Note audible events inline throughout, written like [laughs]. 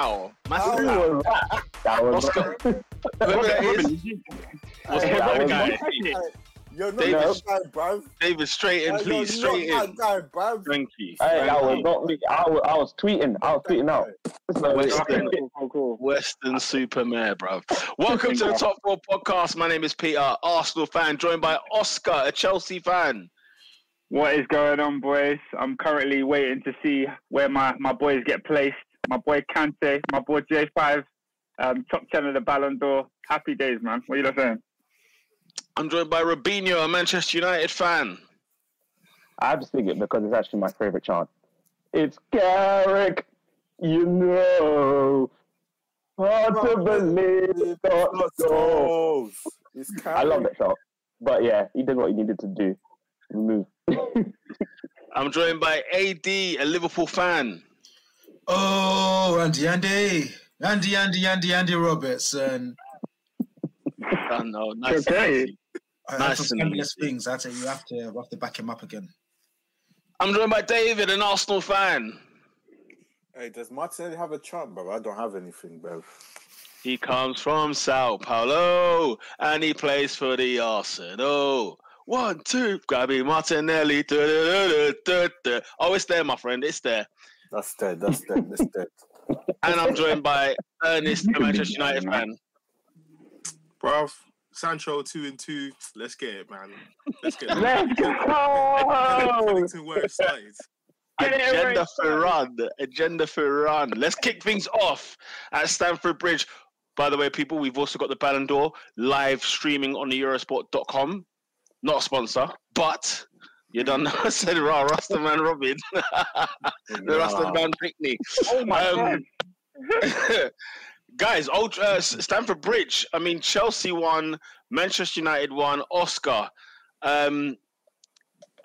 Ow! Ow! Ow! Massive owl. Massive Who owl. was that? That was Oscar. Whoever that is, was Hey, that the was guy. You're not David- that guy, bruv. David, straight in, You're please. Straight in. guy, bruv. Thank you. Hey, that was you. not me. I was, I was tweeting. I was tweeting out. Western, Cool, cool. Weston-super-Mare, bro. Welcome to the Top Four Podcast. My name is Peter, Arsenal fan, joined by Oscar, a Chelsea fan. What is going on, boys? I'm currently waiting to see where my, my boys get placed. My boy Kante, my boy J5, um, top 10 of the Ballon d'Or. Happy days, man. What are you lot saying? I'm joined by Robinho, a Manchester United fan. I have to sing it because it's actually my favorite chant. It's Carrick, you know. Hard to believe. Not Not so. goals. It's I love that shot. But yeah, he did what he needed to do. Remove. I'm joined by AD, a Liverpool fan. Oh, Andy, Andy, Andy, Andy, Andy, Andy Robertson. Oh, no, nice. Okay. I Nice and scandalous easy. things. I tell you, you have to, you have to back him up again. I'm joined by David, an Arsenal fan. Hey, does Martinelli have a chant, bro? I don't have anything, bro. He comes from Sao Paulo and he plays for the Arsenal. One, two, Gabby Martinelli. Du. Oh, it's there, my friend. It's there. That's dead. That's dead. That's dead. [laughs] And I'm joined by Ernest, a Manchester United fan. Bruv, Sancho two and two. Let's get it, man. Let's get it. Let's go! Paddington where it started. Agenda right. for run. Agenda for run. Let's kick things off at Stamford Bridge. By the way, people, we've also got the Ballon d'Or live streaming on the Eurosport.com. Not a sponsor, but you don't know. I [laughs] said, Raw, Rastaman Robin. [laughs] the Rastaman Picnic. Oh my Um, God. [laughs] Guys, old uh, Stamford Bridge. I mean, Chelsea won, Manchester United won, Oscar. Um, [sighs]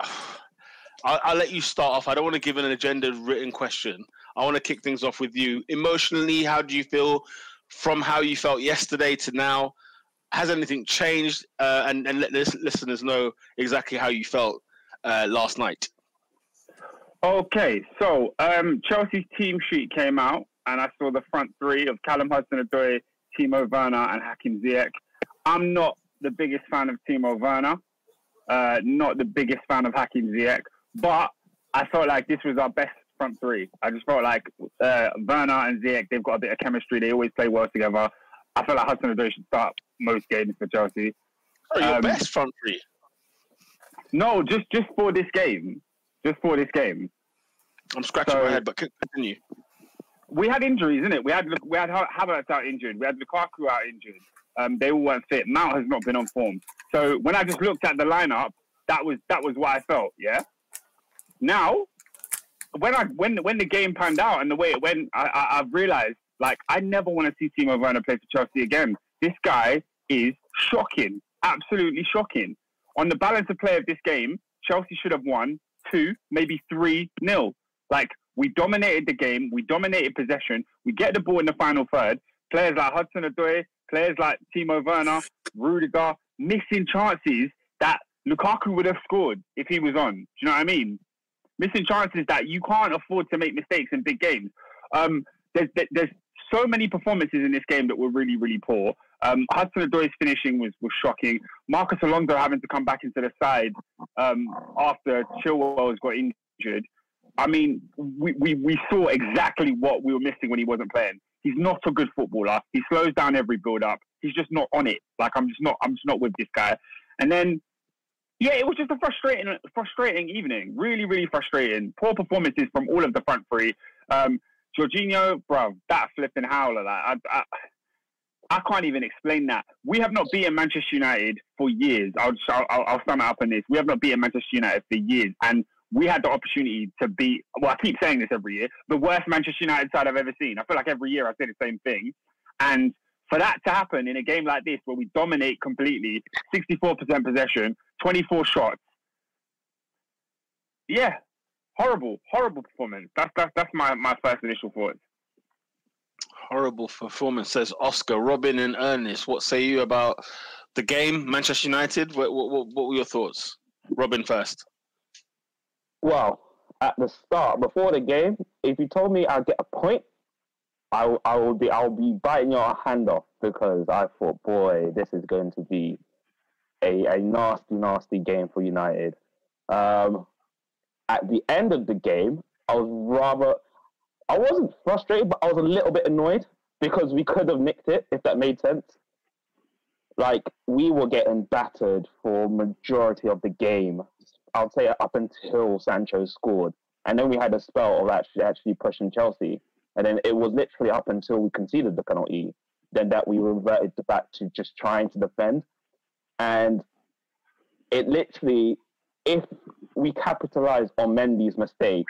I'll, I'll let you start off. I don't want to give an agenda written question. I want to kick things off with you. Emotionally, how do you feel from how you felt yesterday to now? Has anything changed? Uh, and and let the listeners know exactly how you felt uh, last night. Okay, so um, Chelsea's team sheet came out, and I saw the front three of Callum Hudson-Odoi, Timo Werner, and Hakim Ziyech. I'm not the biggest fan of Timo Werner, uh, not the biggest fan of Hakim Ziyech, but I felt like this was our best front three. I just felt like uh, Werner and Ziyech, they've got a bit of chemistry. They always play well together. I feel like Hudson-Odoi should start most games for Chelsea. Oh, your Um, best front three. No, just just for this game, just for this game. I'm scratching so- my head, but continue. we had injuries, isn't it? We had we had Ha- Havertz out injured. We had Lukaku out injured. Um, they all weren't fit. Mount has not been on form. So when I just looked at the lineup, that was that was what I felt. Yeah. Now, when I when when the game panned out and the way it went, I, I, I've realized like I never want to see Timo Werner play for Chelsea again. This guy is shocking, absolutely shocking. On the balance of play of this game, Chelsea should have won two, maybe three nil. Like we dominated the game, we dominated possession, we get the ball in the final third. Players like Hudson Odoi, players like Timo Werner, Rudiger, missing chances that Lukaku would have scored if he was on. Do you know what I mean? Missing chances that you can't afford to make mistakes in big games. Um, there's, there's so many performances in this game that were really, really poor. Um, Hudson Odoi's finishing was, was shocking. Marcos Alonso having to come back into the side um, after Chilwell has got injured. I mean, we, we, we saw exactly what we were missing when he wasn't playing. He's not a good footballer. He slows down every build up. He's just not on it. Like I'm just not I'm just not with this guy. And then yeah, it was just a frustrating frustrating evening. Really, really frustrating. Poor performances from all of the front three. Um Jorginho, bro, that flipping howler, like I, I I can't even explain that. We have not beaten Manchester United for years. I'll, I'll, I'll sum it up on this. We have not beaten Manchester United for years, and we had the opportunity to beat. Well, I keep saying this every year. The worst Manchester United side I've ever seen. I feel like every year I say the same thing, and for that to happen in a game like this where we dominate completely, sixty-four percent possession, twenty-four shots. Yeah, horrible, horrible performance. That's that's that's my my first initial thoughts. Horrible performance, says Oscar. Robin and Ernest, what say you about the game, Manchester United? What, what, what, were your thoughts? Robin first. Well, at the start, before the game, if you told me I'd get a point, I, I would be I'll be biting your hand off because I thought, boy, this is going to be a, a nasty, nasty game for United. Um, at the end of the game, I was rather, I wasn't frustrated, but I was a little bit annoyed because we could have nicked it if that made sense. Like we were getting battered for majority of the game. I'll say up until Sancho scored, and then we had a spell of actually actually pushing Chelsea, and then it was literally up until we conceded the penalty, then that we reverted back to just trying to defend, and it literally, if we capitalize on Mendy's mistake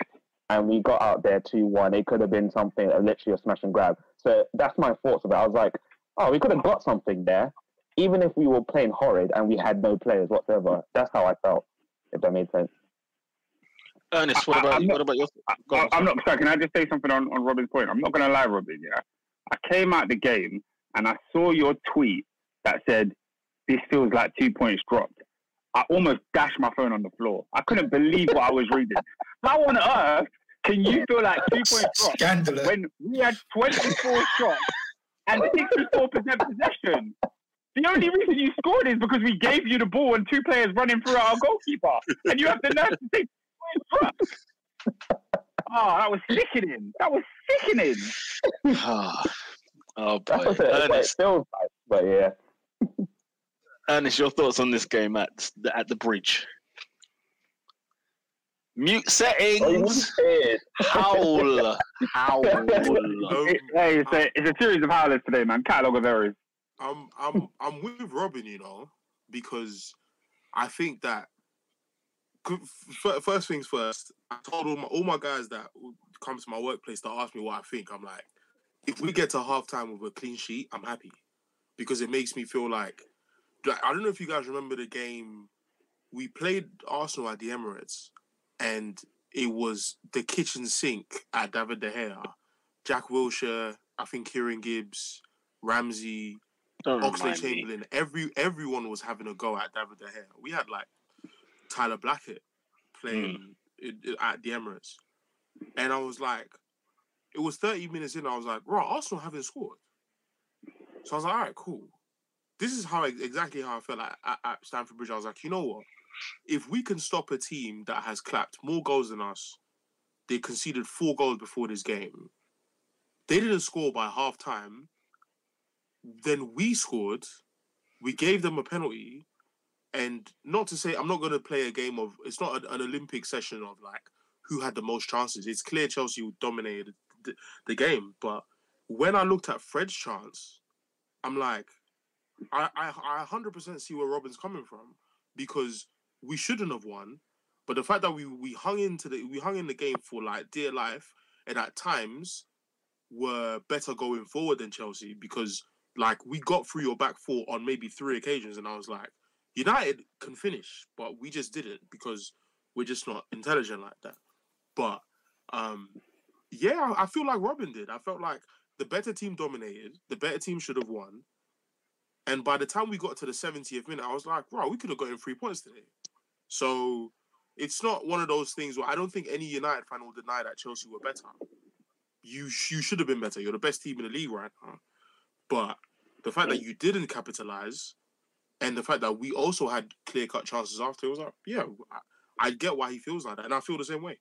and we got out there 2 1, it could have been something, uh, literally a smash and grab. So that's my thoughts about it. I was like, oh, we could have got something there, even if we were playing horrid and we had no players whatsoever. That's how I felt, if that made sense. Ernest, what I- about I'm not- What about your? Go I, on. I'm not sorry. Can I just say something on, on Robin's point? I'm not going to lie, Robin. Yeah, I came out the game and I saw your tweet that said this feels like two points dropped. I almost dashed my phone on the floor. I couldn't believe what I was reading. How on earth can you feel like two points [laughs] Scandalous. when we had 24 shots and 64% possession? The only reason you scored is because we gave you the ball and two players running through our goalkeeper, and you have the nerve to take two points dropped. Oh, ah, that was sickening. That was sickening. [sighs] Oh That's boy, what it, what it Ernest, feels like. But yeah. Ernest, your thoughts on this game at the, at the bridge? Mute Oh, settings. Howl, [laughs] howl. Um, Hey, it's a, it's a series of howlers today, man. Catalogue of errors. I'm I'm I'm with Robin, you know, because I think that first things first. I told all my all my guys that come to my workplace to ask me what I think. I'm like, if we get to halftime with a clean sheet, I'm happy because it makes me feel like like, I don't know if you guys remember the game we played Arsenal at the Emirates, and it was the kitchen sink at David De Gea, Jack Wilshere, I think Kieran Gibbs, Ramsey, oh, Don't Oxley me. Chamberlain, every everyone was having a go at David De Gea. We had like Tyler Blackett playing hmm. i- at the Emirates, and I was like, it was 30 minutes in. I was like, right, Arsenal haven't scored. So I was like, all right, cool. This is how exactly how I felt like at, at Stamford Bridge. I was like, you know what? If we can stop a team that has clapped more goals than us, they conceded four goals before this game. They didn't score by half time then we scored. We gave them a penalty, and not to say I'm not going to play a game of. It's not an, an Olympic session of like who had the most chances. It's clear Chelsea dominated the, the game, but when I looked at Fred's chance, I'm like, I I I 100% see where Robin's coming from because we shouldn't have won, but the fact that we we hung into the we hung in the game for like dear life, and at times were better going forward than Chelsea because like we got through your back four on maybe three occasions, and I was like, United can finish, but we just didn't because we're just not intelligent like that. But um, yeah, I I feel like Robin did. I felt like the better team dominated. The better team should have won. And by the time we got to the 70th minute, I was like, wow, we could have gotten three points today. So it's not one of those things where I don't think any United fan will deny that Chelsea were better. You you should have been better. You're the best team in the league right now. But the fact that you didn't capitalize, and the fact that we also had clear cut chances after, it was like, yeah, I, I get why he feels like that, and I feel the same way.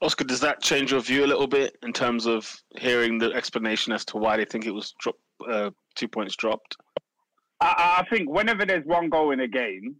Oscar, does that change your view a little bit in terms of hearing the explanation as to why they think it was drop, uh, two points dropped? I, I think whenever there's one goal in a game,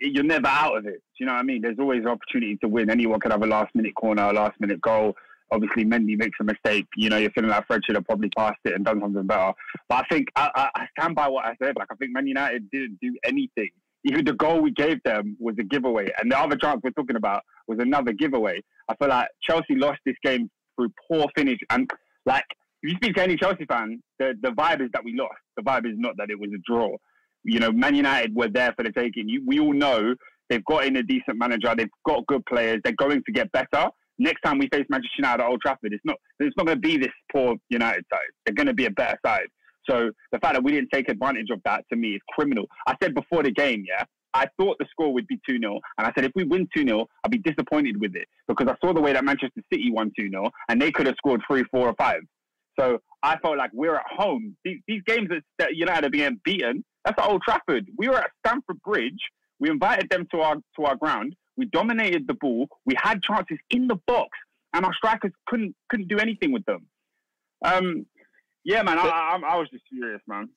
you're never out of it. You know what I mean? There's always an opportunity to win. Anyone could have a last minute corner, a last minute goal. Obviously, Mendy makes a mistake. You know, you're feeling like Fred should have probably passed it and done something better. But I think I, I, I stand by what I said. Like I think Man United didn't do anything. Even the goal we gave them was a giveaway, and the other chance we're talking about was another giveaway. I feel like Chelsea lost this game through poor finish, and like if you speak to any Chelsea fan, the the vibe is that we lost. The vibe is not that it was a draw. You know, Man United were there for the taking. You, we all know they've got in a decent manager. They've got good players. They're going to get better. Next time we face Manchester United at Old Trafford, it's not it's not going to be this poor United side. They're going to be a better side. So the fact that we didn't take advantage of that to me is criminal. I said before the game, yeah, I thought the score would be 2 0. And I said, if we win 2 0, I'd be disappointed with it because I saw the way that Manchester City won 2 0 and they could have scored 3, 4, or 5. So I felt like we're at home. These, these games that- that United are being beaten, that's at Old Trafford. We were at Stamford Bridge. We invited them to our to our ground. We dominated the ball. We had chances in the box, and our strikers couldn't couldn't do anything with them. Um, yeah, man, I, I, I was just furious, man.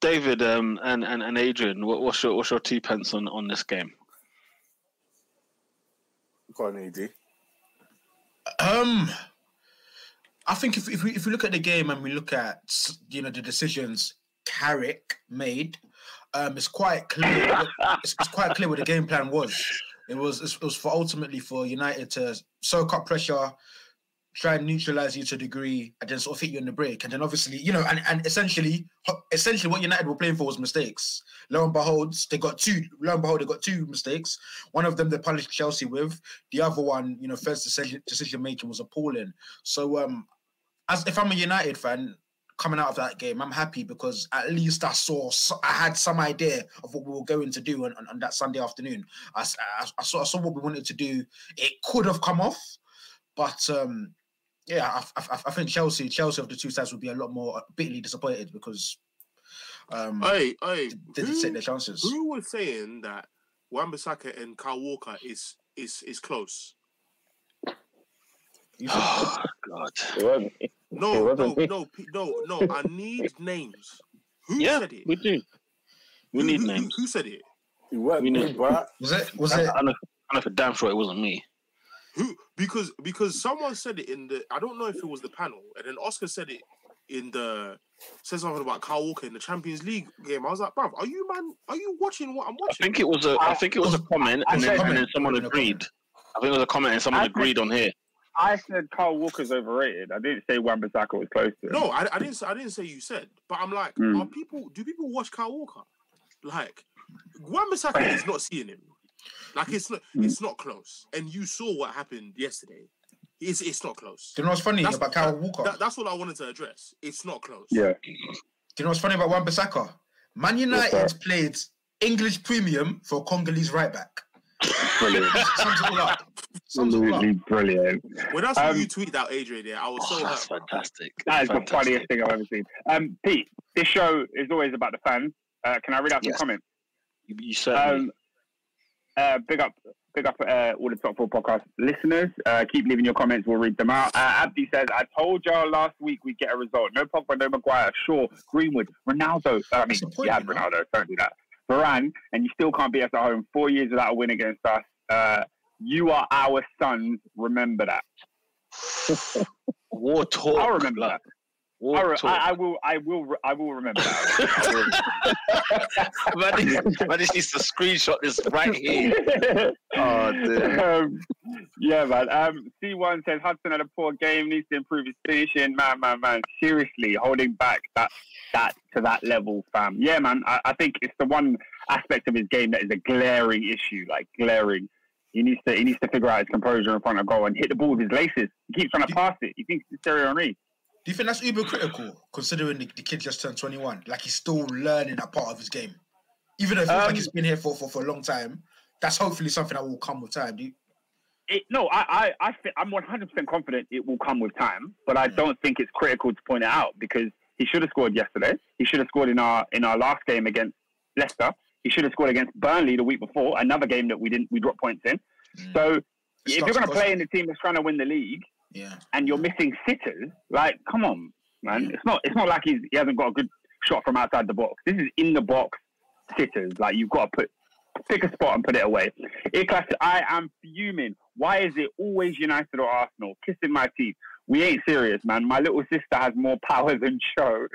David um, and, and, and Adrian, what, what's your what's your two pence on, on this game? Go on, AD. Um, I think if if we if we look at the game and we look at you know the decisions Carrick made, um, it's quite clear. what- it's, it's quite clear what the game plan was. It was it was for ultimately for United to soak up pressure, try and neutralize you to a degree, and then sort of hit you in the break. And then obviously, you know, and, and essentially, essentially what United were playing for was mistakes. Lo and behold, they got two. Lo and behold, they got two mistakes. One of them they punished Chelsea with. The other one, you know, first decision decision making was appalling. So, um, as if I'm a United fan coming out of that game, I'm happy because at least I saw, I had some idea of what we were going to do on, on, on that Sunday afternoon. I, s- I- I saw, I saw what we wanted to do. It could have come off, but um, yeah, I, I, I think Chelsea, Chelsea of the two sides would be a lot more bitterly disappointed because um, Hey, hey, they didn't take their chances. who was saying that Wan-Bissaka and Kyle Walker is is is close? Oh, [sighs] God. It wasn't- No, no, me. no, no, no. I need names. Who Yeah, said it? we do. We Who- need who- names. Who, who said it? You weren't We me, know. bruh. was it? Was I, it? I know, I know for damn sure it wasn't me. Who? Because because someone said it in the. I don't know if it was the panel, and then Oscar said it in the. Said something about Kyle Walker in the Champions League game. I was like, bruv, are you man? Are you watching what I'm watching? I think it was a. I think it was a comment, and then, said- and then someone agreed. I think it was a comment, and someone I think- agreed on here. I said Carl Walker's overrated. I didn't say Wan-Bissaka was close to him. No, I, I didn't. say- I didn't say you said, but I'm like, Mm. are people? Do people watch Kyle Walker? Like, Wan-Bissaka is not seeing him. Like it's not. Mm. It's not close. And you saw what happened yesterday. It's it's not close. Do you know what's funny That's- about Kyle Walker? That, that's what I wanted to address. It's not close. Yeah. Do you know what's funny about Wan-Bissaka? Man United played English premium for Congolese right back. Brilliant. Sums it all up. Sums it up. Absolutely brilliant. When I saw Um, you tweet out Adrian there, I was so Oh, that's hurt. fantastic. That is the funniest thing I've ever seen. Um, Pete, this show is always about the fans. Uh, can I read out some Yes. comments? You, you certainly. Um, uh, big up, big up uh, all the top four podcast listeners. Uh, keep leaving your comments. We'll read them out. Uh, Abdi says, "I told y'all last week we'd get a result. No Pogba, no Maguire. Shaw, Greenwood, Ronaldo. I mean, That's the point, yeah. Ronaldo. Don't do that. Varane, and you still can't beat us at home. Four years without a win against us. Uh, you are our sons. Remember that. War talk. I'll remember that. War I, re- talk. I, I will. I will. re- I will remember that. man, this- man, this needs to screenshot this right here. [laughs] Oh, dear. um, yeah, man. Um, C1 says Hudson had a poor game, needs to improve his finishing. Man, man, man. Seriously, holding back that that to that level, fam. Yeah, man. I, I think it's the one aspect of his game that is a glaring issue, like glaring. He needs to he needs to figure out his composure in front of goal and hit the ball with his laces. He keeps trying to pass it. He thinks it's Thierry Henry. Do you think that's uber critical, considering the, the kid just turned 21? Like he's still learning that part of his game. Even though it feels Um, like he's been here for, for, for a long time, that's hopefully something that will come with time. Do you, it, no, I, I, I I'm 100% confident it will come with time, but I don't think it's critical to point it out because he should have scored yesterday. He should have scored in our in our last game against Leicester. He should have scored against Burnley the week before, another game that we didn't we dropped points in. Mm. So if you're going to to play in the team that's trying to win the league yeah. and you're missing sitters, like come on, man, it's not it's not like he's, he hasn't got a good shot from outside the box. This is in the box sitters. Like you've got to put pick a spot and put it away. Iklas, I am fuming. Why is it always United or Arsenal? Kissing my teeth. We ain't serious, man. My little sister has more power than show.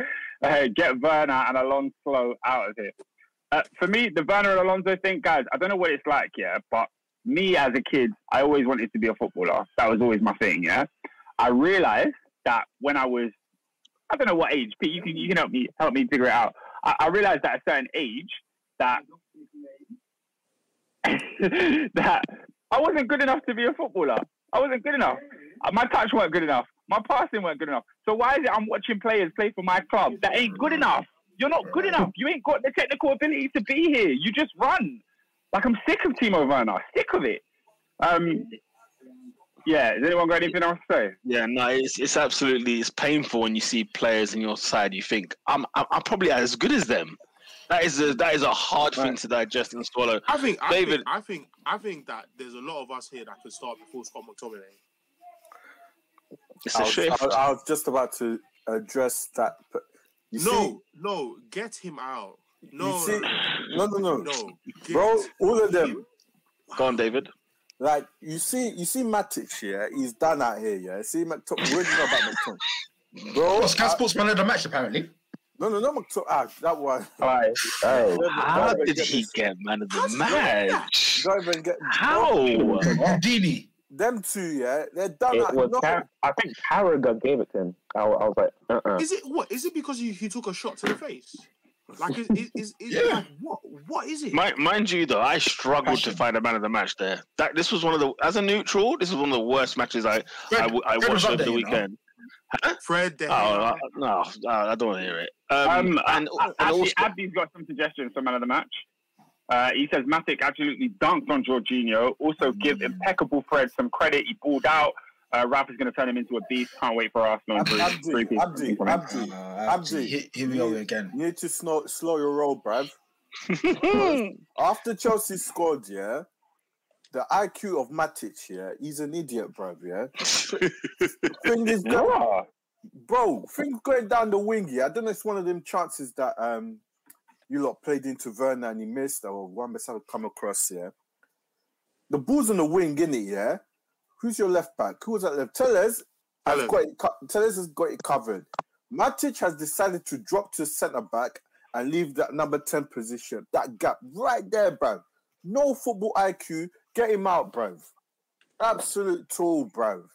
Uh, get Werner and Alonso out of here. Uh, for me, the Werner and Alonso thing, guys, I don't know what it's like, yeah, but me as a kid, I always wanted to be a footballer. That was always my thing, yeah. I realized that when I was, I don't know what age, but you can you can help me help me figure it out. I, I realized at a certain age that [laughs] that I wasn't good enough to be a footballer. I wasn't good enough. Uh, My touch weren't good enough. My passing weren't good enough. So why is it I'm watching players play for my club that ain't good enough? You're not good enough. You ain't got the technical ability to be here. You just run. Like I'm sick of Timo Werner. Sick of it. Um, yeah. Has anyone got anything else to say? Yeah, no, it's it's absolutely it's painful when you see players in your side. You think I'm I'm, I'm probably as good as them. That is a that is a hard thing to digest and swallow. I think, I David- think, I think, I think that there's a lot of us here that could start before Scott McTominay. It's I a was, shift. I, I was just about to address that. but You no, no, get him out. No, see- no, see, no, no, no, no, get bro. All of them, Go on, David. like you see, you see Matic here. He's done out here. Yeah, see McTominay. What do you know about McTominay, bro? Well, Sky I- Sports man of the match apparently. no, no, no, McTominay. Ah, that one. Hey, [laughs] hey. How did get he this- get man of the How's he doing that? match? Don't even get How? Dini. them two. Yeah, they're done. It out. was No, Car- I think Carragher gave it to him. I, I was like, uh-uh. Is it what? Is it because he, he took a shot to the face? Like, is is, is, is Yeah. like, what? What is it? Mind, mind you, though, I struggled to find a man of the match there. That this was one of the as a neutral, this was one of the worst matches I I, Fred, w- I Fred was watched over there, the you know. weekend. Fred, De Oh uh, no, no, I don't want to hear it. Um, Um, and, and Abdi, also, Abdi's got some suggestions for man of the match. Uh, he says Matic absolutely dunked on Jorginho. Also, give Mm. impeccable Fred some credit. He pulled out. Uh, Ralf is going to turn him into a beast. Can't wait for Arsenal. and Abdi, three- three Abdi, pieces from him. Abdi, Uh, Abdi. Here, here we go again. You need to slow, slow your roll, bruv. [laughs] After Chelsea scored, yeah, the IQ of Matic, yeah, he's an idiot, bruv, yeah. [laughs] Thing is, go- Yeah. bro, things going down the wing, yeah. I don't know if it's one of them chances that um you lot played into Werner and he missed, or one must have come across, yeah. The ball's on the wing, innit, yeah? Who's your left back? Who's was that left? Telles has got it, co- has got it covered. Matic has decided to drop to centre back and leave that number 10 position. That gap right there, bruv. No football IQ. Get him out, bruv. Absolute tool, bruv.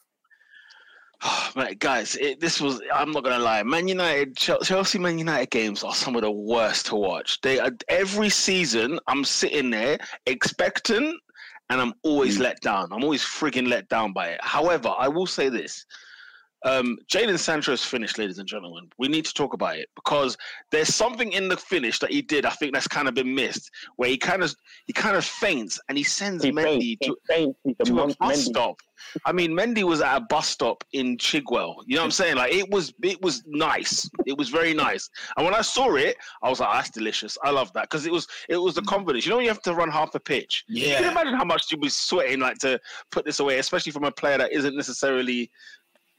[sighs] Mate, guys, it, this was, I'm not going to lie. Man United, Chelsea Man United games are some of the worst to watch. They are, Every season, I'm sitting there expectant and I'm always mm. let down. I'm always frigging let down by it. However, I will say this. Um, Jadon Sancho's finish, ladies and gentlemen. We need to talk about it because there's something in the finish that he did. I think that's kind of been missed, where he kind of he kind of feints and he sends He Mendy faints. to, faints. A to a bus stop. I mean, Mendy was at a bus stop in Chigwell. You know what I'm saying? Like it was, it was nice. It was very nice. And when I saw it, I was like, "That's delicious. I love that." Because it was, it was the confidence. You know, when you have to run half a pitch. Yeah. You can imagine how much you'd be sweating like to put this away, especially from a player that isn't necessarily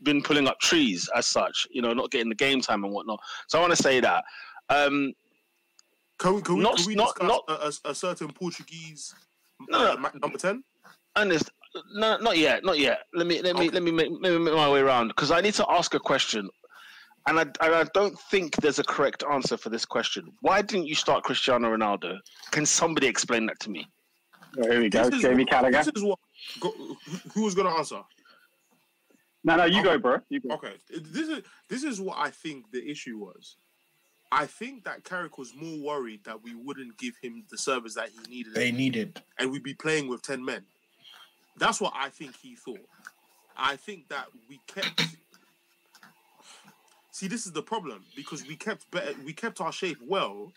been pulling up trees as such. You know, not getting the game time and whatnot. So I want to say that. Um, Can we, can we, Not- can we not- discuss not- a, a, a certain Portuguese No, uh, number 10? Ernest, no, not yet, not yet. Let me let me let me make, let me make my way around because I need to ask a question, and I and I don't think there's a correct answer for this question. Why didn't you start Cristiano Ronaldo? Can somebody explain that to me? Here we go. This Jamie what- Carragher. This is what. Go, who- who was going to answer? No, no, you go, bro. You go. Okay, this is this is what I think the issue was. I think that Carrick was more worried that we wouldn't give him the service that he needed, They needed. and we'd be playing with ten men. That's what I think he thought. I think that we kept. See, this is the problem because we kept better. We kept our shape well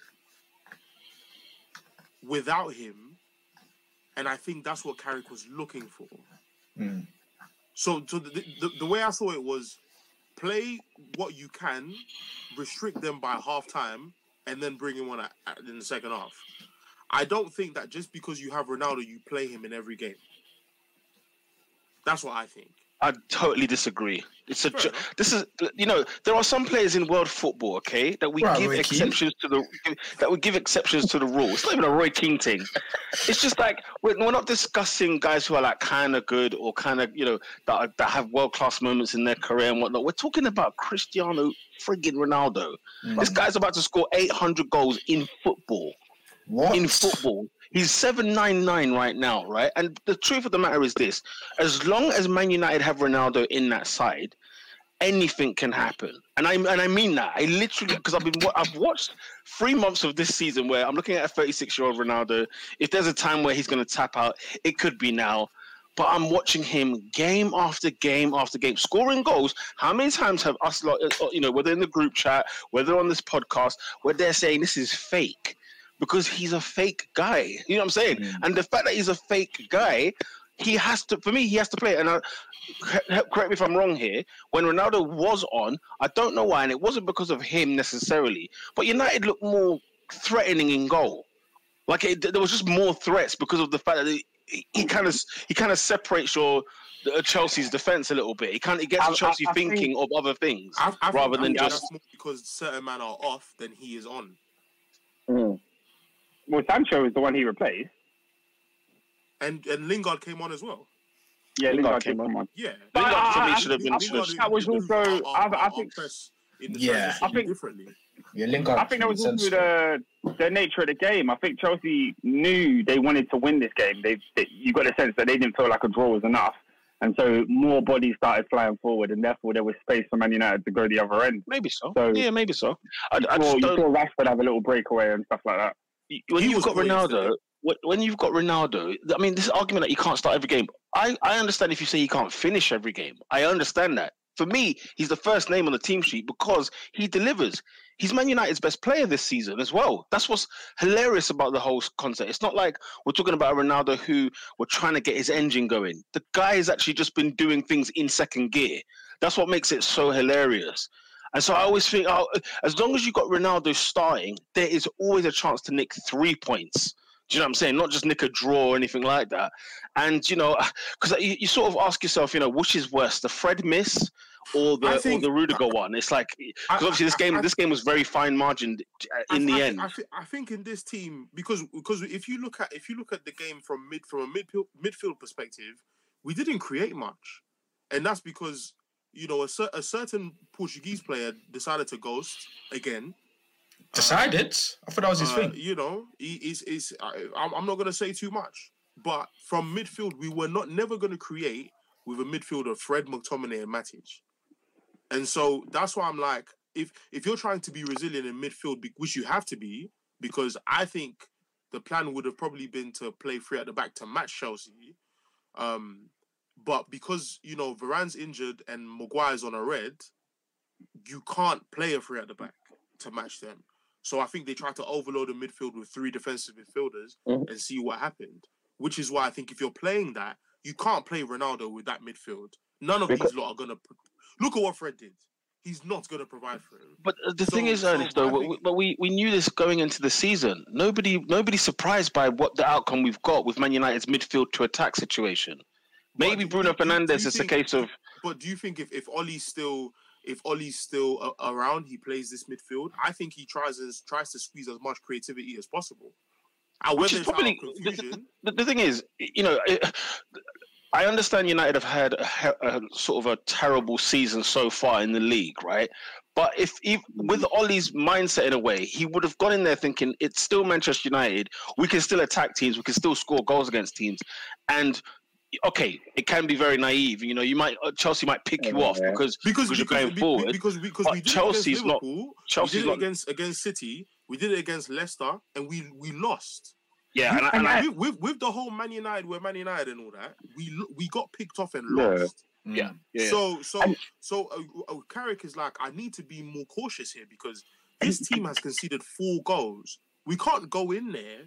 without him, and I think that's what Carrick was looking for. Mm. So, so the, the, the way I saw it was play what you can, restrict them by half time, and then bring him on at, at- in the second half. I don't think that just because you have Ronaldo, you play him in every game. That's what I think. I totally disagree. It's a ju- this is you know there are some players in world football, okay, that we Right, give Roy Keane. exceptions to the that we give exceptions to the rule. It's not even a Roy King thing. It's just like we're, we're not discussing guys who are like kind of good or kind of you know that are, that have world class moments in their career and whatnot. We're talking about Cristiano friggin' Ronaldo. Mm. This guy's about to score 800 goals in football What? in football. He's 799 right now, right? And the truth of the matter is this as long as Man United have Ronaldo in that side, anything can happen. And I and I mean that. I literally because I've been I've watched three months of this season where I'm looking at a 36 year old Ronaldo. If there's a time where he's going to tap out, it could be now. But I'm watching him game after game after game, scoring goals. How many times have us, lot, uh, you know, whether in the group chat, whether on this podcast, where they're saying this is fake? Because he's a fake guy. You know what I'm saying? Mm. And the fact that he's a fake guy, he has to. For me, he has to play. And I, correct me if I'm wrong here. When Ronaldo was on, I don't know why, and it wasn't because of him necessarily, but United looked more threatening in goal. Like it, there was just more threats because of the fact that he, he kind of he kind of separates your uh, Chelsea's defense a little bit. He kind of gets I- I- Chelsea I think- thinking of other things. I, I Rather think, than I think just- that's more because certain men are off than he is on. Mm. Well, Sancho is the one he replaced. And and Lingard came on as well. Yeah, Lingard Lingard came came on. on. Yeah. But Lingard I- for me I- should have been- I think that was also. I, I think. press in the Yeah. I think- differently. Yeah, Lingard. I think that was also the the nature of the game. I think Chelsea knew they wanted to win this game. They, they you got a sense that they didn't feel like a draw was enough, and so more bodies started flying forward, and therefore there was space for Man United to go the other end. Maybe so. So- yeah, maybe so. I, I Or just you don't. saw Rashford have a little breakaway and stuff like that. When He you've got Ronaldo, when- you've got Ronaldo, I mean, this argument that you can't start every game. I, I understand if you say he can't finish every game. I understand that. For me, he's the first name on the team sheet because he delivers. He's Man United's best player this season as well. That's what's hilarious about the whole concept. It's not like we're talking about a Ronaldo who we're trying to get his engine going. The guy has actually just been doing things in second gear. That's what makes it so hilarious. And so I always think, oh, as long as you've got Ronaldo starting, there is always a chance to nick three points. Do you know what I'm saying? Not just nick a draw or anything like that. And you know, [laughs] because you, you sort of ask yourself, you know, which is worse, the Fred miss or the think- or the Rudiger one? It's like because obviously this game I- this game was very fine margined uh, in I, the I, end. I, thi- I think in this team because because if you look at if you look at the game from mid from a midfield midfield perspective, we didn't create much, and that's because you know a, cer- a certain Portuguese player decided to ghost again. Decided. I thought that was his Uh, thing. You know, he is I'm not gonna say too much, but from midfield we were not never gonna create with a midfield of Fred McTominay and Matic, and so that's why I'm like, if if you're trying to be resilient in midfield, which you have to be, because I think the plan would have probably been to play three at the back to match Chelsea, um, but because you know Varane's injured and Maguire's on a red, you can't play a three at the back to match them. So I think they tried to overload the midfield with three defensive midfielders Mhm. and see what happened. Which is why I think if you're playing that, you can't play Ronaldo with that midfield. None of Because- these lot are gonna. Pro- Look at what Fred did. He's not gonna provide for him. But uh, the thing So- is, so Ernest, though, we- but we, we knew this going into the season. Nobody nobody's surprised by what the outcome we've got with Man United's midfield to attack situation. But Maybe do- Bruno Fernandes is a case of But do you think if if Ollie's still if Ollie's still a- around, he plays this midfield? I think he tries as tries to squeeze as much creativity as possible. Which whether is it's probably- the- the, the thing is, you know, it, I understand United have had a, a sort of a terrible season so far in the league, right? But if, if with mm-hmm. Ollie's mindset in a way, he would have gone in there thinking it's still Manchester United. We can still attack teams. We can still score goals against teams. And okay, it can be very naive. You know, you might uh, Chelsea might pick you off Yeah. because because because you're going be- be- forward, because we, because we did Chelsea's not- Chelsea's we did not- against against City, we did it against Leicester, and we we lost. yeah, and, I- and I, with, with with the whole Man United, we're Man United and all that, we we got picked off and Yeah. lost. yeah, yeah. So so And- so uh, uh, Carrick is like, I need to be more cautious here because this team has conceded four goals. We can't go in there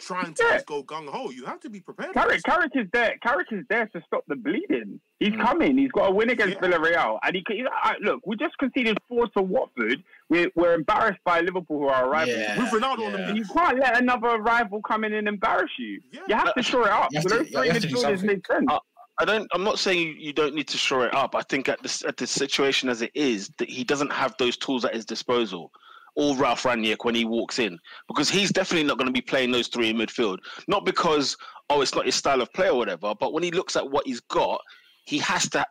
trying to Yeah. just go gung ho. You have to be prepared. for Carrick. Carrick is there. Carrick is there to stop the bleeding. He's Mm. coming. He's got a win against Yeah. Villarreal, and he. He's, uh, look, we just conceded four to Watford. We're, we're embarrassed by Liverpool, who are arriving. Yeah. With Ronaldo on the you can't let another rival come in and embarrass you. Yeah. You have to shore it up. You have So to- those you three have to do midfielders something. make. I don't. I'm not saying you- you don't need to shore it up. I think at the at the situation as it is, that he doesn't have those tools at his disposal. Or Ralf Rangnick when he walks in, because he's definitely not going to be playing those three in midfield. Not because oh, it's not his style of play or whatever, but when he looks at what he's got, he has to.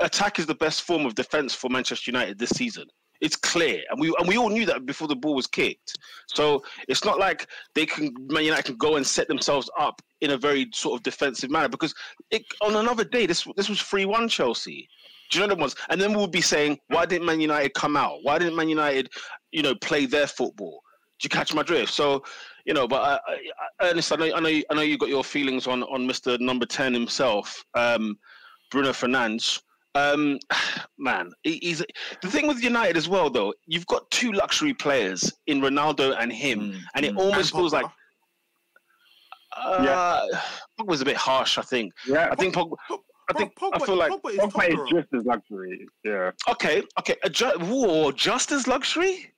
Attack is the best form of defense for Manchester United this season. It's clear, and we and we all knew that before the ball was kicked. So it's not like they can Man United can go and set themselves up in a very sort of defensive manner because it, on another day, this this was three one Chelsea. Do you know the ones? And then we'll be saying, why didn't Man United come out? Why didn't Man United, you know, play their football? Do you catch my drift? So, you know, but I, I, I- Ernest, I know, I know, you- I know you got your feelings on on Mister Number Ten himself, um, Bruno Fernandes. Um, [sighs] man, he's the thing with United as well. Though you've got two luxury players in Ronaldo and him, Mm, and it mm. almost And feels Pogba. like uh, was a bit harsh. I think. Yeah, I think Pogba. Pog- I Bro, think Pogba, I feel like Pogba is Pogba is just as luxury. Yeah. okay, okay, a ju- whoa, just as luxury.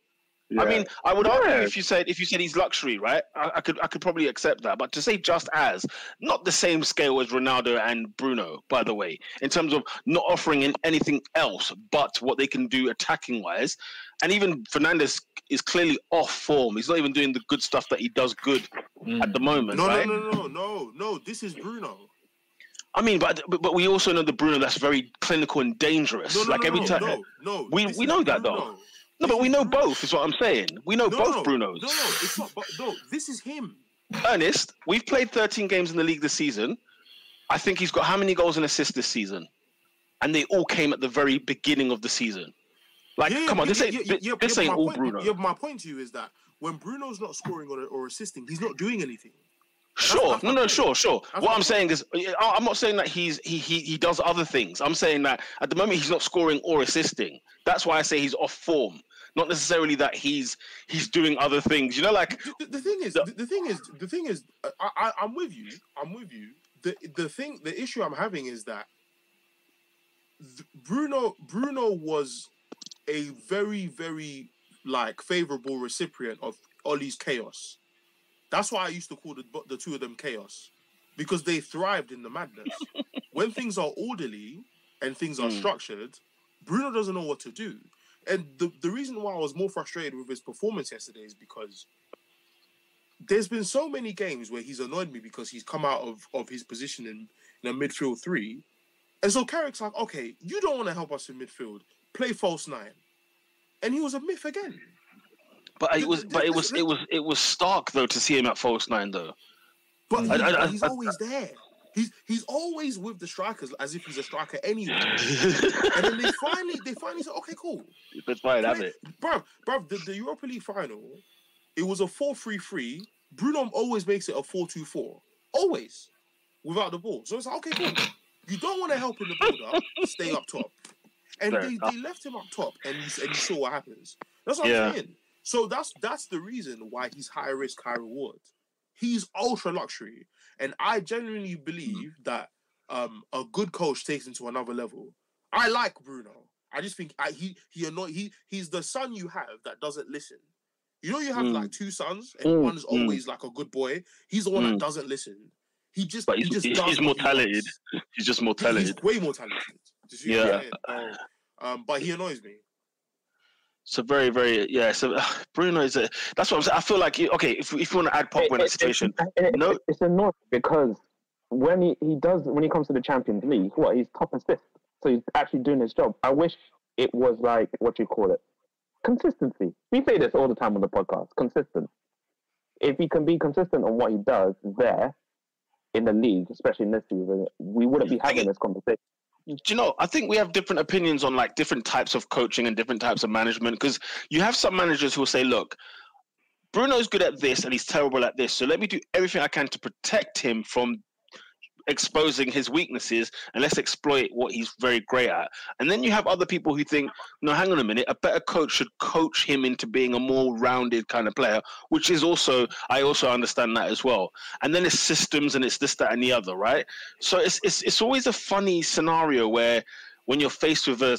Yeah. I mean, I would argue Yeah. if you said if you said he's luxury, right? I, I could I could probably accept that. But to say just as, not the same scale as Ronaldo and Bruno, by the way, in terms of not offering in anything else but what they can do attacking wise, and even Fernandes is clearly off form. He's not even doing the good stuff that he does good Mm. at the moment, No, right? no, no, no, no, no. This is Bruno. I mean, but, but but we also know the Bruno that's very clinical and dangerous. No, no, like no, every no, time, no, no. We- this we know that, though. No, but we know both. Is what I'm saying. We know No, both no, Brunos. No, no, it's not. But no, this is him. Ernest, we've played 13 games in the league this season. I think he's got how many goals and assists this season? And they all came at the very beginning of the season. Like, Yeah, come on, yeah, this ain't yeah, this ain't all point, Bruno. Yeah, my point to you is that when Bruno's not scoring or, or assisting, he's not doing anything. Sure, no, no, sure, sure. That's what I'm saying is, I'm not saying that he's he, he he does other things. I'm saying that at the moment he's not scoring or assisting. That's why I say he's off form. Not necessarily that he's he's doing other things. You know, like The, the, thing is, The- the, the thing is, the thing is, uh, I, I, I'm with you. I'm with you. The the thing, the issue I'm having is that Bruno Bruno was a very very like favorable recipient of Ollie's chaos. That's why I used to call the the two of them chaos because they thrived in the madness. [laughs] when things are orderly and things are Mm. structured, Bruno doesn't know what to do. And the, the reason why I was more frustrated with his performance yesterday is because there's been so many games where he's annoyed me because he's come out of, of his position in, in a midfield three. And so Carrick's like, okay, you don't want to help us in midfield. Play false nine. And he was a myth again. But it was but it was it was it was stark though to see him at false nine though. But, he- I- I- he's I- always there. He's he's always with the strikers as if he's a striker anyway. and then they [laughs] finally they finally said, okay, cool. That's fine, have it. Bruv, bruv, the, the Europa League final, it was a 4-3-3. Bruno always makes it a 4-2-4. Always. Without the ball. So it's like, okay, cool. You don't want to help in the build-up, stay up top. And Fair they, enough. they left him up top and you, and you saw what happens. That's what Yeah. I'm saying. So that's that's the reason why he's high risk, high reward. He's ultra luxury. And I genuinely believe that um, a good coach takes him to another level. I like Bruno. I just think I, he he annoy he he's the son you have that doesn't listen. You know you have Mm. like two sons and Mm, one's mm. always like a good boy. He's the one Mm. that doesn't listen. He just But he he's- just he's- does he's more he talented. He's just more He- He's talented. way more talented. Do you see what I'm Yeah. um, but he annoys me. So very, very, yeah. So uh, [sighs] Bruno is a. That's what I'm saying. I feel like okay. If if you want to add Pogba in that situation, it, it, no- it's annoying because when he, he does when he comes to the Champions League, what he's top assist, so he's actually doing his job. I wish it was like what you call it, consistency. We say this all the time on the podcast. Consistent. If he can be consistent on what he does there in the league, especially in this season, we wouldn't be having this conversation. Do you know? I think we have different opinions on like different types of coaching and different types of management. Because you have some managers who will say, "Look, Bruno's good at this and he's terrible at this, so let me do everything I can to protect him from." Exposing his weaknesses and let's exploit what he's very great at. And then you have other people who think no hang on a minute a better coach should coach him into being a more rounded kind of player which is also i also understand that as well. And then it's systems and it's this that and the other right? So it's it's, it's always a funny scenario where when you're faced with a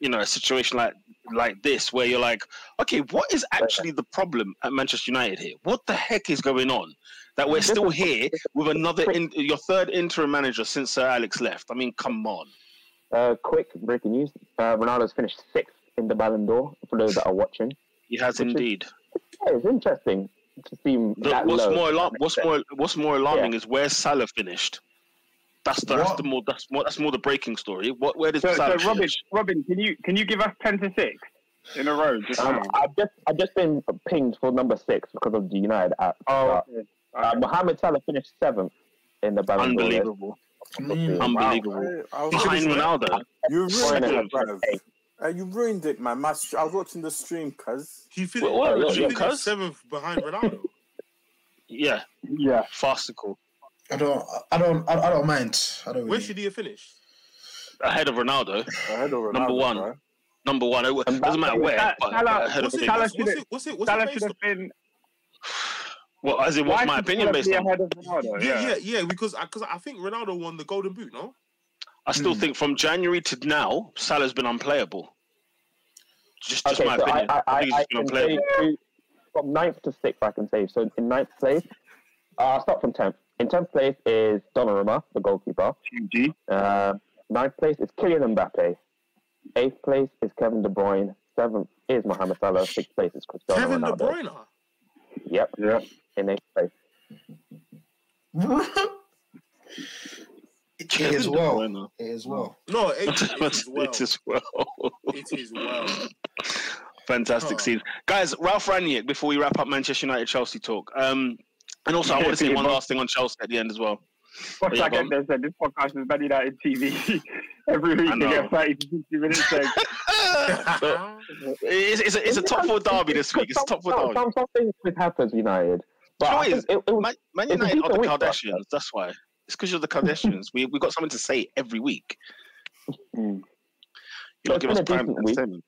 you know a situation like like this where you're like okay what is actually the problem at manchester united here? What the heck is going on that we're still here [laughs] with another in, your third interim manager since sir alex left i mean come on Uh, quick breaking news: uh, Ronaldo's finished sixth in the Ballon d'Or. For those that are watching, he has Which is- indeed yeah, it's interesting to see him The- that what's low. more alarm, what's more what's more alarming is where salah finished that's the, that's the more that's more that's more the breaking story what where does So, so salah Robin, finish? Robin, can you can you give us ten to six in a row? Just Um. I've just I've just been pinged for number six because of the United app. Oh, Uh, okay. Uh, Mohamed Salah finished seventh in the Ballon d'Or. unbelievable Mm. unbelievable I, I behind ronaldo You ruined Four and a it, bruv. Uh, you ruined it, man. My, I was watching the stream, cuz. He finished, What- what- he what- finished cuz? seventh behind Ronaldo. yeah yeah. farcical I don't, I don't, I, I don't mind. I don't Where really. should he have finished? ahead of Ronaldo. Ahead of Ronaldo, Number one. bro. Number one. It doesn't matter Mbappe- where, Salah- but, ahead of Salah What's, what's should- it? What's it? What's Salah should have been. Well, as in Why what's my opinion Salah based on? ahead of Ronaldo? Yeah, yeah, yeah. Because because I think Ronaldo won the Golden Boot. No. I still Hmm. think from January to now, Salah's been unplayable. Just, just Okay, my so opinion. I, I, think I he's been can say unplayable. from ninth to sixth, I can say. So in ninth place, uh, I'll start from tenth. In tenth place is Donnarumma, the goalkeeper. G. Uh, ninth place is Kylian Mbappe. Eighth place is Kevin De Bruyne. Seventh is Mohamed Salah. Sixth place is Cristiano Kevin De Ronaldo. Bruyne. Yep, Yep. in eighth place. it Kevin well. Bruyne. It is well. No, it, [laughs] it is well. It is well. It is well. Fantastic Oh. season. Guys, Ralf Rangnick, before we wrap up Manchester United Chelsea talk. Um, and also, I want to say one last thing on Chelsea at the end as well. What's Yeah, go on. said, this podcast is Man United TV. Every week they get 30 to 60 minutes. Like, [laughs] it's, it's, a, it's a top four derby this week. It's a top four derby. some, something good happens, United. But You know it it, it was, Man, Man United are the week for us, Kardashians. That's why. It's because you're the Kardashians. we we got something to say every week. Mm. You don't give us been a prime decent week. entertainment.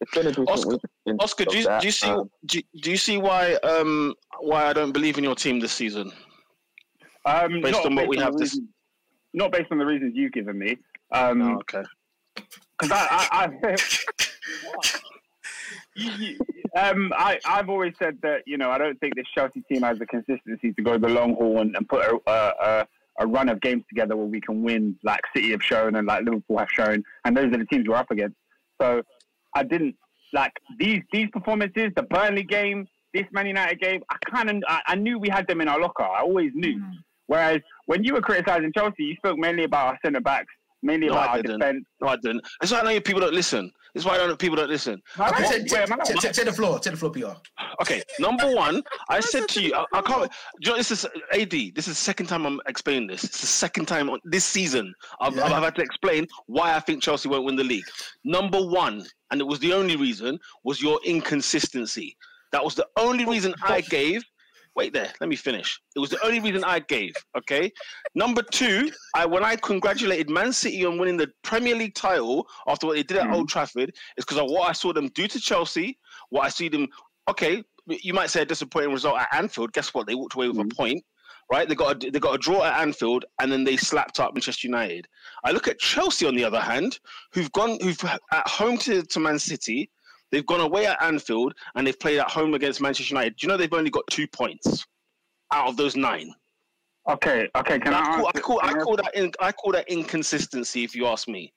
it's been a decent Oscar- Oscar, do you, do you see Um, do, you- do you see why um why I don't believe in your team this season? Um, Based on what we the have this- reasons- Not based on the reasons you've given me. Um, Oh, okay. Because I, I, I, [laughs] You- you- um, I, I've always said that you know I don't think this Chelsea team has the consistency to go the long haul and, and put a, a, a, a run of games together where we can win, like City have shown and like Liverpool have shown, and those are the teams we're up against. So I didn't like these these performances, the Burnley game, this Man United game. I kind of I, I knew we had them in our locker. I always knew. Mm. Whereas when you were criticizing Chelsea, you spoke mainly about our centre backs, mainly No, about I our didn't. defence. No, I didn't. That's why I know you people don't listen. It's why I know people don't listen. Man, Okay, what- take, the floor. Take the floor, PR. Okay, number one, I said to you, I, I can't. Do you know, this is AD. This is the second time I'm explaining this. It's the second time on this season I've, Yeah. I've had to explain why I think Chelsea won't win the league. Number one, and it was the only reason, was your inconsistency. That was the only reason I gave. Wait there, let me finish. It was the only reason I gave. Okay. Number two, I when I congratulated Man City on winning the Premier League title after what they did at mm-hmm. Old Trafford, is because of what I saw them do to Chelsea. What I see them. Okay, you might say a disappointing result at Anfield. Guess what? They walked away with a mm-hmm. point. Right, they got a, they got a draw at Anfield, and then they slapped up Manchester United. I look at Chelsea on the other hand, who've gone who've at home to, to Man City, they've gone away at Anfield, and they've played at home against Manchester United. Do you know they've only got two points out of those nine? Okay, okay. Can I, I call, I call, I I call that in, I call that inconsistency. If you ask me,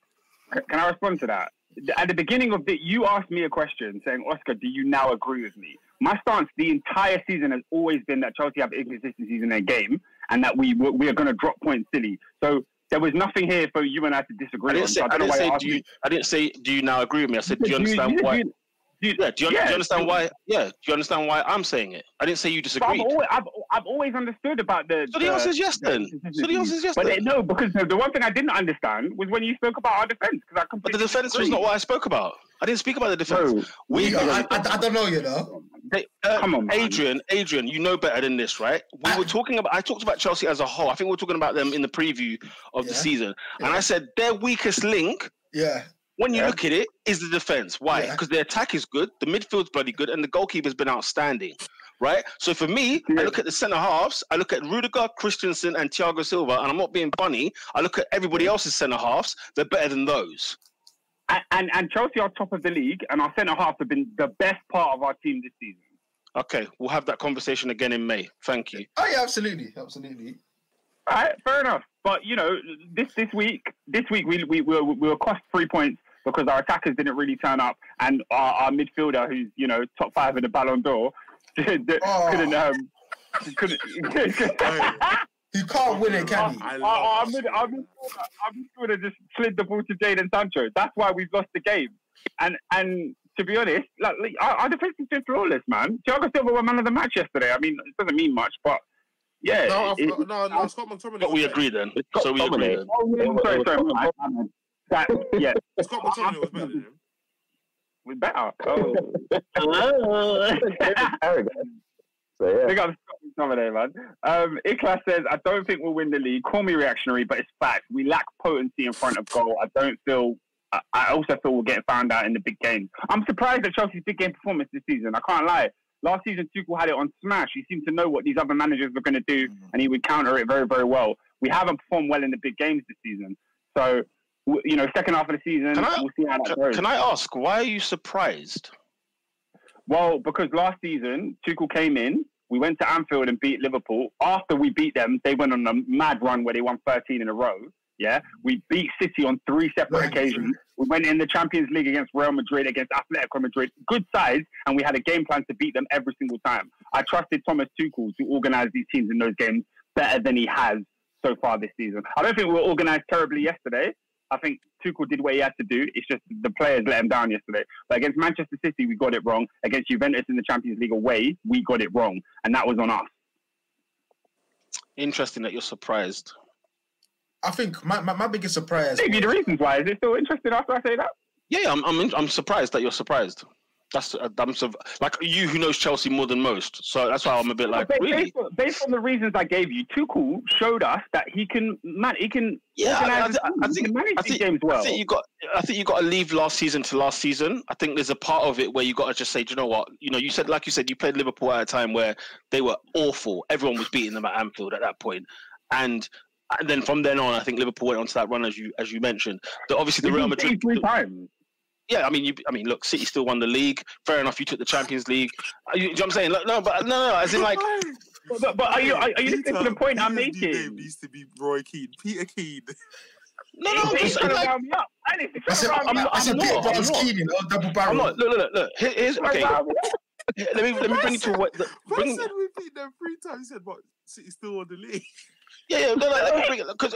Can I respond to that? At the beginning of the, you asked me a question saying, Oscar, do you now agree with me? My stance the entire season has always been that Chelsea have inconsistencies in their game and that we we are going to drop points silly. So there was nothing here for you and I to disagree I didn't on. say So I don't didn't say do you, me- I didn't say do you now agree with me. I said do you understand you- why? you- you- yeah, do you, do you understand why? Yeah, do you understand why I'm saying it? I didn't say you But I've always, I've, I've always understood about the. So the answer is yes then. So the answer is yes But then. no, because the, the one thing I didn't understand was when you spoke about our defense. Because I But the completely defense was not what I spoke about. I didn't speak about the defense. No. We, I, I, I don't know, you know. They, uh, Come on, man. Adrian. Adrian, you know better than this, right? We were talking about. I talked about Chelsea as a whole. I think we are talking about them in the preview of the Yeah. season, and I said their weakest link, Yeah. When you Yeah. look at it, is the defense. Why? Yeah. Because their attack is good, the midfield's bloody good, and the goalkeeper's been outstanding. Right. So for me, I look at the centre halves. I look at Rudiger, Christensen, and Thiago Silva, and I'm not being funny. I look at everybody else's centre halves. They're better than those. And, and, and Chelsea are top of the league, and our centre halves have been the best part of our team this season. Okay, we'll have that conversation again in May. Thank you. Oh yeah, absolutely, absolutely. All right, fair enough. But you know, this this week, this week we we we were, we were cost three points because our attackers didn't really turn up, and our, our midfielder, who's you know top five in the Ballon d'Or, [laughs] couldn't Oh. um couldn't. [laughs] He can't win it, can he? I Our, love our, that. mid, our, midfielder, our midfielder just slid the ball to Jadon Sancho. That's why we've lost the game. And and to be honest, like, like, our, our defense has been flawless, man. Thiago Silva won man of the match yesterday. I mean, it doesn't mean much, but yeah. No, it- no, no, [laughs] Scott McTominay. But we agree then. So we agree then. Oh, yeah, sorry, sorry. My bad, man. That, yeah, better. [laughs] Scott McTominay was better than him. we better. Oh. Arrogant. [laughs] So yeah. Big up Scott McTominay, man. Um, Iklas says, I don't think we'll win the league. Call me reactionary, but it's fact. We lack potency in front of goal. I don't feel. I- I also feel we'll get found out in the big games. I'm surprised at Chelsea's big game performance this season. I can't lie. Last season, Tuchel had it on smash. He seemed to know what these other managers were going to do, and he would counter it very, very well. We haven't performed well in the big games this season. So, w- you know, second half of the season, Can I- we'll see how that Can, goes. can I ask why are you surprised? Well, because last season Tuchel came in, we went to Anfield and beat Liverpool. After we beat them, they went on a mad run where they won 13 in a row. Yeah, we beat City on three separate occasions. We went in the Champions League against Real Madrid, against Atletico Madrid, good sides, and we had a game plan to beat them every single time. I trusted Thomas Tuchel to organise these teams in those games better than he has so far this season. I don't think we were organised terribly yesterday. I think Tuchel did what he had to do. It's just the players let him down yesterday. But against Manchester City, we got it wrong. Against Juventus in the Champions League away, we got it wrong, and that was on us. Interesting that you're surprised. I think my, my, my biggest surprise. Maybe the reasons why. Is it still interesting after I say that? Yeah, yeah, I'm I'm I'm surprised that you're surprised. That's uh, I'm like you who knows Chelsea more than most. So that's why I'm a bit like Ba- really. based, on, based on the reasons I gave you, Tuchel showed us that he can man, he can Yeah, I- organize. I- think- manage I think- games well. I think you got. I think you got to leave last season to last season. I think there's a part of it where you got to just say, Do you know what? You know, you said like you said, you played Liverpool at a time where they were awful. Everyone was beating them at Anfield at that point, and and then from then on, I think Liverpool went onto that run as you as you mentioned. The, obviously, the Real Madrid. Three times. Yeah, I mean, you. I mean, look, City still won the league. Fair enough. You took the Champions League. Uh, You, you know what I'm saying? Look, No, but no, no. As in, like, But, but are you are, are you listening to the point I'm Peter's new name making? needs to be Roy Keane. Peter Keane. no, no. I'm He's just trying saying, to like, round me up. And it's I said, trying to round me I up. said I'm Peter not, I'm not. Keenan, oh, double barrel. I'm not. Look, look, look. look. Here- Here's okay. Round me up. Let me let me bring you to what. The, [laughs] bring, said we beat them three times. He said, but City still won the league. yeah, yeah. No, no, let me [laughs] bring it because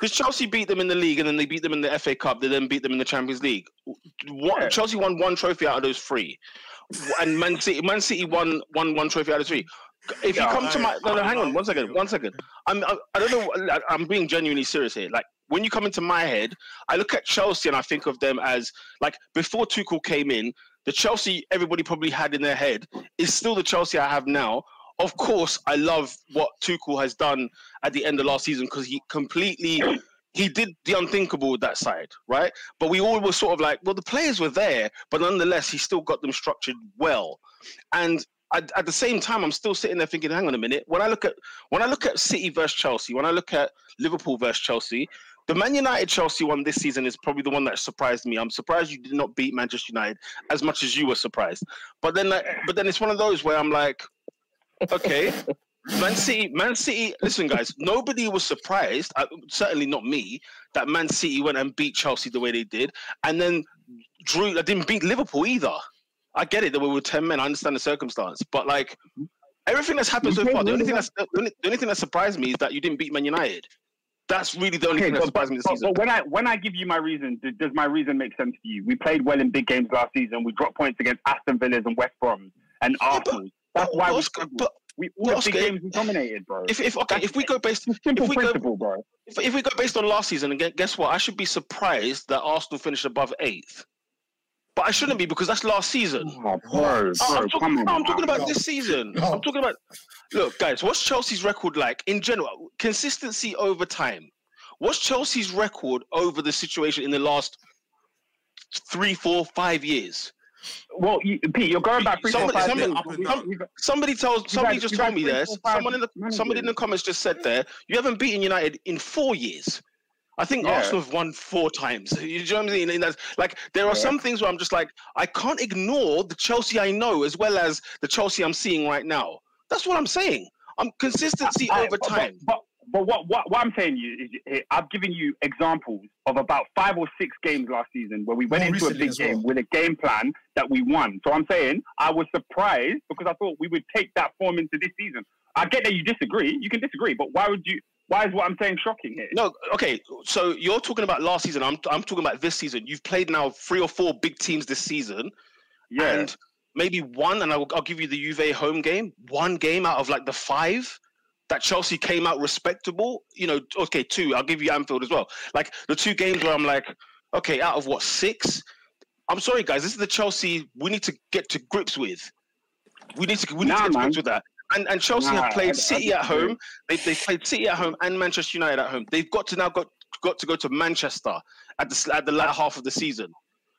We ain't in the because Chelsea beat them in the league and then they beat them in the FA Cup. They then beat them in the Champions League. One, Yeah. Chelsea won one trophy out of those three, and Man City Man City won won one trophy out of three. If you Yeah, come to my no, no, hang on, one second, one second. I'm I, I don't know. I'm being genuinely serious here. Like when you come into my head, I look at Chelsea and I think of them as like before Tuchel came in, the Chelsea everybody probably had in their head is still the Chelsea I have now. Of course, I love what Tuchel has done at the end of last season because he completely he did the unthinkable with that side, right? But we all were sort of like, well, the players were there, but nonetheless, he still got them structured well. And at, at the same time, I'm still sitting there thinking, hang on a minute. When I look at when I look at City versus Chelsea, when I look at Liverpool versus Chelsea, the Man United Chelsea one this season is probably the one that surprised me. I'm surprised you did not beat Manchester United as much as you were surprised. But then, but then it's one of those where I'm like, okay, Man City, Man City. Listen, guys, nobody was surprised. Uh, certainly not me that Man City went and beat Chelsea the way they did, and then drew. I didn't beat Liverpool either. I get it that we were ten men. I understand the circumstance, but like everything that's happened You so far, the only thing that's the only, the only thing that surprised me is that you didn't beat Man United. That's really the only Okay, thing that but, surprised me this but, season. but when I when I give you my reason, does my reason make sense to you? We played well in big games last season. We dropped points against Aston Villas and West Brom and Yeah, but- Arsenal. That's why we Oscar- but We all but the Oscar, big games we dominated, bro. if, if okay, if we go based simple if we go- principle, bro. if, if we go based on last season, and guess what? I should be surprised that Arsenal finished above eighth. But I shouldn't be because that's last season. Oh, bro, Oh, I'm, talking, come on. no, I'm talking man. about this season. No. I'm talking about. Look, guys, what's Chelsea's record like in general? Consistency over time. What's Chelsea's record over the situation in the last three, four, five years? Well, you, Pete, you're going back three, four, Somebody- somebody- years. up and We- down. we- Somebody tells. Somebody had- just told me three, there. four, five Someone in the managers. somebody in the comments just said there. You haven't beaten United in four years. I think Yeah. Arsenal have won four times. You know what saying? And that's like there are Yeah. some things where I'm just like I can't ignore the Chelsea I know as well as the Chelsea I'm seeing right now. That's what I'm saying. I'm consistency I- over but- but- time. But, but, what, what, what I'm saying you is eh, I've given you examples of about five or six games last season where we went More into a big as well. game with a game plan that we won. So I'm saying I was surprised because I thought we would take that form into this season. I get that you disagree. You can disagree, but why would you? Why is what I'm saying shocking here? No, okay. So you're talking about last season. I'm I'm talking about this season. You've played now three or four big teams this season. yeah, and maybe one, and I'll, I'll give you the Juve home game, one game out of like the five that Chelsea came out respectable. You know, okay, two. I'll give you Anfield as well. Like the two games where I'm like, okay, out of what six? I'm sorry, guys. This is the Chelsea we need to get to grips with. We need to we need Nah, to get to man. grips with that. and, and Chelsea Nah, have I- played I City at home. They they played City at home and Manchester United at home. They've got to now got got to go to Manchester at the at the latter half of the season.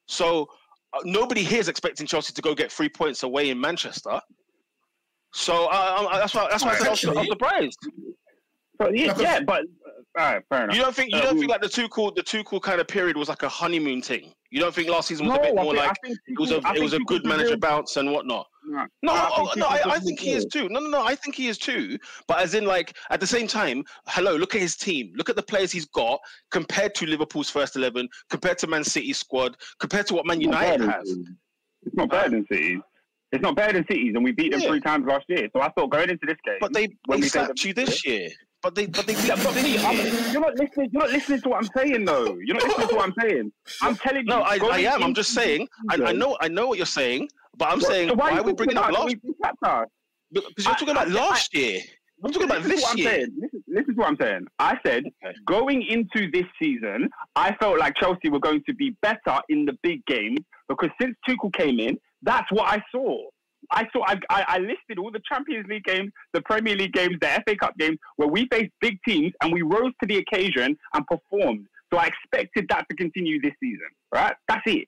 So uh, nobody here is expecting Chelsea to go get three points away in Manchester. So uh, uh, that's why that's why I said I was- I was Actually- surprised. But yeah, Like yeah, but uh, all right, fair enough. You don't think you Uh, don't we- think like the Tuchel the Tuchel kind of period was like a honeymoon thing? You don't think last season was no, a bit I more think- like it was a it was a good manager real- bounce and whatnot? No, No, I oh, think no, I, I think he is too. No, no, no, I think he is too. But as in, like, at the same time, hello, look at his team. Look at the players he's got compared to Liverpool's first eleven, compared to Man City's squad, compared to what Man United has. It's not better than Cities. It's not better than Cities, and we beat them Yeah. three times last year. So I thought going into this game, But they When they we slapped you this year. But they but they beat Yeah, but this year. you're not listening. You're not listening to what I'm saying, though. You're not listening to what I'm saying. I'm telling you. No, I, I am. I'm just saying. I, I know I know what you're saying, but I'm saying so why, you are we bringing up last? Because you're talking about last year. I'm talking about this what I'm year. saying. Listen, listen to what I'm saying. I said going into this season, I felt like Chelsea were going to be better in the big games because since Tuchel came in, that's what I saw. I saw. I, I, I listed all the Champions League games, the Premier League games, the FA Cup games where we faced big teams and we rose to the occasion and performed. So I expected that to continue this season. Right? That's it.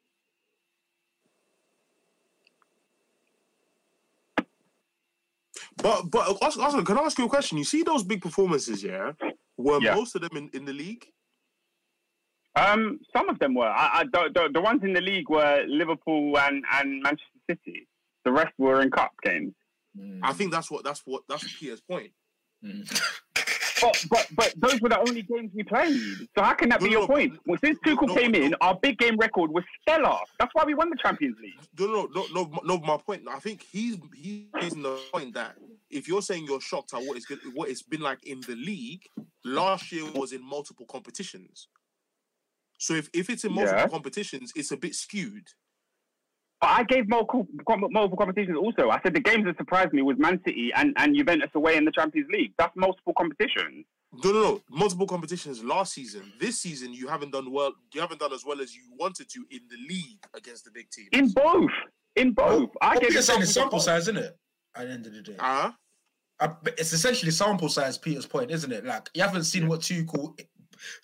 But but Oscar, can I ask you a question? You see those big performances, yeah? Were Yeah. most of them in, in the league? Um, some of them were. I, I, the, the, the ones in the league were Liverpool and, and Manchester City. The rest were in cup games. Mm, I think that's what that's what that's Peter's point. mm. [laughs] But, but but those were the only games we played. So how can that be No, your no, point? Well, since Tuchel no, came no. in, our big game record was stellar. That's why we won the Champions League. No, no, no, no, no. My point. I think he's he's raising the point that if you're saying you're shocked at what it's what it's been like in the league, last year was in multiple competitions. So if, if it's in multiple Yeah. competitions, it's a bit skewed. But I gave multiple, multiple competitions also. I said the games that surprised me was Man City and, and Juventus away in the Champions League. That's multiple competitions. No, no, no. Multiple competitions last season. This season, you haven't done well. You haven't done as well as you wanted to in the league against the big teams. In both. In both. I What gave Peter's saying examples is of sample both. size, isn't it? At the end of the day, Ah, I, it's essentially sample size. Peter's point, isn't it? Like you haven't seen what two Tuchel,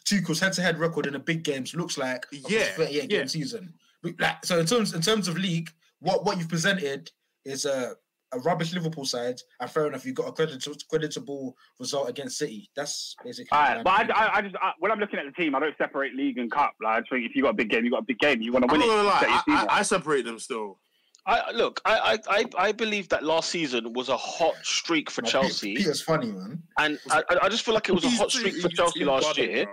Tuchel's head-to-head record in the big games looks like. across Yeah, 38 yeah. game season. We- Like so, in terms in terms of league, what what you've presented is a a rubbish Liverpool side, and fair enough, you've got a creditable, creditable result against City. That's basically. All right, I'm but I. I, I just I, when I'm looking at the team, I don't separate league and cup. Like, I think if you got a big game, you got a big game. You want to I'm win not it. gonna set lie. I. I, I separate them still. I look. I, I I I believe that last season was a hot streak for No, Chelsea, Peter's funny, man. and I, I- I just feel like it was a hot streak for Chelsea last funny, year.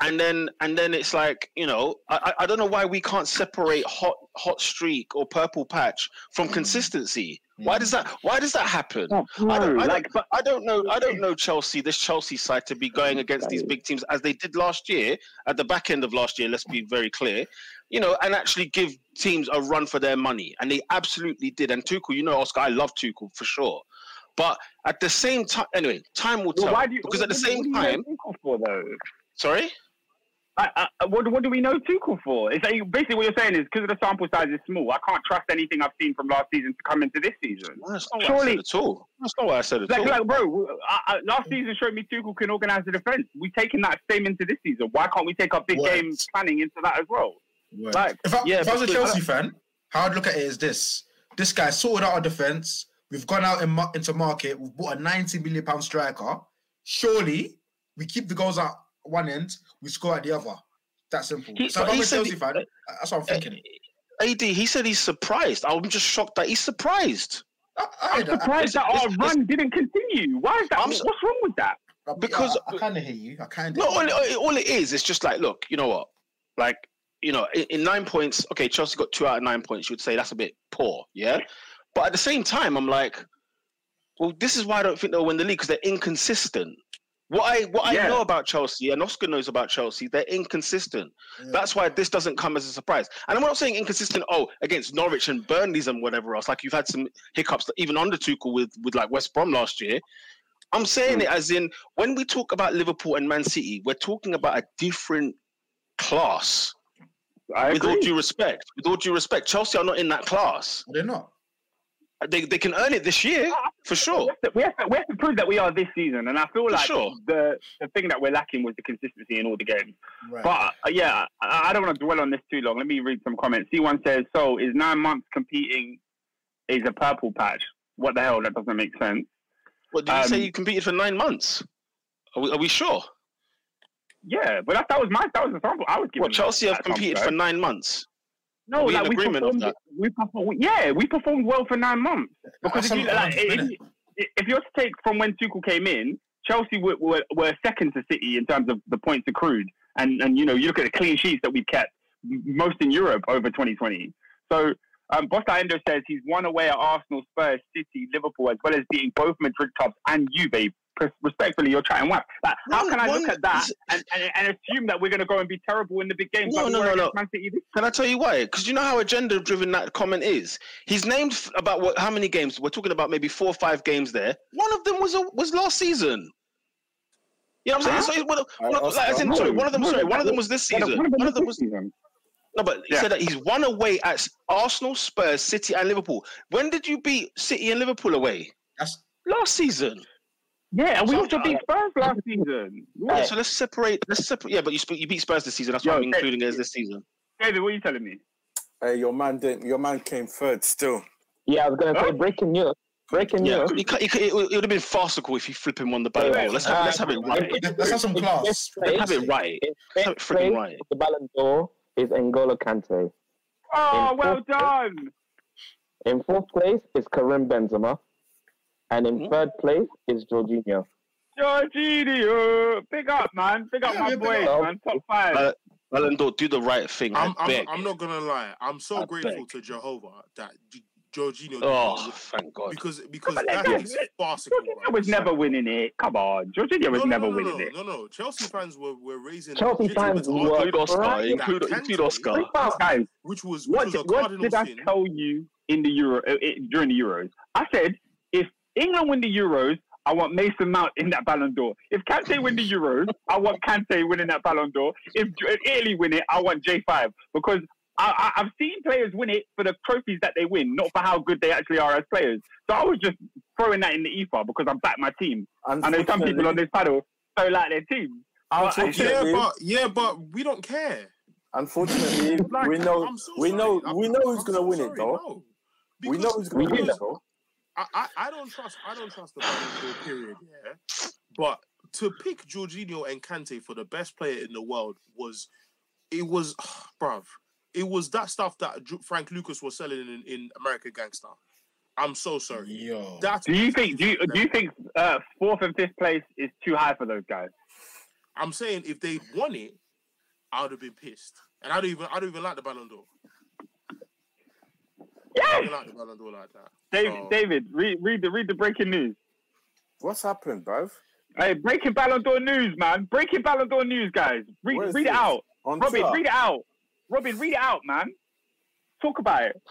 Bro. and then and then it's like you know I, I I don't know why we can't separate hot hot streak or purple patch from Mm. consistency. Why does that Why does that happen? No, I don't, I, like, don't, but I don't know. I don't [laughs] know Chelsea. This Chelsea side to be going against these big teams as they did last year at the back end of last year. Let's be very clear, you know, and actually give teams a run for their money, and they absolutely did. And Tuchel, you know, Oscar, I love Tuchel for sure, but at the same time, anyway, time will well, tell. why do you, because at the what do you- same what do you time, for though. sorry. I, I, what, what do we know Tuchel for? It's like, basically what you're saying is because the sample size is small, I can't trust anything I've seen from last season to come into this season. No, That's not what I Surely- said at all. That's not what I said at Like, all. like, bro, I, I, last season showed me Tuchel can organise the defence. We've taken that same into this season. Why can't we take our big What? game planning into that as well? Word. Like, If I, yeah, if I was a Chelsea uh, fan, how I'd look at it is this: this guy sorted out our defense. We've gone out in, into market. We've bought a ninety million pound striker. Surely we keep the goals at one end, we score at the other. That simple. He- so if I'm a Chelsea he- fan, uh, that's what I'm uh, thinking. AD, he said he's surprised. I'm just shocked that he's surprised I, I, I'm heard that. surprised that it's- our it's- run didn't continue. Why is that? I'm What's wrong with that? I, because- I, kind of hear you. I kind of. No, all it, all it is, it's just like, look, you know what? Like, you know, in, in nine points, okay, Chelsea got two out of nine points. You would say that's a bit poor, yeah? But at the same time, I'm like, well, this is why I don't think they'll win the league because they're inconsistent. What I what I know about Chelsea and Oscar knows about Chelsea, they're inconsistent. That's why this doesn't come as a surprise. And I'm not saying inconsistent. Oh, against Norwich and Burnley's and whatever else. Like you've had some hiccups, even under Tuchel with with like West Brom last year. I'm saying hmm. it as in when we talk about Liverpool and Man City, we're talking about a different class. I with all due respect, with all due respect, Chelsea are not in that class. They're not. They they can earn it this year for We sure. have, to, we, have to, we have to prove that we are this season, and I feel For like sure. the the thing that we're lacking was the consistency in all the games. Right. But uh, yeah, I, I don't want to dwell on this too long. Let me read some comments. C1 says, "So is nine months competing is a purple patch? What the hell? That doesn't make sense." What did you say? Um, You competed for nine months. Are we, are we sure? Yeah, but that, that was my that was the sample I was giving. What Chelsea have competed sample, for nine months? No, Are we in like we agreement of performed. that? We performed. Yeah, we performed well for nine months. Because if you, like, months, if, if, if you're to take from when Tuchel came in, Chelsea were, were, were second to City in terms of the points accrued, and and you know you look at the clean sheets that we've kept, most in Europe over 2020. So. Um, Bosta Endo says he's won away at Arsenal, Spurs, City, Liverpool, as well as beating both Madrid clubs and Juve. Pres- Respectfully, you're trying whack. Like, how can I look at that and, and, and assume that we're going to go and be terrible in the big games? No, no, no, no. Man City this Can I tell you why? Because you know how agenda driven that comment is. He's named f- about what? How many games? We're talking about maybe four or five games there. One of them was a, was last season. You know what I'm saying? So one of, one like, in, sorry, one of them. Sorry, one of them was this season. one of them One was of them this was season. no, but he Yeah. said that he's won away at Arsenal, Spurs, City, and Liverpool. When did you beat City and Liverpool away? That's Last season. Yeah, and we So- also beat Spurs last [laughs] season. Yeah. Yeah. So let's separate. Let's separate. Yeah, but you sp- you beat Spurs this season. That's why Yo, I'm including it as this season. David, what are you telling me? Hey, your man didn't. Your man came third still. Yeah, I was gonna say Huh? breaking news. Breaking Yeah, news. you ca- you it, would have been farcical if you flip him on the Ballon Wait, d'Or. Let's have, uh, let's have it right. if- let's have some if class. fifth Let's have it right. if Let's have it freaking place right. The Ballon d'Or is N'Golo Kante. Oh, In well fourth- done. In fourth place is Karim Benzema, and in Hmm? third place is Jorginho. Jorginho. Big up, man. Big up Yeah, my yeah, big boys, up. man. Top five. Uh, Ballon d'Or, do the right thing. I'm, I I'm. I'm not gonna lie. I'm so I grateful beg. to Jehovah that G- Jorginho did Oh, not thank God. because because But that that- is farcical. Jorginho bro. was never winning it. Come on. Jorginho was no, no, never no, no, winning no, it. No, no, Chelsea fans were, were raising Chelsea legitimate fans were- arguments Include Oscar. Right. Include, include Oscar. Well, guys, which was which what, was a did- what did I sin. tell you in the Euro uh, during the Euros? I said if England win the Euros, I want Mason Mount in that Ballon d'Or. If Kante [laughs] win the Euros, I want Kante winning that Ballon d'Or. If if Italy win it, I want J5 because I, I, I've seen players win it for the trophies that they win, not for how good they actually are as players. So I was just throwing that in the ether because I'm back my team. I know some people on this panel don't like their team. I- I- Unfortunately- Yeah, but yeah, but we don't care. Unfortunately, Like, we know so we know I'm- we know who's I'm gonna so win it though. no. We know who's gonna We win it though. I, I, I don't trust I don't trust the Ballon d'Or period, yeah. But to pick Jorginho and Kante for the best player in the world was it was [sighs] bruv. It was that stuff that Frank Lucas was selling in, in American Gangster. I'm so sorry. yo. That Do you think do you, do you think uh, fourth and fifth place is too high for those guys? I'm saying if they won it, I would have been pissed. And I don't even I don't even like the Ballon d'Or. I don't like the Ballon d'Or like that. Dave, So- David, read read the read the breaking news. What's happened, bruv? Hey, breaking Ballon d'Or news, man. Breaking Ballon d'Or news, guys. Read Where is read it out. On Robin, Twitter? read it out. Robin, read it out, man. Talk about it.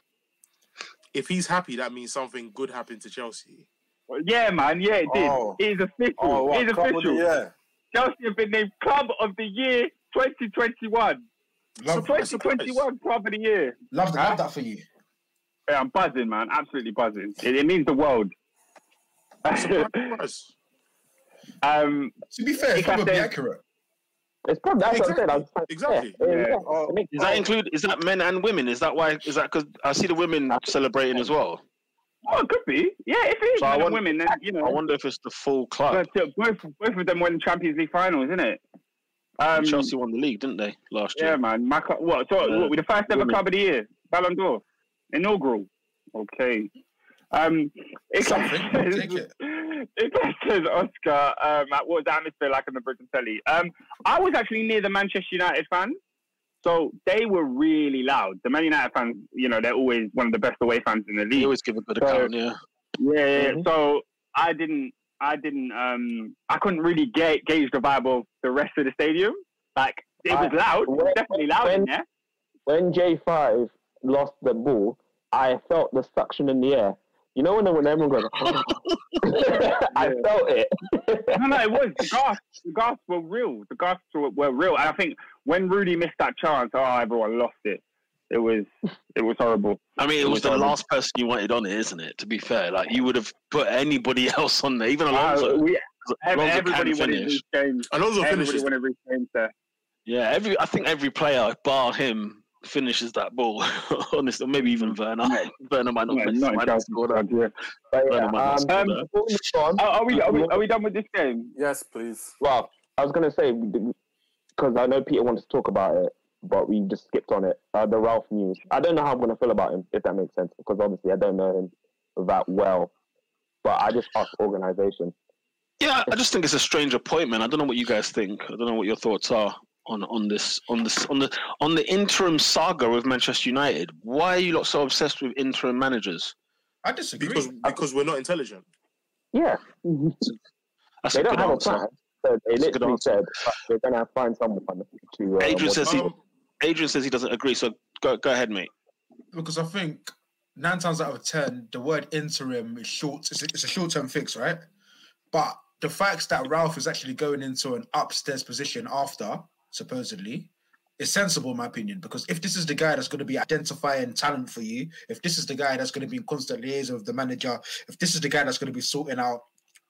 If he's happy, that means something good happened to Chelsea. Well, Yeah, man. Yeah, it did. Oh. It is official. Oh, what? it is Club of the official. year. Chelsea have been named Club of the Year 2021. Love, Surprise. 2021 Club of the Year. love, Huh? love that for you. Yeah, I'm buzzing, man. Absolutely buzzing. It, it means the world. Surprise. [laughs] um, To be fair, it's If probably say- accurate. It's probably that's what I said. I was trying Exactly. Yeah, Yeah. yeah, it makes Does that include? Is that men and women? Is that why? Is that because I see the women celebrating as well? oh, it could be. Yeah, if it is So I men and want- women, then you know. I wonder if it's the full club. But uh, both both of them won Champions League finals, isn't it? Um, Chelsea won the league, didn't they last year? Yeah, man. My, cl- what? So Yeah. what, we the first ever Women. club of the year, Ballon d'Or, inaugural. Okay. Um, it Something, I'll take it. [laughs] It says Oscar um, at what was the atmosphere like on the Britain telly? Um, I was actually near the Manchester United fans, so they were really loud. The Man United fans, you know, they're always one of the best away fans in the They league. always give a good So- account. Yeah. Yeah, yeah, yeah. Mhm. So I didn't, I didn't, um, I couldn't really ga- gauge the vibe of the rest of the stadium. Like it was I- loud, it was when- definitely loud in when- there. when J5 lost the ball, I felt the suction in the air. You know when when everyone goes, [laughs] I felt it. No, no, it was the [laughs] gasps. The gasps were real. The gasps were, were real. And I think when Rudy missed that chance, oh, everyone lost it. It was it was horrible. I mean, it was the Horrible. last person you wanted on it, isn't it? To be fair, like you would have put anybody [laughs] else on there, even Uh, Alonso. we, Alonso everybody can wanted finish. Reece James. Alonso Everybody finishes. wanted Reece James there. Yeah, every I think every player bar him finishes that ball. [laughs] Honestly, maybe even Werner. Yeah. Werner might not, Yeah, finish, not in might not score that. yeah. But yeah, Werner might not um, um, that. before we move on, Are, are we are we are we done with this game? Yes, please. Well, I was gonna say because I know Peter wanted to talk about it, but we just skipped on it. Uh, the Ralf news. I don't know how I'm gonna feel about him, if that makes sense, because obviously I don't know him that well. But I just asked organization. Yeah, I just think it's a strange appointment. I don't know what you guys think. I don't know what your thoughts are on on this on this on the on the interim saga with Manchester United. Why are you lot so obsessed with interim managers? I disagree. Because because we're not intelligent. Yeah, That's they a don't good have answer. a plan. So they That's literally said they're gonna find someone to. Uh, Adrian says he Um, Adrian says he doesn't agree. So go go ahead, mate. because I think nine times out of ten, the word interim is short. It's a, it's a short-term fix, right? But the fact that Ralf is actually going into an upstairs position after supposedly is sensible, in my opinion. Because if this is the guy that's going to be identifying talent for you, if this is the guy that's going to be in constant liaison with the manager, if this is the guy that's going to be sorting out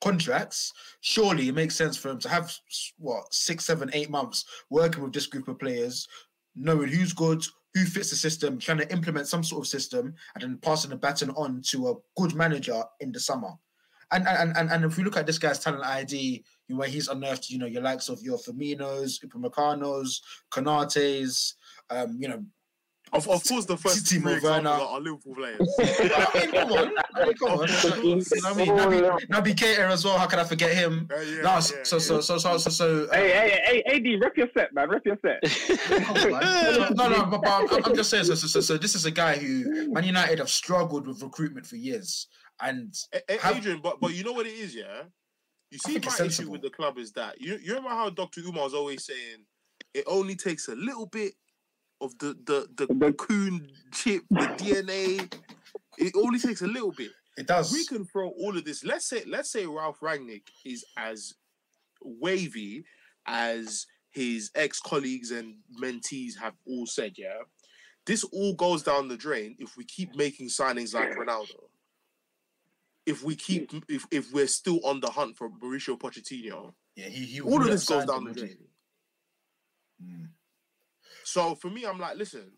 contracts, surely it makes sense for him to have what six, seven, eight months working with this group of players, knowing who's good, who fits the system, trying to implement some sort of system, and then passing the baton on to a good manager in the summer. And and and, and if we look at this guy's talent ID, you know, where he's unearthed, you know, your likes of your Firminos, Upamecano's, Canates, um, you know, Of, of course, the first Timo three examples Werner. are Liverpool players. [laughs] I mean, come on, I mean, come on. You know what I mean, Naby, Naby Keita as well. How can I forget him? Uh, yeah, no, yeah, so, yeah. so, so, so, so, so, so, uh, Hey, hey, hey, AD, rep your set, man. Rep your set. [laughs] Come on, man. no, no, but, but I'm, I'm just saying. So, so, so, so, this is a guy who Man United have struggled with recruitment for years, and A- A- Have- Adrian, but but you know what it is, yeah. You see, my issue with the club is that you you remember how Doctor Umar was always saying it only takes a little bit of the the the, the coon chip, the DNA. It only takes a little bit. it does. We can throw all of this. Let's say let's say Ralf Rangnick is as wavy as his ex colleagues and mentees have all said. Yeah, this all goes down the drain if we keep making signings like Ronaldo. If we keep, if, if we're still on the hunt for Mauricio Pochettino, yeah, he, he all of this goes signed down the drain. Mm. So for me, I'm like, listen,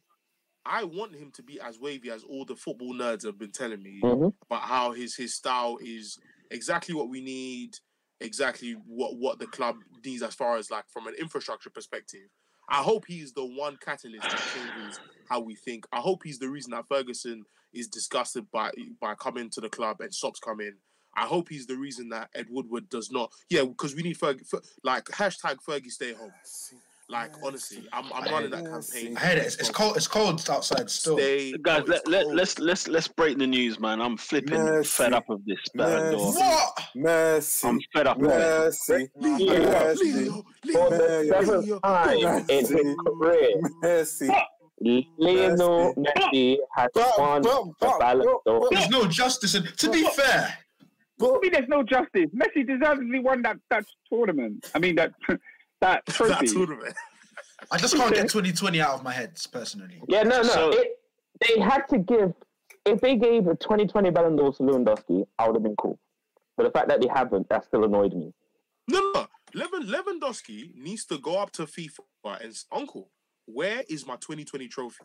I want him to be as wavy as all the football nerds have been telling me Mhm. about how his his style is exactly what we need, exactly what what the club needs as far as like from an infrastructure perspective. I hope he's the one catalyst that changes how we think. I hope he's the reason that Ferguson is disgusted by by coming to the club and stops coming. I hope he's the reason that Ed Woodward does not. Yeah, because we need Fergie. Fer, like hashtag Fergie stay home. Like honestly, I'm I'm running that campaign. I heard it. It's, it's cold. It's cold outside still. Stay, Guys, let, it's let, cold. let's let's let's break the news, man. I'm flipping Messi. fed up of this Ballon d'Or. Messi. I'm fed up of it. Messi, Leo, Yeah. Leo, For the Leo, seventh Leo, time in his Messi. career, Messi. Lionel Messi. Messi has But- won but- the but- Ballon d'Or. There's no justice. And to be fair, But I mean, there's no justice. Messi deservedly won that that tournament. I mean that [laughs] that [laughs] That trophy. tournament. I just can't get [laughs] 2020 out of my head personally. Yeah, no, no. So- it, they had to give. If they gave a 2020 Ballon d'Or to Lewandowski, I would have been cool. But the fact that they haven't, that still annoyed me. No, no. Lewand- Lewandowski needs to go up to FIFA and say, Uncle, where is my 2020 trophy?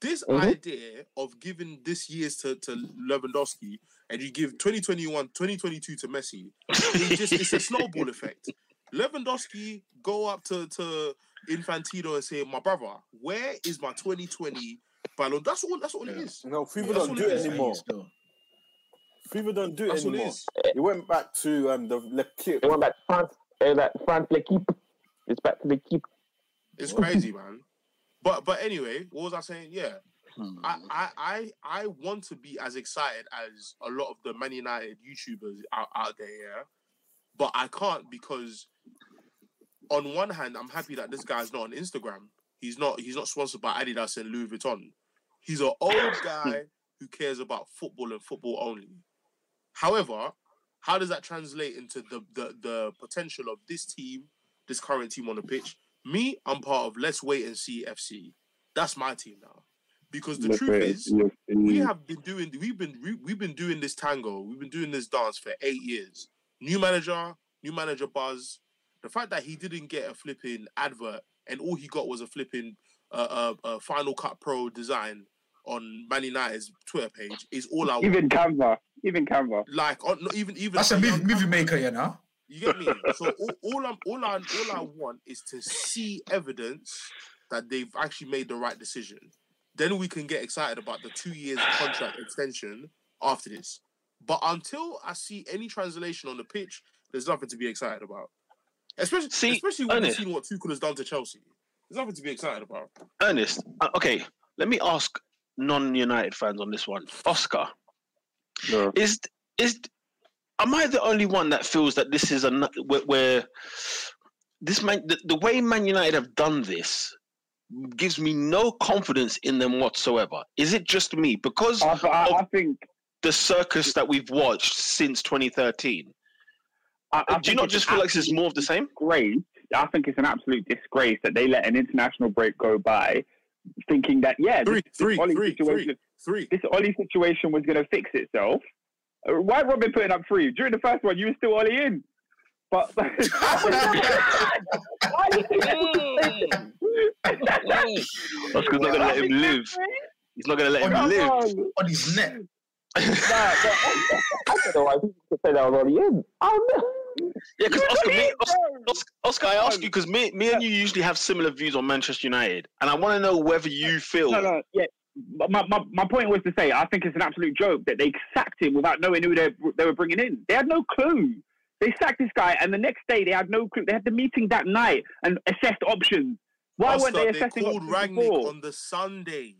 This Mhm. idea of giving this year's to, to Lewandowski and you give 2021, 2022 to Messi, it's just it's a snowball effect. Lewandowski go up to, to Infantino and say, My brother, where is my 2020 Ballon? That's all that's all it Yeah. is. no, FIFA don't do it it is, anymore. Still. FIFA don't do it That's what it anymore. is. It went back to um the l'équipe. They went back to France. Uh, that France l'équipe. It's back to l'équipe. It's crazy, man. But but anyway, what was I saying? Yeah. Hmm. I, I, I, I want to be as excited as a lot of the Man United YouTubers out, out there, yeah. But I can't because on one hand, I'm happy that this guy's not on Instagram. He's not he's not sponsored by Adidas and Louis Vuitton. He's an old guy who cares about football and football only. However, how does that translate into the, the, the potential of this team, this current team on the pitch? Me, I'm part of Let's Wait and See FC. That's my team now. because the truth is, we have been doing we've been we've been doing this tango, we've been doing this dance for eight years. New manager, new manager buzz. The fact that he didn't get a flipping advert and all he got was a flipping uh, uh, uh, Final Cut Pro design on Man United's Twitter page is all I want. even Canva, even Canva. Like, on, not even even That's a movie, movie maker, you know. You get me? So all, all I'm all I all I want is to see evidence that they've actually made the right decision. Then we can get excited about the two years contract extension after this. But until I see any translation on the pitch, there's nothing to be excited about. Especially See, especially when we've seen what Tuchel has done to Chelsea. There's nothing to be excited about. Ernest, uh, okay, let me ask non-United fans on this one. Oscar, No. is is am I the only one that feels that this is a where, where this man the, the way Man United have done this gives me no confidence in them whatsoever. Is it just me because I, I, I think. The circus that we've watched since 2013? I, I Do you not just feel like this is more of the same? Great. I think it's an absolute disgrace that they let an international break go by, thinking that yeah, Three, this, three, this Ollie three, situation, Three. this Ollie situation was going to fix itself. Uh, Why Robin putting up three during the first one? You were still Ollie in, but [laughs] Oscar's not gonna let him live. He's not gonna let him live. on his neck. [laughs] I don't know why people could say that was already in. Oh no. Yeah, because Oscar, me, [laughs] Oscar, Oscar, Oscar, I ask you because me, me and you usually have similar views on Manchester United, and I want to know whether you feel. No, no, yeah. My, my, my point was to say, I think it's an absolute joke that they sacked him without knowing who they, they were bringing in. They had no clue. They sacked this guy, and the next day they had no clue. They had the meeting that night and assessed options. Why weren't they Oscar, they called options Rangnick before? on the Sunday.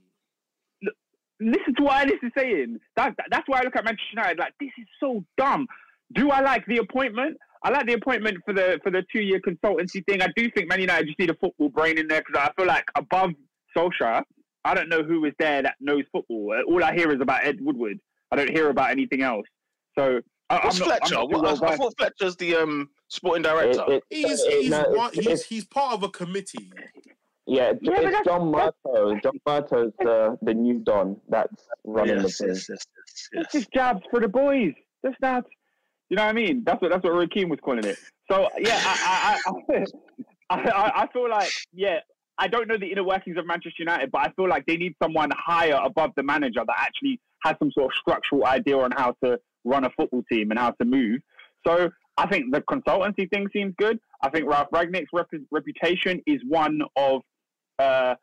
Listen to what Alice is saying. That, that- that's why I look at Manchester United like this is so dumb. Do I like the appointment? I like the appointment for the for the two year consultancy thing. I do think Man United just need a football brain in there because I feel like above Solskjaer, I don't know who is there that knows football. Uh, All I hear is about Ed Woodward. I don't hear about anything else. So I, What's I'm not, Fletcher? I'm not too What- I, I thought Fletcher's the um, sporting director. It- it- He's it- he's, no, one, it's- he's he's part of a committee. Yeah, Yeah, it's that's- John Murtough. John Murtough's the the new Don that's running yes, the thing. yes, yes, yes, It's just jabs for the boys. Just that. You know what I mean? That's what that's what Roy Keane was calling it. So yeah, I I, [laughs] I, I I feel like yeah, I don't know the inner workings of Manchester United, but I feel like they need someone higher above the manager that actually has some sort of structural idea on how to run a football team and how to move. So I think the consultancy thing seems good. I think Ralf Rangnick's rep- reputation is one of uh,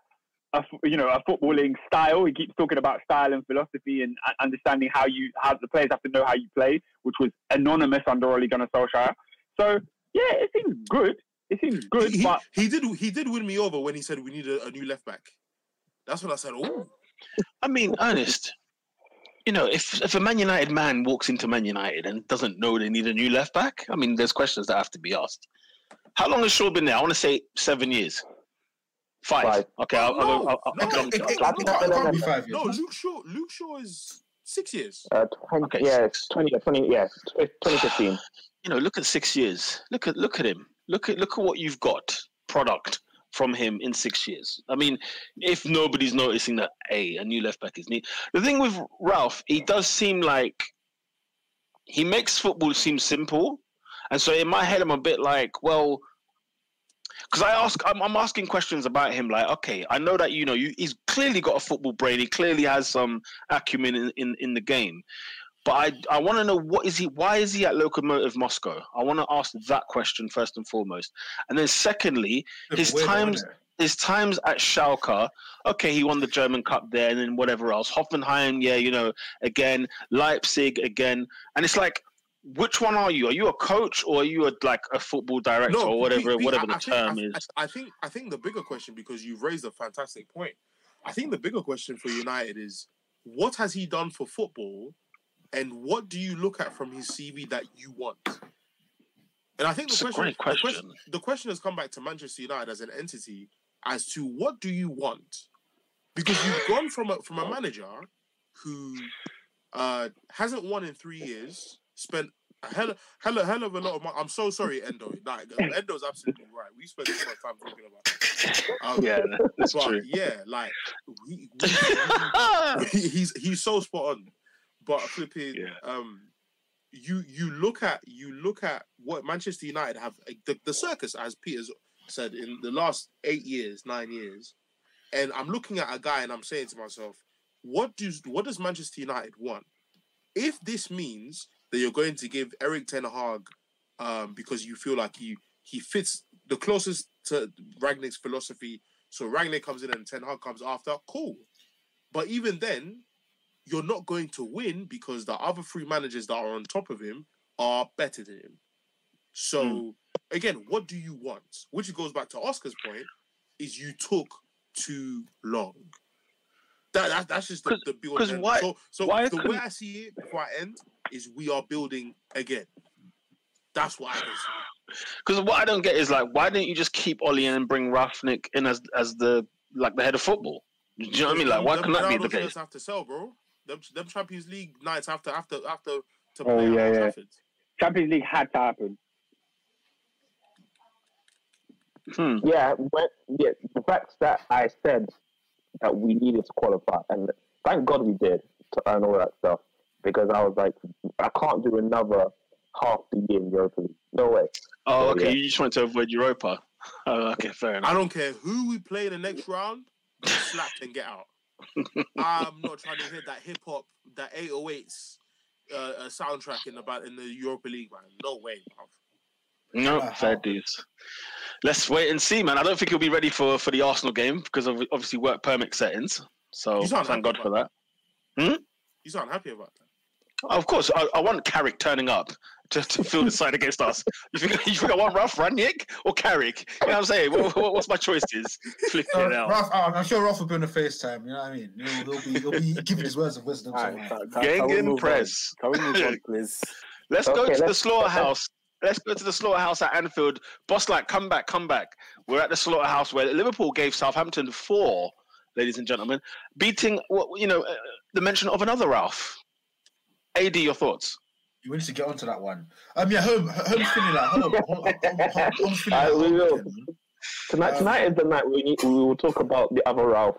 a, f- you know a footballing style. He keeps talking about style and philosophy and uh, understanding how you how the players have to know how you play, which was anonymous under Ole Gunnar Solskjaer. So yeah, it seems good. It seems good, he, but he did he did win me over when he said we need a, a new left back. That's what I said, "Oh, I mean, Ernest, you know, if if a Man United man walks into Man United and doesn't know they need a new left back, I mean, there's questions that have to be asked. How long has Shaw been there? I want to say seven years. Five. Five. Okay, I'll, I'll, No, I'll, I'll, no, I'll jump- It, I'll it, jump- it can't, it can't be five no. Luke Shaw Luke Shaw is six years." Uh, 20, Okay, yeah, it's 20, 20, yeah, 2015. you know, look at six years. Look at look at him. Look at look at what you've got product from him in six years. I mean, if nobody's noticing that a a new left back is neat. The thing with Ralf, he does seem like he makes football seem simple, and so in my head, I'm a bit like, well. Because I ask, I'm, I'm asking questions about him. Like, okay, I know that you know you, he's clearly got a football brain. He clearly has some acumen in, in, in the game. But I I want to know what is he? Why is he at Lokomotiv Moscow? I want to ask that question first and foremost, and then secondly, his times his times at Schalke. Okay, he won the German Cup there, and then whatever else. Hoffenheim, yeah, you know, again Leipzig again, and it's like, which one are you? Are you a coach or are you a like a football director or Pete- whatever whatever I- the I term is? I, I think I think the bigger question because you've raised a fantastic point. I think the bigger question for United is what has he done for football, and what do you look at from his CV that you want? And I think the a question, the question, question. the question has come back to Manchester United as an entity as to what do you want, because you've gone from a from a manager who uh, hasn't won in three years, spent a hell, hell, hell of a lot of money. I'm so sorry, Endo. Like [laughs] Endo's absolutely right. We spent so much time talking about. It. Um, Yeah, that's but true. yeah, like we, we, [laughs] he's he's so spot on. But flipping, Yeah. um, you you look at you look at what Manchester United have the, the circus, as Peter's said, in the last eight years, nine years, and I'm looking at a guy and I'm saying to myself, what does what does Manchester United want? If this means that you're going to give Erik Ten Hag, um, because you feel like he he fits the closest to Rangnick's philosophy, so Rangnick comes in and Ten Hag comes after, cool. But even then, you're not going to win because the other three managers that are on top of him are better than him. So again, what do you want? Which goes back to Oscar's point: is you took too long. That, that that's just the, 'Cause- the build. 'cause end. why- so so why the way couldn't- I see it before I end is we are building again. That's what I can see. Because what I don't get is like, why didn't you just keep Ole and bring Rangnick in as as the like the head of football? Do you know what I mean? Like, why Them can that be the players case? Have to sell, bro. Them, them Champions League nights have to have to have to to Oh, play at yeah, yeah. Trafford. Champions League had to happen. Hmm. Yeah, when, yeah, the fact that I said that we needed to qualify, and thank God we did to earn all that stuff, because I was like, I can't do another half the year in Europa League. No way. Oh, Oh, okay. yeah. You just want to avoid Europa. [laughs] Oh, okay, fair enough. I don't care who we play in the next round, get slapped and get out. [laughs] I'm not trying to hear that hip hop, that 808s uh, uh, soundtrack in the in the Europa League, man. No way, bruv. No, Uh, fair how? dues. Let's wait and see, man. I don't think he'll be ready for for the Arsenal game because of obviously work permit settings. So thank God for that. about You sound happy about that. Of course, I, I want Carrick turning up [laughs] to, to field the side against us. You think, [laughs] you think I want Ralf Rangnick or Carrick? You know what I'm saying? What, what- what's my choices? [laughs] Flipping Uh, it out. Ralf, I'm I'm sure Ralf will be on the FaceTime. You know what I mean? He'll, he'll be he'll be giving his words of wisdom. All somewhere. right, can, can, can Gang in press. On? Can we move on, please? Let's go to the let's- slaughterhouse. Let's go to the slaughterhouse at Anfield. Boss, like, come back, come back. We're at the slaughterhouse where Liverpool gave Southampton four, ladies and gentlemen, beating what you know uh, the mention of another Ralph. Ad, your thoughts? We need to get onto that one. Um, yeah, home, home's feeling like home. home, home, home home's feeling like we home will. again, man. Tonight, Um, tonight is the night we need, we will talk about the other Ralph.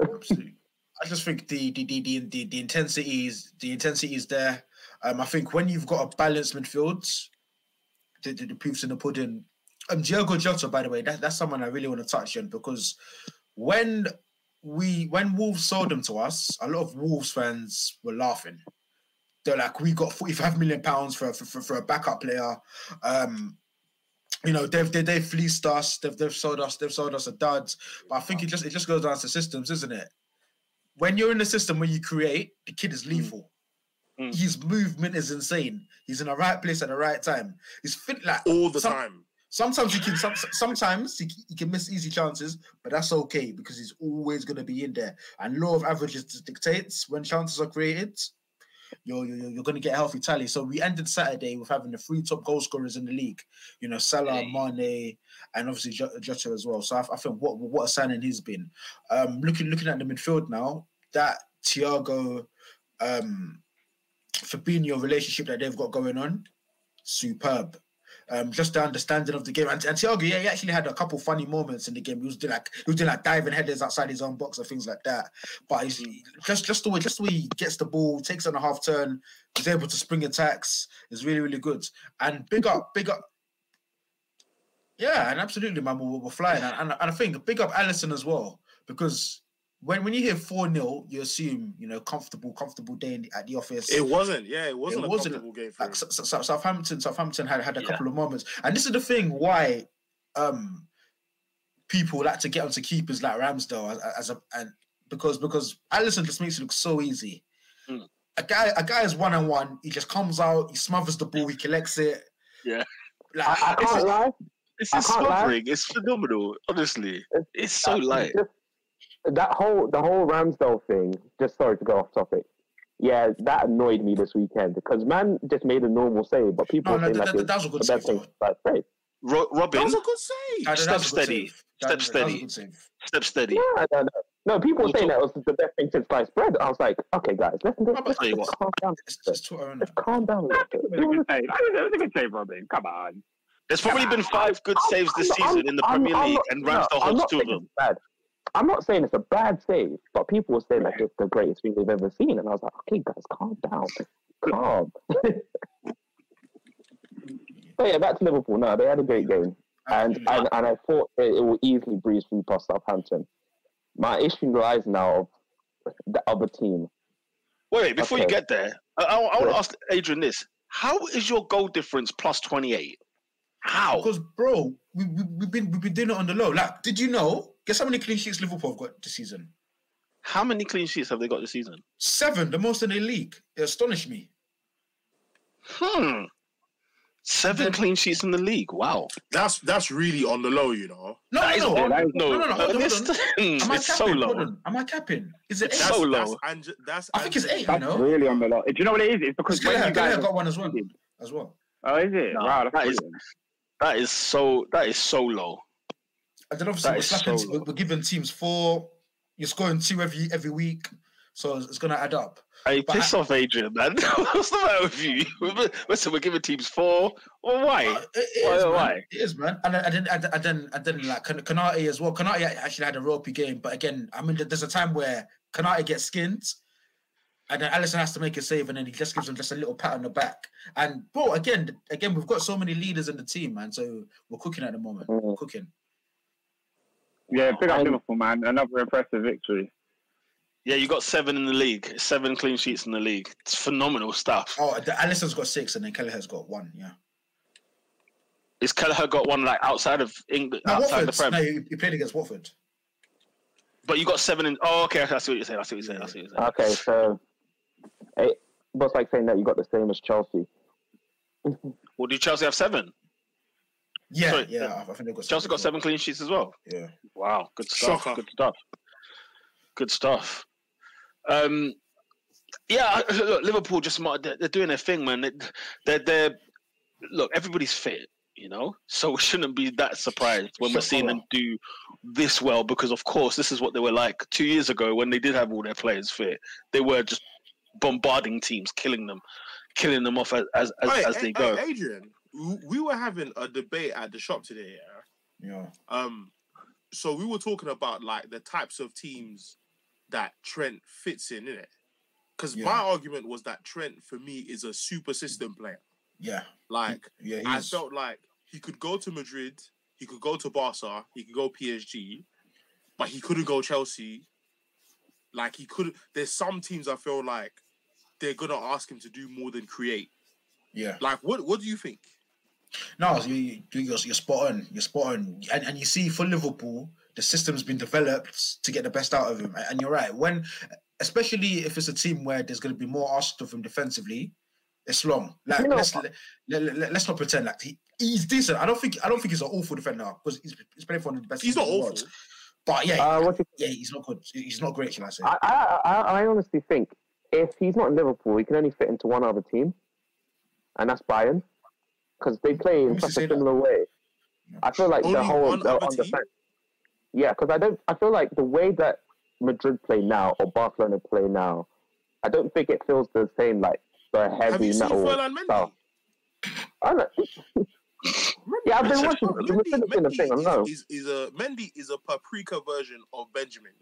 Absolutely. I just think the the the the, the, the intensity is the intensity is there. Um, I think when you've got a balanced midfield, the, the, the proof's in the pudding. Um, Diogo Jota, by the way, that, that's someone I really want to touch on because when we when Wolves sold him to us, a lot of Wolves fans were laughing. They're like, "We got forty-five million pounds for, for for a backup player." Um, you know, they've they, they've fleeced us. They've they've sold us. They've sold us a dud. But I think it just it just goes down to systems, isn't it? When you're in a system where you create, the kid is lethal. Mm. His movement is insane. He's in the right place at the right time. He's fit like All the some- time. Sometimes he can. Some, sometimes he, he can miss easy chances, but that's okay because he's always going to be in there. And law of averages dictates when chances are created, you're you're, you're going to get a healthy tally. So we ended Saturday with having the three top goal scorers in the league. You know, Salah, Mane, and obviously Jo- Jota as well. So I, I think what what a signing he's been. Um, looking looking at the midfield now, that Thiago, um, Fabinho relationship that they've got going on, superb. Um, just the understanding of the game. And, and Thiago, yeah, he actually had a couple funny moments in the game. He was doing like he was doing like diving headers outside his own box and things like that. But he's just just the way just the way he gets the ball, takes on a half turn, is able to spring attacks is really really good. And big up, big up. Yeah, and absolutely, man, we're, we're flying. And, and, and I think big up Alisson as well because when when you hear four 0 you assume you know comfortable, comfortable day in the, at the office. It wasn't. Yeah, it wasn't It a wasn't comfortable game for like S- S- S- Southampton, Southampton had had a Yeah. couple of moments, and this is the thing why um people like to get onto keepers like Ramsdale as, as a and because because Alisson just makes it look so easy. Mm. A guy, a guy is one on one. He just comes out, he smothers the ball, he collects it. Yeah. like I, I can't is- lie. It's I is can't lie. smothering. It's phenomenal. Honestly, it's so That- light. just- that whole the whole Ramsdale thing. Just sorry to go off topic. Yeah, that annoyed me this weekend because man just made a normal save, but people no, no, saying that, like that, it's that was a good the save. best thing. though. Like, right. Ro- That Robin, was a good save. That- that Step was a good steady. save. Step That- that was a steady. step steady. Yeah, no, no. No, people were We'll saying talk- that was the best thing since sliced bread. I was like, okay, guys, let's, let's, let's, Tell you let's what. calm down. It's just Twitter, innit? Let's calm down a little bit. It was a good save. It was a good save, Robin. Come on. There's probably been five good I'm- saves this I'm- season in the I'm- Premier I'm League, not- and Ramsdale I'm holds two of them. bad. I'm not saying it's a bad save, but people were saying like it's the greatest thing they've ever seen, and I was like, okay, guys, calm down, calm. [laughs] but yeah, back to Liverpool. No, they had a great game, and and, and I thought it, it will easily breeze through past Southampton. My issue lies now of the other team. Wait, wait, before you get there, I, I, want to ask Adrian this: How is your goal difference plus twenty eight? How? Because, bro, we, we, we've been we've been doing it on the low. Like, did you know? Guess how many clean sheets Liverpool have got this season? How many clean sheets have they got this season? Seven, the most in the league. It astonished me. Hmm. Seven Then- clean sheets in the league. Wow. That's that's really on the low, you know. No, That is no, no. on- that is- no, no, no, no, hold on, it's, hold [laughs] Am I it's so capping? Hold low. on. Am I capping? Is it It's eight? That's, so low. That's, Ange- that's I think it's Ange- eight, you know? really on the low. Do you know what it is? It's because Because when you Gallagher guys got one as well. As well. Oh, is it? No, wow, that's that is- brilliant. That is so. That is so low. And then obviously That we're, is slapping, so we're, we're giving teams four. You're scoring two every every week, so it's, it's gonna add up. Hey, But piss off, Adrian, man. [laughs] What's the matter with you? We're- [laughs] Listen, we're giving teams four. Well, why? Uh, it, Why- is, man. why? It is, man. And then, and then, and then, and then, and then like Kan- Konaté as well. Konaté actually had a ropey game, but again, I mean, there's a time where Konaté gets skinned, and then Alisson has to make a save, and then he just gives him just a little pat on the back. And bro, again, again, we've got so many leaders in the team, man. So we're cooking at the moment. We're Mm. cooking. Yeah, big up I'm- Liverpool, man. Another impressive victory. Yeah, you got seven in the league. Seven clean sheets in the league. It's phenomenal stuff. Oh, the, Alisson's got six, and then Kelleher's got one. Yeah. Is Kelleher got one like outside of England, No, outside the Watford. Prem? No, he, he played against Watford. But you got seven in. Oh, okay. I see what you're saying. I see what you're saying. I see what you're saying. Okay, so it was like saying that you got the same as Chelsea. Well, do Chelsea have seven? Yeah, Sorry, yeah. I, I think they got Chelsea got seven clean sheets as well. well. Yeah. Wow, good stuff. Shocker. Good stuff. Good stuff. Um, yeah, look, Liverpool just they're, they're doing their thing, man. They- They're they're look, everybody's fit, you know, so we shouldn't be that surprised when we're seeing them do this well because, of course, this is what they were like two years ago when they did have all their players fit. They were just bombarding teams, killing them, killing them off as as, as, Hey, as hey, they go. hey, Adrian, we were having a debate at the shop today. Yeah. Yeah. Um, so we were talking about like the types of teams that Trent fits in, innit? Because Yeah. my argument was that Trent for me is a super system player. Yeah. Like Yeah. I felt like he could go to Madrid, he could go to Barca, he could go PSG, but he couldn't go Chelsea. Like he could. There's some teams I feel like they're gonna ask him to do more than create. yeah. Like what? What do you think? No, you, you, you're, you're spot on. You're spot on. And, and you see, for Liverpool, the system's been developed to get the best out of him. And you're right. When, especially if it's a team where there's going to be more asked of him defensively, it's long. Like You know- let's let, let, let, us not pretend like he, he's decent. I don't think I don't think he's an awful defender because he's, he's playing for one of the best. He's not in the awful. But yeah, Uh, yeah, he's not good. He's not great, shall I say? I, I, I, honestly think if he's not in Liverpool, he can only fit into one other team, and that's Bayern, because they play in such a that? similar way. I feel like the whole the, on the team? fence. Yeah, because I don't. I feel like the way that Madrid play now or Barcelona play now, I don't think it feels the same like the heavy Have you seen metal Mendy? I don't. [laughs] Yeah, I've been watching. Mendy, We've been thing. I Mendy is, is, is a Mendy is a paprika version of Benjamin.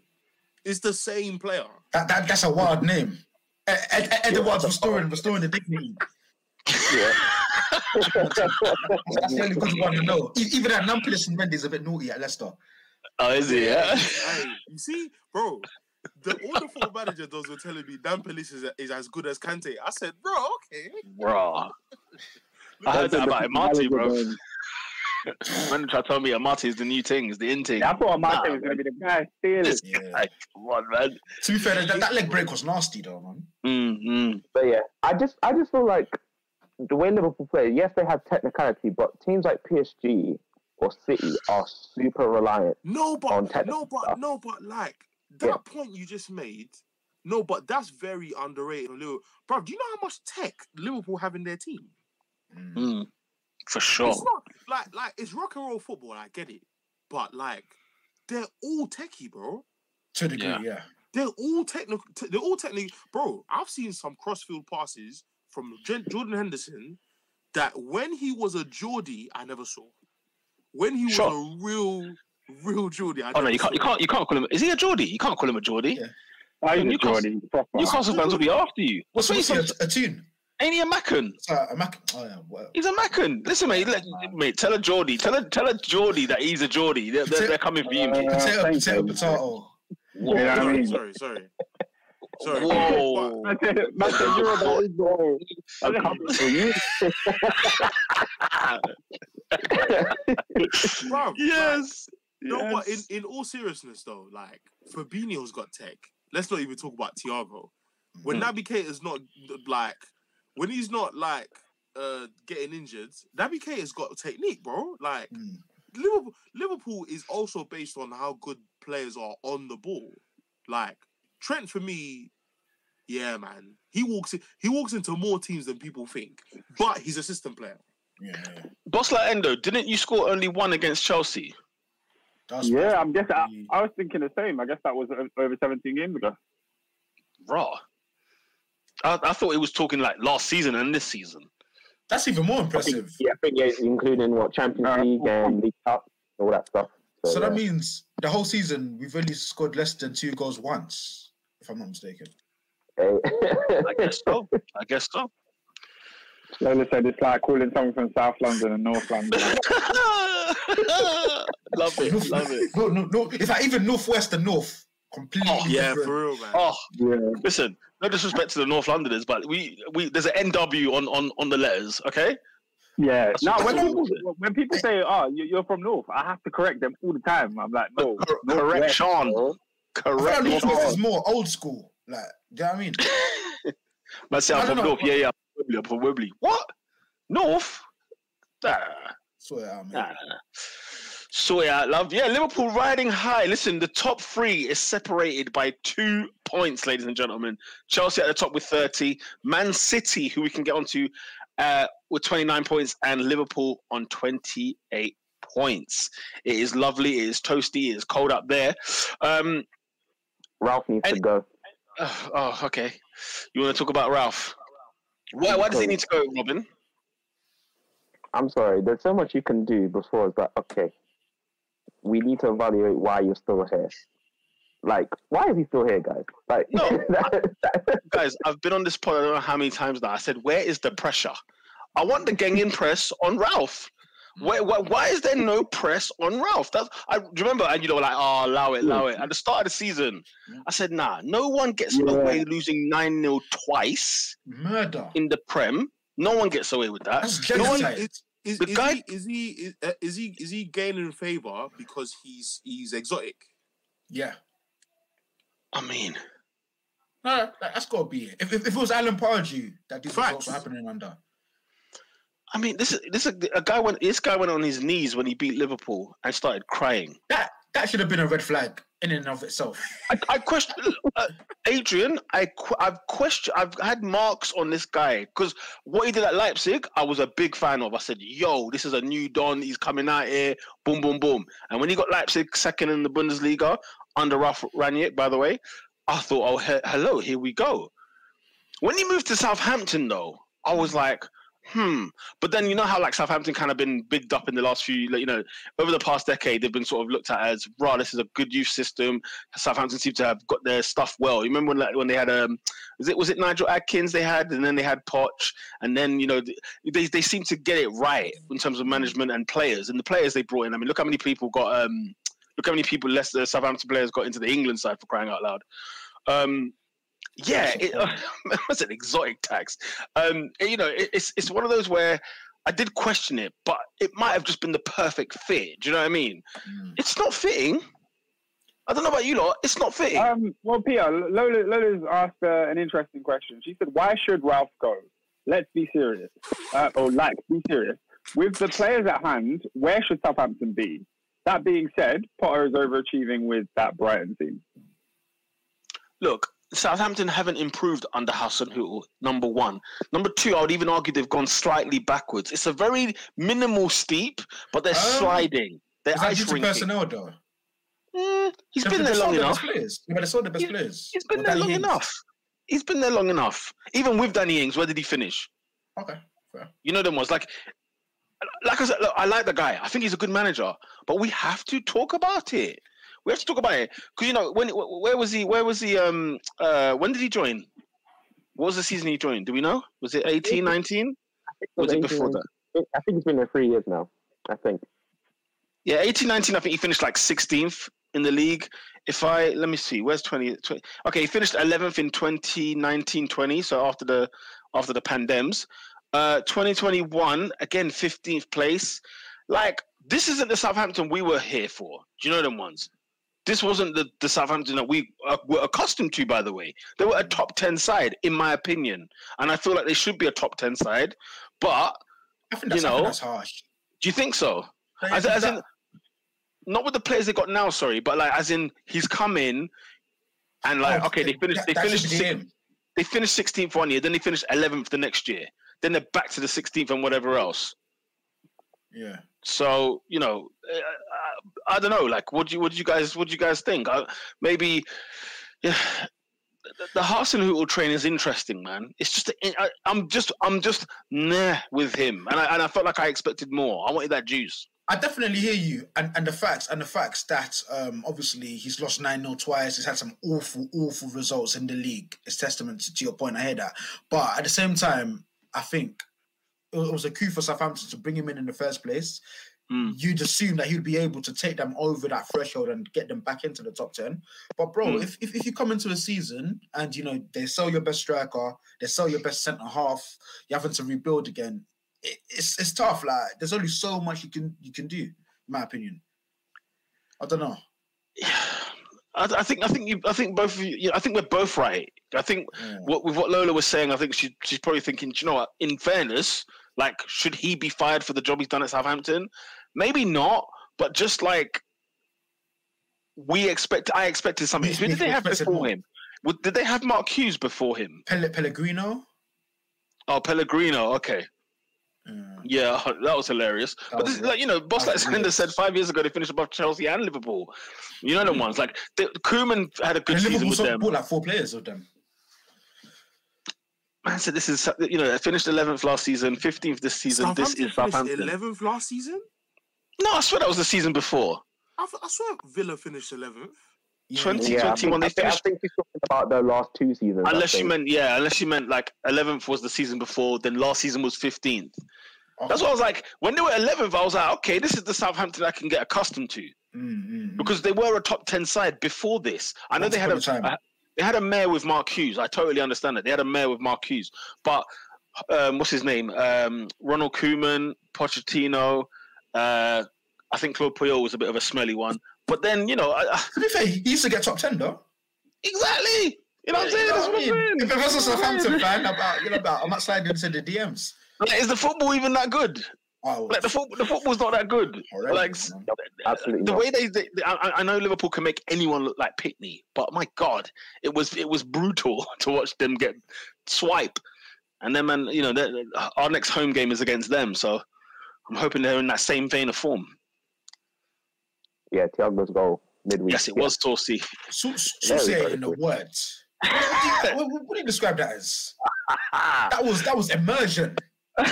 It's the same player. That, that that's a wild name. Ed, Ed, Ed, Edwards restoring restoring the dignity. Yeah. [laughs] That's the only good one to know. Even that Nampalys and Mendy is a bit naughty at Leicester. Oh, is he? Yeah. hey, you see, bro, the all the football manager does were telling me Dan Police is, is as good as Kante. I said, bro, okay. Bro. [laughs] I heard that about Amartey, bro. Man tried to tell me Amartey is the new thing, is the in thing. Yeah, I thought Amartey Nah, was going to be the guy. Steal This. Yeah. guy, come on, man. To be fair, that, that leg break was nasty though, man. Mm-hmm. But yeah, I just I just feel like the way Liverpool play, yes, they have technicality, but teams like PSG or City are super reliant. No, On but no, but stuff. no, but like that Yeah. point you just made. No, but that's very underrated. Liverpool. Bro, do you know how much tech Liverpool have in their team? Mm. Mm. For sure. It's not like like it's rock and roll football. I get it, but like they're all techie, bro. To a degree, Yeah. yeah. They're all technical. They're all technically, bro. I've seen some crossfield passes from Jen- Jordan Henderson that when he was a Geordie, I never saw. When he was a real, real Geordie, I Oh no, never you can't, you can't, you can't call him. Is he a Geordie? You can't call him a Geordie. Yeah. I You just can't- Jordan proper. Newcastle fans will be after you. What's, What's what's he? he, a, a tune? Ain't he a Mackem? It's a, a Mac. Oh, yeah. Well, He's a Mackem. Listen, mate. Let, mate, tell a Geordie. Tell a tell a Geordie that he's a Geordie. They're, they're, they're coming for you, mate. Uh, potato, thank potato, potato. You know what I sorry, mean? sorry, sorry, sorry. Whoa. Man said, man said, you're about [laughs] bro. I'm coming for you. [laughs] Bruv, Yes. No, but in, in all seriousness though, like Fabinho's got tech. Let's not even talk about Thiago. When Naby Keita's not like when he's not like uh getting injured, Naby K has got technique, bro. Like Mm. Liverpool Liverpool is also based on how good players are on the ball. Like Trent for me, yeah, man. He walks in, he walks into more teams than people think. But he's a system player. Yeah, yeah. Boss like Endo, didn't you score only one against Chelsea? That's Yeah, I'm guessing. I, I was thinking the same. I guess that was over 17 games ago. Raw. I, I thought he was talking like last season and this season. That's even more I think, impressive. yeah, I think yeah, including what Champions Uh, League and League Cup, all that stuff. So, So that yeah. means the whole season we've only scored less than two goals once, if I'm not mistaken. Hey. I guess so. I guess so. [laughs] Lola said it's like calling someone from South London and North London. [laughs] love it. Love it. No, no, no. It's like even northwest and north, completely Oh, Yeah, different. for real, man. Oh, yeah. listen. No disrespect to the North Londoners, but we we there's an NW on on on the letters. Okay. Yeah. That's No, what- when people when people say, "Oh, you- you're from North," I have to correct them all the time. I'm like, no, Cor- North correct, West, Sean. bro. I feel like Correct. northwest is more old school. Like, do you know what I mean? [laughs] Man, say I I'm from know. North. Yeah, yeah. I'm from Wibbly. I'm from Wibbly. What? North? Nah. Swear it out, man. Nah. So yeah, love. Yeah, Liverpool riding high. Listen, the top three is separated by two points, ladies and gentlemen. Chelsea at the top with 30, Man City, who we can get onto, uh, with 29 points, and Liverpool on 28 points. It is lovely. It is toasty. It is cold up there. Um, Ralph needs to go. oh, [sighs] oh, okay. You want to talk about Ralph? Why? Why does he need to go, Robin? I'm sorry. There's so much you can do before it's like, okay, we need to evaluate why you're still here. Like, why is he still here, guys? Like, No, [laughs] that- that- guys, I've been on this pod. I don't know how many times now. I said, "Where is the pressure?" I want the gang in press on Ralph. Why, why, why is there no press on Ralph? That's I do you remember, and you know, like, oh, allow it, allow it. At the start of the season, I said, nah, no one gets Yeah. away losing 9 0 twice Murder. in the Prem. No one gets away with that. That's No one, genocide. Is, is, guy- he is he is, uh, is he is he gaining favor because he's he's exotic? Yeah. I mean, No, that- that's got to be it. If, if, if it was Alan Pardew that these Facts. results were happening under, I mean, this is this is a guy went. This guy went on his knees when he beat Liverpool and started crying. that that should have been a red flag in and of itself. I, I question uh, Adrian. I I've questioned. I've had marks on this guy because what he did at Leipzig, I was a big fan of. I said, "Yo, this is a new don. He's coming out here. Boom, boom, boom." And when he got Leipzig second in the Bundesliga under Ralf Rangnick, by the way, I thought, "Oh, he- hello, here we go." When he moved to Southampton, though, I was like, "Hmm." But then you know how like Southampton kind of been bigged up in the last few, like, you know, over the past decade, they've been sort of looked at as, "Raw, this is a good youth system." Southampton seem to have got their stuff well. You remember when like, when they had um, was it was it Nigel Adkins they had, and then they had Poch, and then you know they they seem to get it right in terms of management and players, and the players they brought in. I mean, look how many people got um, look how many people Leicester Southampton players got into the England side for crying out loud. Um, yeah, it, uh, was [laughs] an exotic tax. Um, you know, it, it's it's one of those where. I did question it, but it might have just been the perfect fit. Do you know what I mean? Mm. It's not fitting. I don't know about you lot. It's not fitting. Um, well, Peter, Lola, Lola's asked uh, an interesting question. She said, "Why should Ralph go?" Let's be serious, uh, or like be serious. With the players at hand, where should Southampton be? That being said, Potter is overachieving with that Brighton team. Look, Southampton haven't improved under Hasenhüttl, number one. Number two, I would even argue they've gone slightly backwards. It's a very minimal steep, but they're Um, sliding. They're Is that due to personnel though? Mm, he's been there long enough. best Players. Yeah, but they sold the best He's- players. He's been Or there Danny long enough. He's been there long enough. Even with Danny Ings, where did he finish? Okay. fair. You know them ones like, like I said, look, I like the guy. I think he's a good manager, but we have to talk about it. We have to talk about it because you know when where was he? Where was he? Um, uh, when did he join? What was the season he joined? Do we know? Was it 18, 19? Or was it before that? I think it's been there three years now. I think. Yeah, 18, 19, I think he finished like 16th in the league. If I, let me see, where's 20, 20 okay, he finished 11th in 2019, 20, so after the, after the pandems. Uh, 2021, again, 15th place. Like, this isn't the Southampton we were here for. Do you know them ones? This wasn't the, the Southampton that we uh, were accustomed to, by the way. They were a top 10 side, in my opinion. And I feel like they should be a top 10 side. But I think that's, You know, that's harsh. do you think so? As, as in, not with the players they got now, sorry, but like as in he's come in and like oh, okay, they finished they finished six, they finished sixteenth one year, then they finished eleventh the next year, then they're back to the sixteenth and whatever else. Yeah. So you know, uh, I don't know. Like, what do you what do you guys what do you guys think? Maybe, yeah. The, the Hasenhüttl train is interesting, man. It's just I, I'm just I'm just nah with him, and I and I felt like I expected more. I wanted that juice. I definitely hear you, and, and the facts and the facts that um, obviously he's lost nine 0 twice. He's had some awful, awful results in the league. It's testament to, to your point. I hear that, but at the same time, I think it was a coup for Southampton to bring him in in the first place. Mm. You'd assume that he'd be able to take them over that threshold and get them back into the top ten. But bro, Mm. if, if if you come into a season and you know they sell your best striker, they sell your best centre half, you're having to rebuild again. It, it's it's tough. Like there's only so much you can you can do, in my opinion. I don't know. I, I think I think you I think both of you. I think we're both right. I think Yeah. what with what Lola was saying, I think she she's probably thinking, "Do you know what? In fairness, like, should he be fired for the job he's done at Southampton? Maybe not, but just like we expect, I expected something. Who did they have before him? Did they have Mark Hughes before him? Pelle, Pellegrino. Oh, Pellegrino. Okay, mm. Yeah. yeah, [laughs] that was hilarious. That but was this, like you know, boss that like was Slender said five years ago they finished above Chelsea and Liverpool. You know the mm. ones like the, Koeman had a good And season Liverpool with sold- them. bought like four players of them. Man said this is you know they finished 11th last season, 15th this season. this is Southampton. Eleventh last season. No, I swear that was the season before. I, th- I swear Villa finished eleventh. Yeah. 20 Yeah, I think, they I, think, I finished- think he's talking about the last two seasons. Unless you meant yeah, unless you meant like 11th was the season before, then last season was 15th. Okay. That's what I was like. When they were 11th, I was like, okay, this is the Southampton I can get accustomed to Mm, mm, mm. because they were a top 10 side before this. I know Once they had a a, a they had a mayor with Mark Hughes. I totally understand that they had a mayor with Mark Hughes, but um, what's his name? Um, Ronald Koeman, Pochettino. Uh, I think Claude Puel was a bit of a smelly one, but then you know, I, I, To be fair, he used to get top ten though. exactly. You know what I'm saying? You know That's what what I I'm saying. If it was a That's what I'm Southampton fan, about you know about, I might slide into the DMs. Like, is the football even that good? Oh, Like the football, the football's not that good. horrendous, Like man. Absolutely the not. way they, they, they- I, I know Liverpool can make anyone look like Pitney, but my God, it was it was brutal [laughs] to watch them get swipe, and then man, you know, our next home game is against them, so I'm hoping they're in that same vein of form. Yeah, Thiago's goal midweek. Yes, it yeah. was Torsey. So, so, Very, say it in the words. What, what, do you, what, what do you describe that as? [laughs] That was that was immersion. That,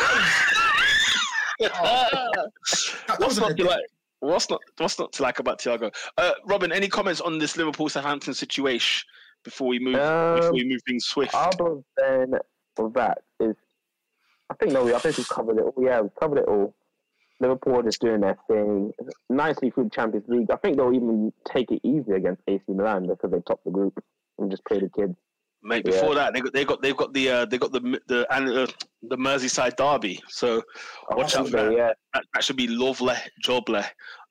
that what's wasn't not a to like? What's not what's not to like about Thiago? Uh, Robin, any comments on this Liverpool Southampton situation before we move before Um, we move things swift? Other than that is, I think no, We I think we've covered it. all. Yeah, we've covered it all. Liverpool are just doing their thing nicely through the Champions League. I think they'll even take it easy against AC Milan because they topped the group and just play the kids. Mate, Yeah. before that, they got they got they've got the uh, they got the the and uh, the Merseyside derby. So watch out for that. yeah, That, that should be lovely, jobly.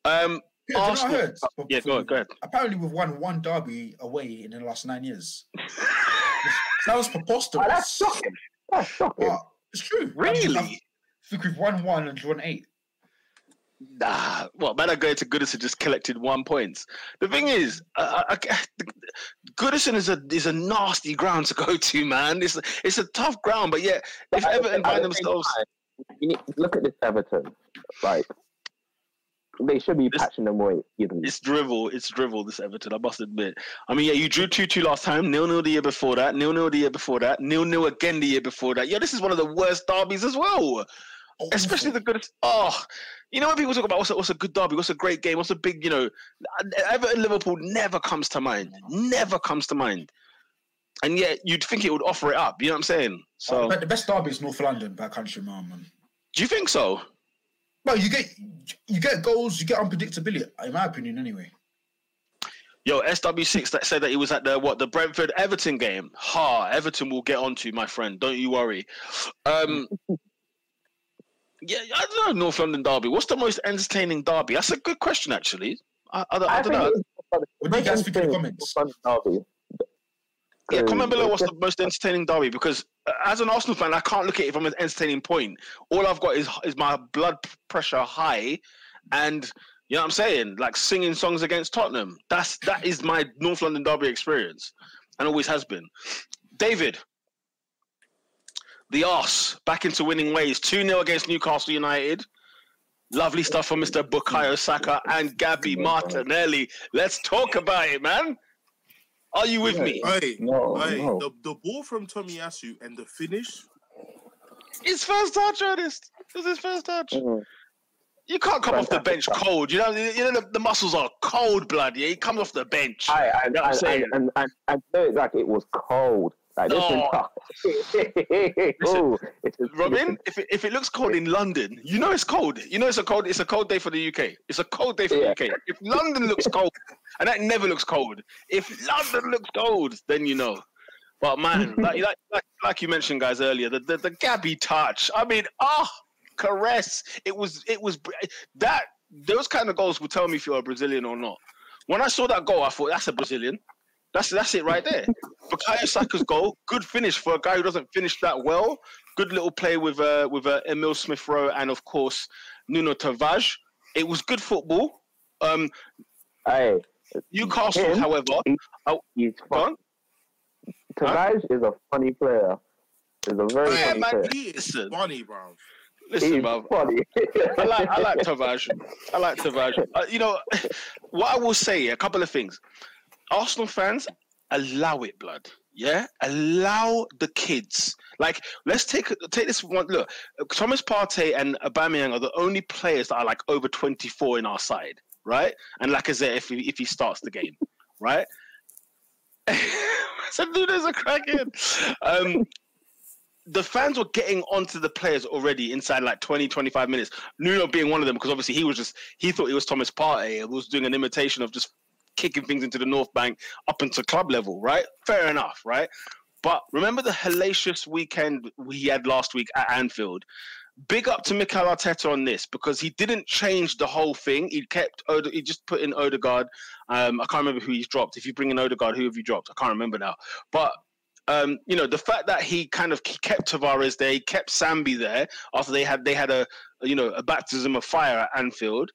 Um, Yeah, do you know what I heard? yeah, go ahead, go ahead. Apparently, we've won one derby away in the last nine years. that was [laughs] Oh, preposterous. that's shocking. That's shocking. But it's true. Really? I think we've won one and drawn eight. Nah, well, man, I go to Goodison just collected one points. The thing is, uh, I, Goodison is a is a nasty ground to go to, man. It's it's a tough ground, but yet if But at the- Everton find the themselves, time, look at this Everton. Like, They should be This- patching them away. Even It's drivel. It's drivel. This Everton, I must admit. I mean, yeah, you drew two two last time. Nil nil the year before that. Nil nil the year before that. Nil nil again the year before that. Yeah, this is one of the worst derbies as well. Especially the good. Oh, you know when people talk about what's a, what's a good derby, what's a great game, what's a big, you know, Everton Liverpool never comes to mind. Never comes to mind. And yet you'd think it would offer it up. You know what I'm saying? So But the best derby is North London, backcountry man, man. do you think so? Well, you get you get goals, you get unpredictability, in my opinion, anyway. Yo, SW6 that said that he was at the what the Brentford Everton game. Ha, Everton will get onto my friend. Don't you worry. Um, yeah, I don't know North London derby. What's the most entertaining derby? That's a good question, actually. I, I, don't- I don't know. What do you guys think in the comments? Derby. Yeah, Um, comment below what's the most entertaining derby because uh, as an Arsenal fan, I can't look at it from an entertaining point. All I've got is is my blood pressure high, and you know what I'm saying, like singing songs against Tottenham. That's that is my North London derby experience, and always has been. David, the arse back into winning ways. Two 0 against Newcastle United. Lovely stuff from Mr. Bukayo Saka and Gabby Martinelli. Let's talk about it, man. Are you with me? Hey, No, hey, no. the, the ball from Tomiyasu and the finish. His first touch, Ernest. It was his first touch. Mm. You can't come off the bench stuff. cold. You know, you know the, the muscles are cold blood. Yeah, he comes off the bench. I, I, You know what I'm and, saying? and, and, and, and know like it was cold. Like this Oh. [laughs] It is- Robin, if it, if it looks cold in London, you know it's cold. You know it's a cold. It's a cold day for the UK. It's a cold day for Yeah. the UK. If London looks cold, and that never looks cold. If London looks cold, then you know. But man, [laughs] like, like like like you mentioned, guys earlier, the the, the Gabby touch. I mean, ah, caress. It was it was that. Those kind of goals will tell me if you're a Brazilian or not. When I saw that goal, I thought that's a Brazilian. That's that's it right there. Bukayo Saka's goal, good finish for a guy who doesn't finish that well. Good little play with uh, with uh, Emile Smith Rowe and of course Nuno Tavares. It was good football. Um, Hey, Newcastle, Him? however, he's fun. on. Tavares is a funny player. He's a very Yeah, funny man, player. He is funny, bro. Listen, He's bruv. funny. I like I like [laughs] Tavares. I like Tavares. Uh, you know, [laughs] what I will say, a couple of things. Arsenal fans, allow it, blood. Yeah, allow the kids. Like, let's take take this one. Look, Thomas Partey and Aubameyang are the only players that are like over twenty four in our side, right? And Lacazette if he, if he starts the game, right? [laughs] so dude, there's a crack in. Um, the fans were getting onto the players already inside like 20, 25 minutes. Nuno being one of them because obviously he was just he thought he was Thomas Partey and was doing an imitation of just kicking things into the North Bank up into club level, right? Fair enough, right? But remember the hellacious weekend we had last week at Anfield. Big up to Mikel Arteta on this because he didn't change the whole thing. He kept Ode- he just put in Odegaard. Um, I can't remember who he's dropped. If you bring in Odegaard, who have you dropped? I can't remember now. But um, you know, the fact that he kind of kept Tavares there, he kept Sambi there after they had they had a you know a baptism of fire at Anfield,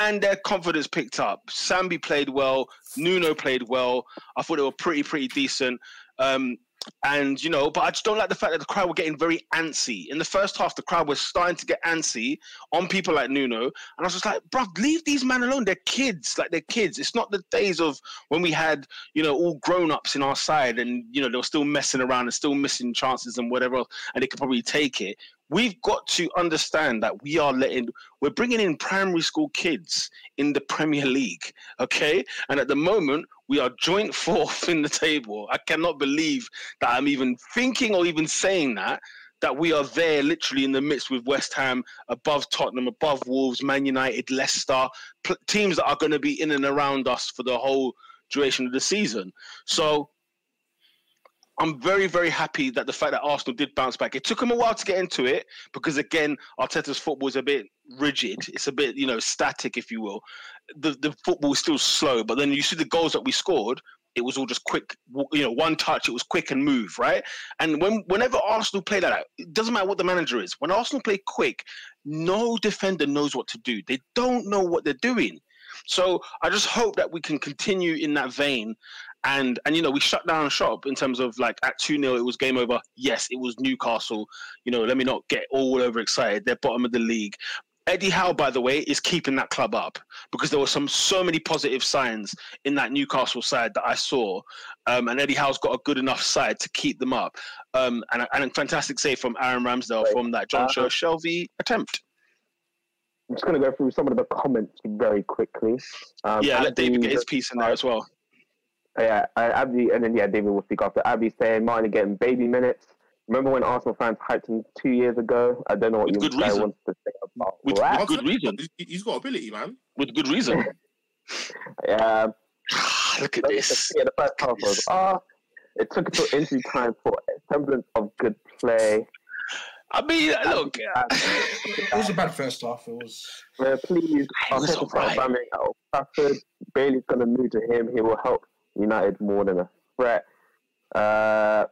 and their confidence picked up. Sambi played well, Nuno played well. I thought they were pretty pretty decent. Um, and you know, but I just don't like the fact that the crowd were getting very antsy. In the first half, the crowd was starting to get antsy on people like Nuno, and I was just like, "Bruv, leave these men alone. They're kids, like they're kids. It's not the days of when we had, you know, all grown ups in our side, and you know they were still messing around and still missing chances and whatever, else, and they could probably take it. We've got to understand that we are letting, we're bringing in primary school kids in the Premier League, okay? And at the moment, we are joint [laughs] fourth in the table. I cannot believe that I'm even thinking or even saying that. That we are there, literally in the midst with West Ham, above Tottenham, above Wolves, Man United, Leicester, pl- teams that are going to be in and around us for the whole duration of the season. So I'm very, very happy that the fact that Arsenal did bounce back. It took them a while to get into it because, again, Arteta's football is a bit rigid. It's a bit, you know, static, if you will. The the football is still slow, but then you see the goals that we scored. It was all just quick, you know, one touch. It was quick and move, right? And when whenever Arsenal play that, it doesn't matter what the manager is. When Arsenal play quick, no defender knows what to do. They don't know what they're doing. So I just hope that we can continue in that vein and and you know we shut down shop in terms of like at 2-0 it was game over yes it was newcastle you know let me not get all over excited they're bottom of the league Eddie Howe, by the way, is keeping that club up because there were some so many positive signs in that Newcastle side that I saw, um, and Eddie Howe's got a good enough side to keep them up. Um, and, and a fantastic save from Aaron Ramsdale Right. from that John Uh, Shelvey attempt. I'm just going to go through some of the comments very quickly. Um, yeah, let David get his piece in there as well. Yeah, uh, Abdi, and then yeah, David will speak after. Abdi saying Martin getting baby minutes. Remember when Arsenal fans hyped him two years ago? I don't know what With you good guy wants to say about With- that. with good reason. He- He's got ability, man. With good reason. [laughs] Um, Look at this. Yeah, the first half was ah. it took until injury time for a semblance of good play. I mean, look, It was a bad first half. It was. Uh, please, It was Arteta alright. start Aubameyang at Old Trafford. Bailey's going to move to him. He will help United more than a threat. Uh,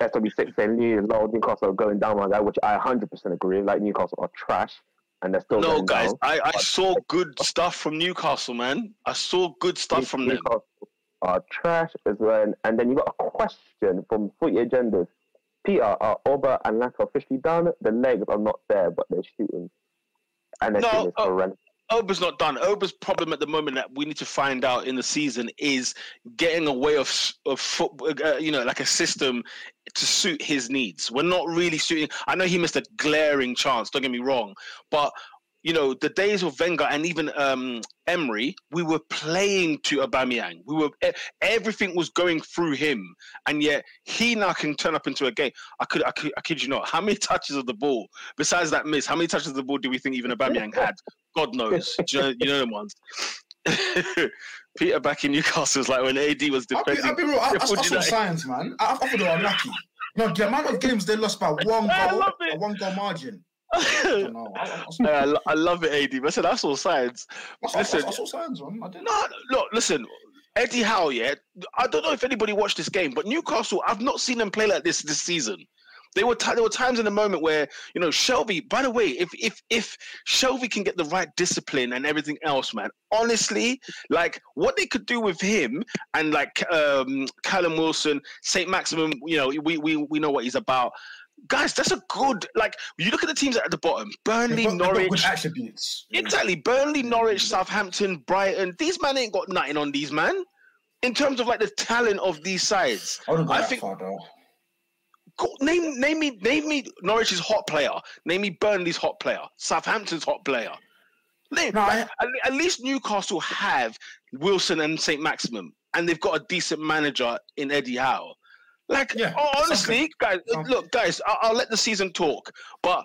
SW6 saying New- Lol, Newcastle are going down like that, which I 100% agree. Like Newcastle are trash, and they're still no, guys, down. I, I saw good stuff from Newcastle, man. I saw good stuff from them. Newcastle are trash as well. And then you got a question from Footy Agendas. Peter, are Oba and Laka officially done? The legs are not there, but they're shooting. And their No, is uh, horrendous. Oba's not done. Oba's problem at the moment that we need to find out in the season is getting a way of of uh, you know, like a system to suit his needs. We're not really suiting. I know he missed a glaring chance. Don't get me wrong, but you know, the days of Wenger and even um, Emery, we were playing to Aubameyang. We were everything was going through him, and yet he now can turn up into a game. I could, I could, I kid you not. How many touches of the ball besides that miss? How many touches of the ball do we think even Aubameyang had? God knows. You know, you know them ones. [laughs] Peter back in Newcastle was like when AD was I'll be, defending. I'll be real. I, I, I saw signs, man. I, I thought they were unlucky. No, the amount of games they lost by one [laughs] goal, a one goal margin. [laughs] I know. I, I, I, love it, AD. But I said I saw signs. I, Listen. I saw signs, man. I didn't. No, look, listen. Eddie Howe, yeah. I don't know if anybody watched this game, but Newcastle, I've not seen them play like this this season. They were ti there were times in the moment where you know Shelvey. By the way, if if if Shelvey can get the right discipline and everything else, man, honestly, like what they could do with him and like um Callum Wilson, Saint Maximin, you know, we we we know what he's about. Guys, that's a good like. You look at the teams at the bottom: Burnley, got, Norwich, attributes. Exactly. Burnley, Norwich, Southampton, Brighton. These man ain't got nothing on these man. In terms of like the talent of these sides. I I think- far Name name me name me Norwich's hot player. Name me Burnley's hot player. Southampton's hot player. Name, No, I, at, least Newcastle have Wilson and St. Maximin, and they've got a decent manager in Eddie Howe. Like, Yeah, honestly, guys, look, guys, I'll, I'll let the season talk, but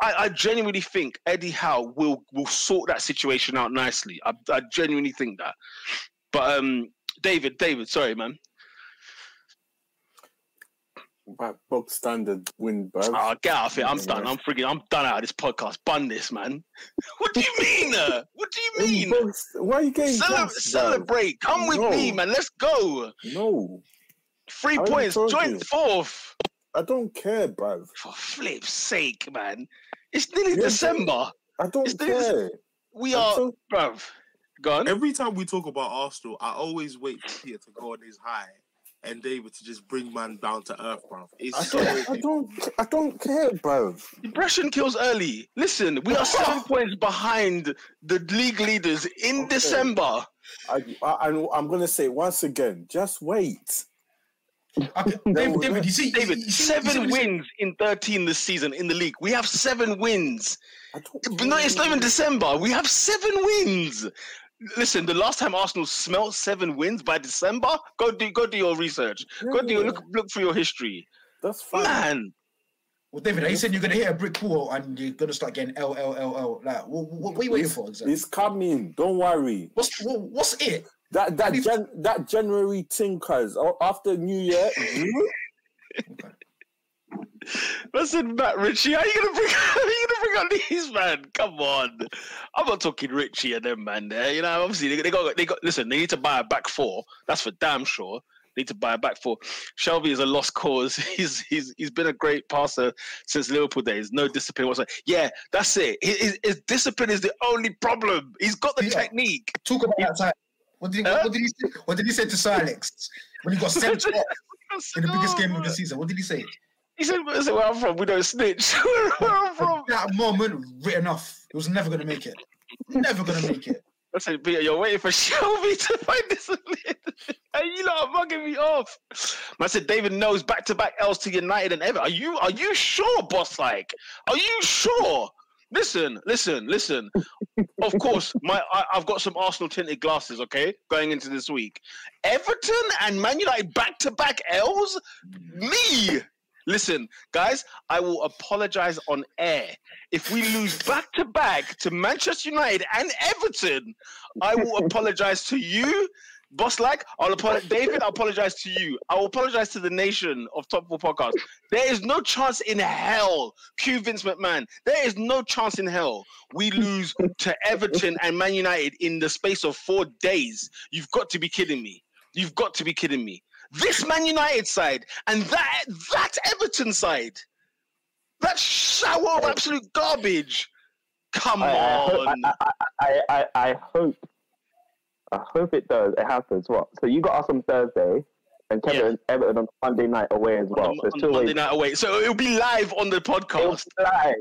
I, I genuinely think Eddie Howe will will sort that situation out nicely. I, I genuinely think that. But um, David, David, sorry, man. By bog standard win, bro. Oh, get out of it. I'm done. I'm freaking. I'm done out of this podcast. Bun this, man. [laughs] What do you mean? uh? What do you mean? Why are you getting Cele- gassed, bruv? celebrate. Come with me, man. Let's go. No, Three I points. told Joint fourth. I don't care, bruv. For flip's sake, man. It's nearly Yeah, December. I don't It's this- care. We I'm are, so- bruv. Gone. Every time we talk about Arsenal, I always wait for Peter to go on his high and David to just bring man down to earth, bro. I so don't, I don't, I don't care, bro. Depression kills early. Listen, we are seven [laughs] points behind the league leaders in Okay. December. I, I, I'm- I'm gonna say once again. Just wait. okay, David, David, you see, David, you see, you see seven what wins in 13 this season in the league. We have seven wins. But no, it's not even. December. We have seven wins. Listen, the last time Arsenal smelt seven wins by December, go do go do your research. Go do your, look look through your history. That's fine. Man, Well, David, you said you're gonna hit a brick wall and you're gonna start getting L L L L. Like, what, what, what are you waiting for exactly? It's coming. Don't worry. What's what, what's it? That that If- Jan, that January tinkers after New Year. [laughs] you- listen, Matt Ritchie, how are you gonna bring [laughs] how you gonna bring on these man? Come on, I'm not talking Ritchie and them man. There, you know, obviously they, they got they got. Listen, they need to buy a back four. That's for damn sure. They Need to buy a back four. Shelvey is a lost cause. [laughs] He's he's he's been a great passer since Liverpool days. No discipline whatsoever. Yeah, that's it. His, his, discipline is the only problem. He's got the Yeah. technique. Talk about that time. What did he, Huh? what did he say? What did he say to Sir Alex when he got sent [laughs] off in the biggest game of the season? What did he say? He said, "Where where I'm from, we don't snitch." [laughs] where, I'm from. That moment written off. It was never gonna make it. Never gonna make it. I said, Peter, you're waiting for [laughs] Shelvey to find this. And you lot are bugging me off. I said, David knows back to back L's to United and ever. Are you are you sure, boss? Like, are you sure? Listen, listen, listen. of course, my I, I've got some Arsenal tinted glasses, okay, going into this week. Everton and Man United back to back L's? Me. Listen, guys, I will apologize on air. If we lose back to back to Manchester United and Everton, I will [laughs] apologize to you. Boss like, I'll apologize. David, I'll apologize to you. I will apologize to the nation of Top Four Podcast. There is no chance in hell, Q Vince McMahon. There is no chance in hell we lose to Everton and Man United in the space of four days. You've got to be kidding me. You've got to be kidding me. This Man United side and that that Everton side, that shower of absolute garbage. Come I, I, hope, on. I, I, I, I, I hope, I hope it does. It happens. What? So you got us on Thursday, and Kevin Everton on Monday night away as well. on, There's on two Monday ways. night away. So it'll be live on the podcast. fly.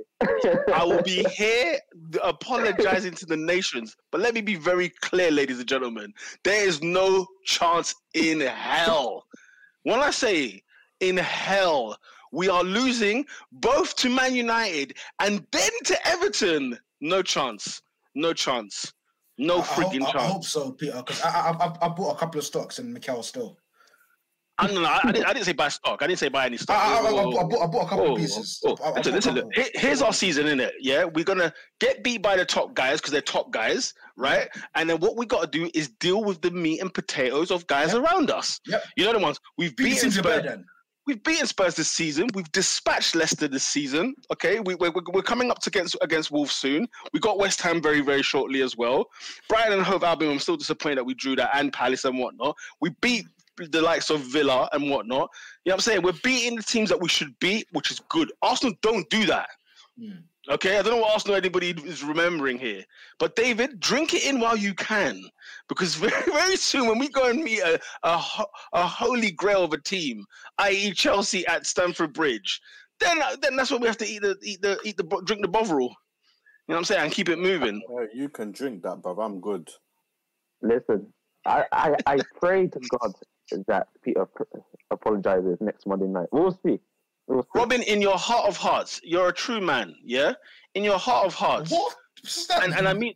I will be [laughs] here apologizing to the nations. But let me be very clear, ladies and gentlemen. There is no chance in hell. When I say in hell, we are losing both to Man United and then to Everton. No chance. No chance. No I, I, freaking hope, I, I hope so, Peter, because I, I, I, I bought a couple of stocks in Mikel still. I, no, no, I, I didn't, I didn't say buy stock. I didn't say buy any stock. I, I, bought, bought a couple Oh, of pieces. Oh, oh, I- I listen, listen. Here- Here's our season, isn't it. Yeah, we're gonna get beat by the top guys because they're top guys, right? And then what we got to do is deal with the meat and potatoes of guys Yep. around us. Yep. You know the ones we've Beat beaten Spurs. We've beaten Spurs this season. We've dispatched Leicester this season. Okay, we, we're, we're coming up to against against Wolves soon. We got West Ham very very shortly as well. Brighton and Hove Albion. I'm still disappointed that we drew that and Palace and whatnot. We beat the likes of Villa and whatnot. You know what I'm saying? We're beating the teams that we should beat, which is good. Arsenal don't do that. Hmm. Okay, I don't know what Arsenal anybody is remembering here, but David, drink it in while you can, because [laughs] very very soon when we go and meet a a, a holy grail of a team, i.e. Chelsea at Stamford Bridge, then then that's when we have to eat the eat the eat the drink the bovril. You know what I'm saying? And keep it moving. Uh, you can drink that, but I'm good. Listen, I, I, I pray to God that Peter apologizes next Monday night. We'll see. We'll see. Robin, in your heart of hearts, you're a true man, yeah? In your heart of hearts. What? And and I mean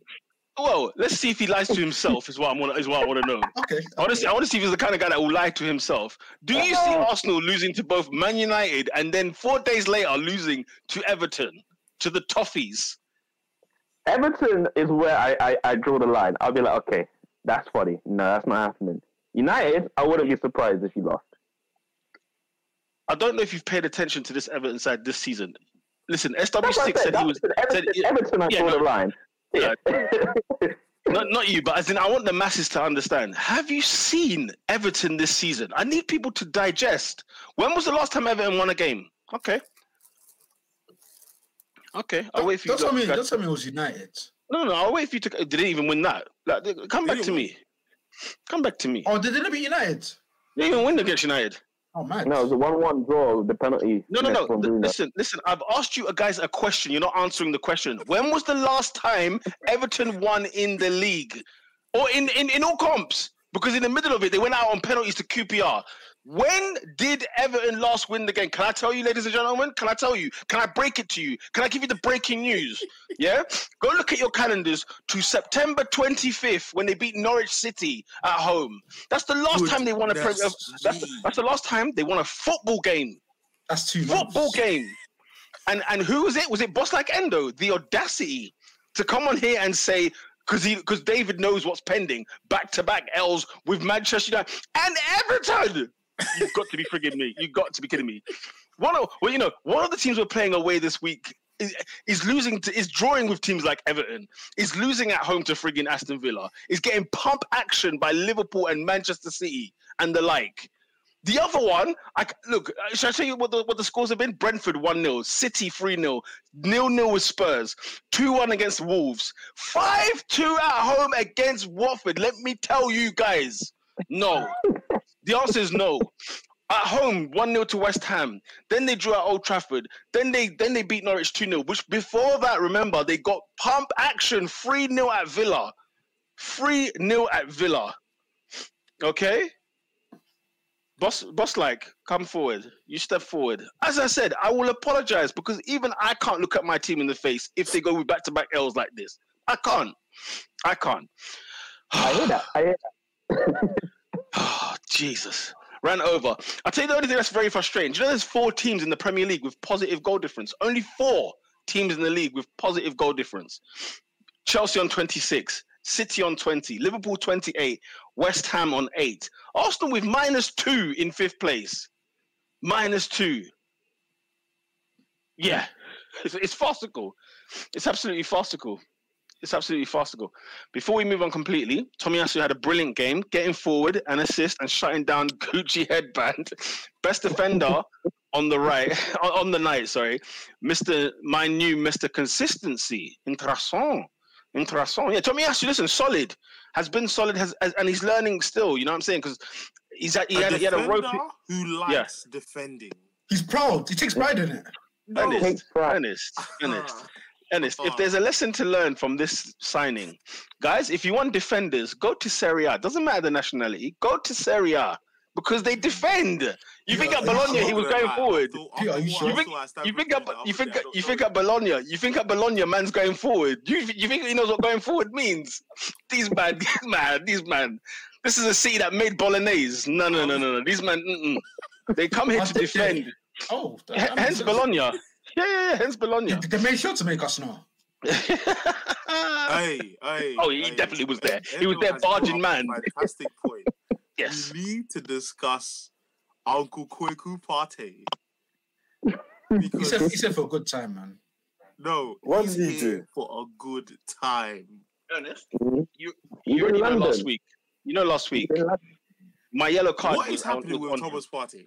well, let's see if he lies to himself is what I want is what I want to know. [laughs] okay. I want to see, I want to see if he's the kind of guy that will lie to himself. Do you see uh-huh. Arsenal losing to both Man United and then four days later losing to Everton, to the Toffees? Everton is where I, I, I draw the line. I'll be like, okay, that's funny. No, that's not happening. United, I wouldn't be surprised if you lost. I don't know if you've paid attention to this Everton side this season. Listen, That's what I SW6 said. said he was. Everton, said- Everton, Everton, I yeah, no. the line. Yeah. Yeah. [laughs] Not, not you, but as in, I want the masses to understand. Have you seen Everton this season? I need people to digest. When was the last time Everton won a game? Okay. Okay, I'll wait for you. Don't tell me. Don't tell me it was United. No, no, I'll wait for you to. didn't even win that? Like, come back to me. Come back to me. Oh, did they didn't beat United. They didn't even win against United. Oh man. no, it was a 1 1 draw the penalty. No, no, no. one Th- doing that. Listen, listen. I've asked you guys a question. You're not answering the question. When was the last time Everton won in the league, or in in, in all comps? Because in the middle of it, they went out on penalties to QPR. When did Everton last win the game? Can I tell you, ladies and gentlemen? Can I tell you? Can I break it to you? Can I give you the breaking news? [laughs] Yeah? Go look at your calendars to September 25th when they beat Norwich City at home. That's the last time they won a Premier. Goodness uh, That's, me. that's the last time they won a football game That's two football months. game. And and who was it? Was it Boss Like Endo? The audacity to come on here and say because he because David knows what's pending back to back L's with Manchester United and Everton. You've got to be frigging me. You've got to be kidding me. One of well, you know, one of the teams we're playing away this week is, is losing to is drawing with teams like Everton, is losing at home to frigging Aston Villa, is getting pump action by Liverpool and Manchester City and the like. The other one, I look. Uh, Should I tell you what the what the scores have been? Brentford one 0 City three 0 nil nil with Spurs, two one against Wolves, five two at home against Watford. Let me tell you guys, no. The answer is no. At home, 1 0 to West Ham. Then they drew at Old Trafford. Then they then they beat Norwich 2 0, which before that, remember, they got pump action 3 0 at Villa. 3 0 at Villa. Okay? Boss, boss, like, come forward. You step forward. As I said, I will apologize because even I can't look at my team in the face if they go with back to back L's like this. I can't. I can't. I hear that. I hear that. Oh, [sighs] [sighs] Jesus. Ran over. I'll tell you the only thing that's very frustrating. Do you know there's four teams in the Premier League with positive goal difference? Only four teams in the league with positive goal difference. Chelsea on 26, City on 20, Liverpool 28, West Ham on 8. Arsenal with minus 2 in fifth place. Minus 2. Yeah. It's, it's farcical. It's absolutely farcical. It's absolutely farcical. Before we move on completely, Tommy Tomiyasu had a brilliant game, getting forward, an assist, and shutting down [laughs] Gucci headband. Best defender [laughs] on the right, [laughs] on the night. Sorry, Mister, my new Mister Consistency, Interessant, Interessant. Yeah, Tomiyasu, listen, solid, has been solid, has, has and he's learning still. You know what I'm saying? Because he's at, he, a had, he had a rope. defender who likes defending. He's proud. He takes pride in it. No, Ernest, Takes pride. Ernest, Ernest. Ernest, if uh-huh. there's a lesson to learn from this signing, guys, if you want defenders, go to Serie A. Doesn't matter the nationality. Go to Serie A because they defend. You think at Bologna he was going forward. You think you think at you think you think at Bologna you think at Bologna man's going forward. You you think he knows what going forward means? These man, [laughs] these man, these man. This is a city that made bolognese. No, no, no, no, no. These man, mm-mm. they come here to think they- defend. Oh, H- Hence. Bologna. Yeah, yeah, yeah. Hence Bologna. They, they made sure to make us know. [laughs] Hey, hey. Oh, he hey. definitely was there. He was there barging man. Fantastic point. Yes. We need to discuss Uncle Kweku Partey. He Because said, he said for a good time, man. no, What he's did he here do? for a good time. Ernest, Mhm. you He's you already know last week. You know last week. He's in London. My yellow card. What was is on- happening with on him. Thomas Partey?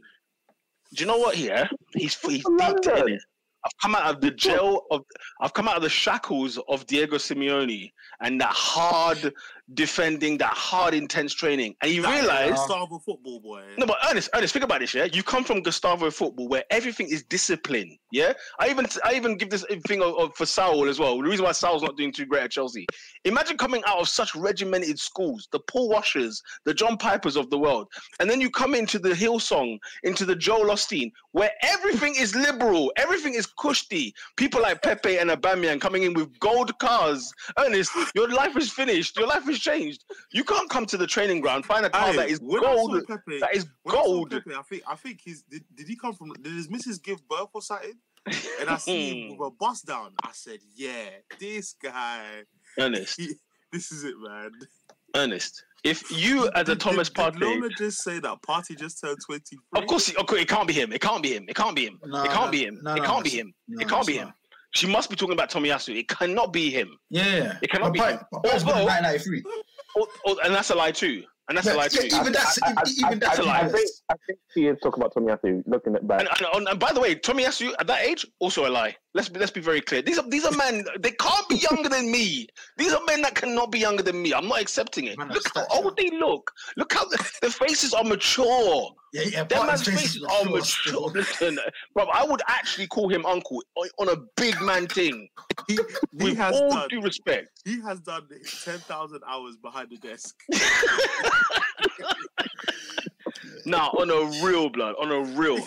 Do you know what? Here, he's he's deep in it. I've come out of the jail of I've come out of the shackles of Diego Simeone and that hard defending, that hard intense training, and you That is realize. Gustavo football boy. No, but Ernest, Ernest, think about this, yeah. You come from Gustavo football where everything is discipline, yeah. I even, I even give this thing of, of- for Saul as well. The reason why Saul's not doing too great at Chelsea. Imagine coming out of such regimented schools, the Paul Washers, the John Pipers of the world, and then you come into the Hillsong, into the Joel Osteen, where everything is liberal, everything is cushy. People like Pepe and Aubameyang coming in with gold cars. Ernest, your life is finished. Your life has changed. You can't come to the training ground find a car Hey, that is when I saw gold. Pepe, That is when I gold. Pepe, I think I think he's did, did he come from did his missus give birth or something? And I see him [laughs] with a bus down. I said, Yeah, this guy Ernest, he, this is it, man. Ernest. If you as a Did- Thomas did, did Partey, Lola just say that Partey just turned 23? of course, he- of it can't be him. It can't be him. It can't be him. No, it can't no, be him. no, it can't be him. no, it can't it's be not. him. She must be talking about Tomiyasu. It cannot be him. Yeah. It cannot But be Pi- him. but Pi's born in Although- 1993. And that's a lie too. And that's a lie Yeah, too. even that's I- I- even that's I- I think less. I think she is talking about Tomiyasu. Looking at back. And, and, and by the way, Tomiyasu at that age also a lie. Let's be, let's be very clear. These are these are men. They can't be younger than me. These are men that cannot be younger than me. I'm not accepting it. Man Look how stature. old they look. Look how the, the faces are mature. Yeah, yeah. That man's face faces are mature mature. Listen, [laughs] bro, I would actually call him uncle on- on a big man thing. He, he With has all done due respect. he has done 10,000 hours behind the desk. [laughs] [laughs] Now, on a real blood, on a real.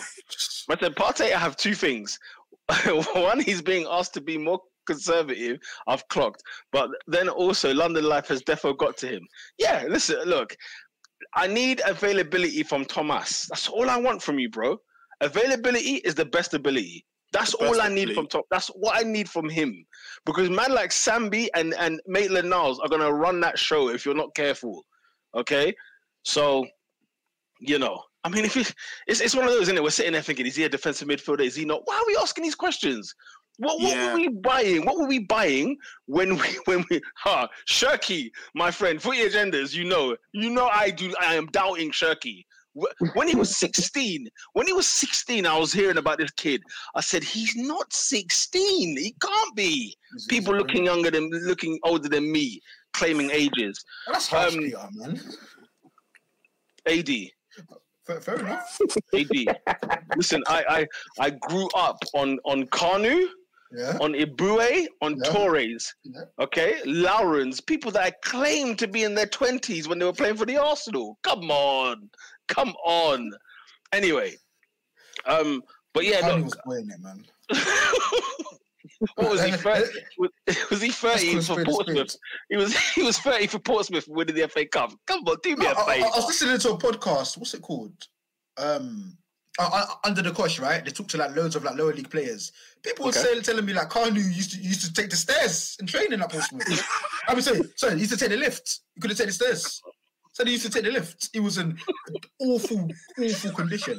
But then Partey, I have two things. [laughs] One, he's being asked to be more conservative. I've clocked. But then also, London life has defo got to him. Yeah, listen, look, I need availability from Thomas. That's all I want from you, bro. Availability is the best ability. That's Best all I need ability. from Tom. That's what I need from him. Because man like Sambi and and Maitland Niles are gonna run that show if you're not careful. Okay, so you know, I mean, if it's [laughs] it's, it's one of those, isn't it? We're sitting there thinking, is he a defensive midfielder? Is he not? Why are we asking these questions? What, what Yeah. were we buying? What were we buying when we [laughs] when we ha Shirky, my friend, footy agendas, you know, you know I do I am doubting Shirky. When he was [laughs] 16, when he was 16, I was hearing about this kid. I said, he's not 16. He can't be. He's- People he's- looking younger than looking older than me, claiming ages. That's harsh, um, man. AD. Fair, fair enough. AD. Listen, I, I I grew up on on Kanu, Yeah. on Eboué, on Yeah. Torres. Yeah. Okay, Laurens, people that I claimed to be in their twenties when they were playing for the Arsenal. Come on, come on. Anyway, um, but yeah, Kanye look, was playing it, man. [laughs] what was he? [laughs] 30, was, [laughs] was he thirty for Portsmouth? He was [laughs] he was thirty for Portsmouth winning the FA Cup. Come on, do me No, a I, I- favour. I was listening to a podcast. What's it called? Um, under the cosh, right? They talk to like loads of like lower league players. People were Okay. saying, telling me like Kanu used to used to take the stairs in training at Portsmouth. I was saying, sorry, he used to take the lift. He couldn't take the stairs. Said he used to take the lift. He was in awful, awful condition.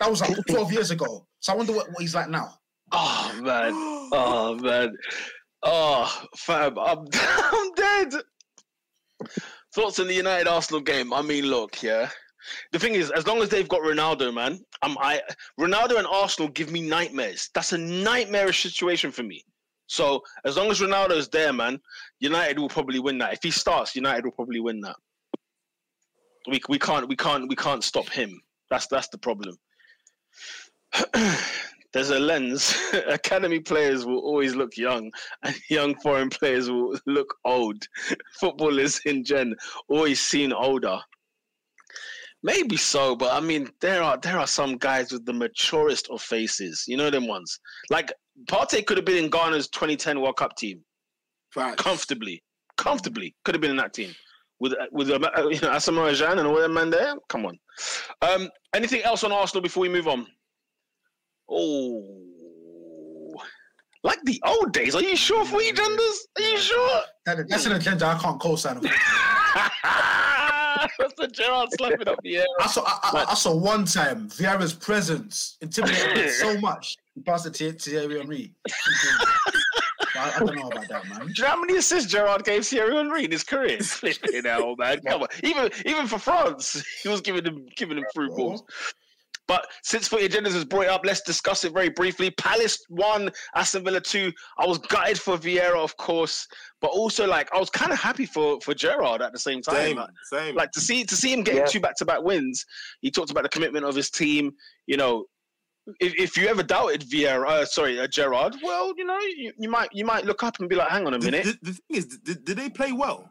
That was like 12 years ago. So I wonder what, what he's like now. Oh man, [gasps] oh man, oh fam, I'm [laughs] I'm dead. Thoughts on the United Arsenal game? I mean, look, yeah. The thing is, as long as they've got Ronaldo, man, I'm I Ronaldo and Arsenal give me nightmares. That's a nightmarish situation for me. So as long as Ronaldo's there, man, United will probably win that. If he starts, United will probably win that. We we can't we can't we can't stop him. That's that's the problem. [clears throat] There's a lens. [laughs] Academy players will always look young, and young foreign players will look old. [laughs] Footballers in gen always seen older. Maybe so, but I mean, there are there are some guys with the maturest of faces. You know them ones. Like Partey could have been in Ghana's 2010 World Cup team Facts. comfortably, comfortably could have been in that team with with uh, you know Asamoah Gyan and all them man there. Come on. Um, anything else on Arsenal before we move on? Oh, like the old days. Are you sure for genders? Are you sure? That- That's an agenda I can't co-sign. [laughs] That's the Gerard slapping up the air. I saw, I, I, I saw one time Vieira's presence intimidated so [laughs] much. He passed it to Thierry Henry. [laughs] I, I don't know about that, man. Do you know how many assists Gerard gave Thierry Henry in his career? Flipping hell, man. Come on. Even even for France, he was giving them giving them through balls. But since Footy Agendas has brought it up, let's discuss it very briefly. Palace won, Aston Villa two. I was gutted for Vieira, of course, but also like I was kind of happy for for Gerrard at the same time. Same, Like, same. like to see to see him getting Yeah. two back to back wins. He talked about the commitment of his team. You know, if, if you ever doubted Vieira, uh, sorry, uh, Gerrard, well, you know, you, you might you might look up and be like, hang on a the, minute. the, the thing is, did, did they play well?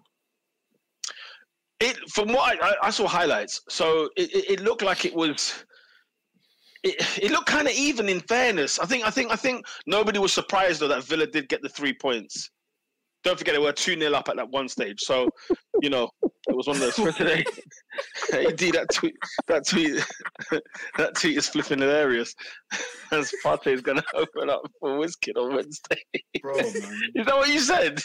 It from what I, I, I saw highlights, so it, it, it looked like it was. It, it looked kind of even. In fairness, I think I think I think nobody was surprised though that Villa did get the three points. Don't forget they were two 0 up at that one stage, so you know it was one of those for today. AD that tweet that tweet [laughs] that tweet is flipping hilarious. [laughs] As Partey is going [laughs] to open up for Wizkid on Wednesday. Bro, man. Is that what you said?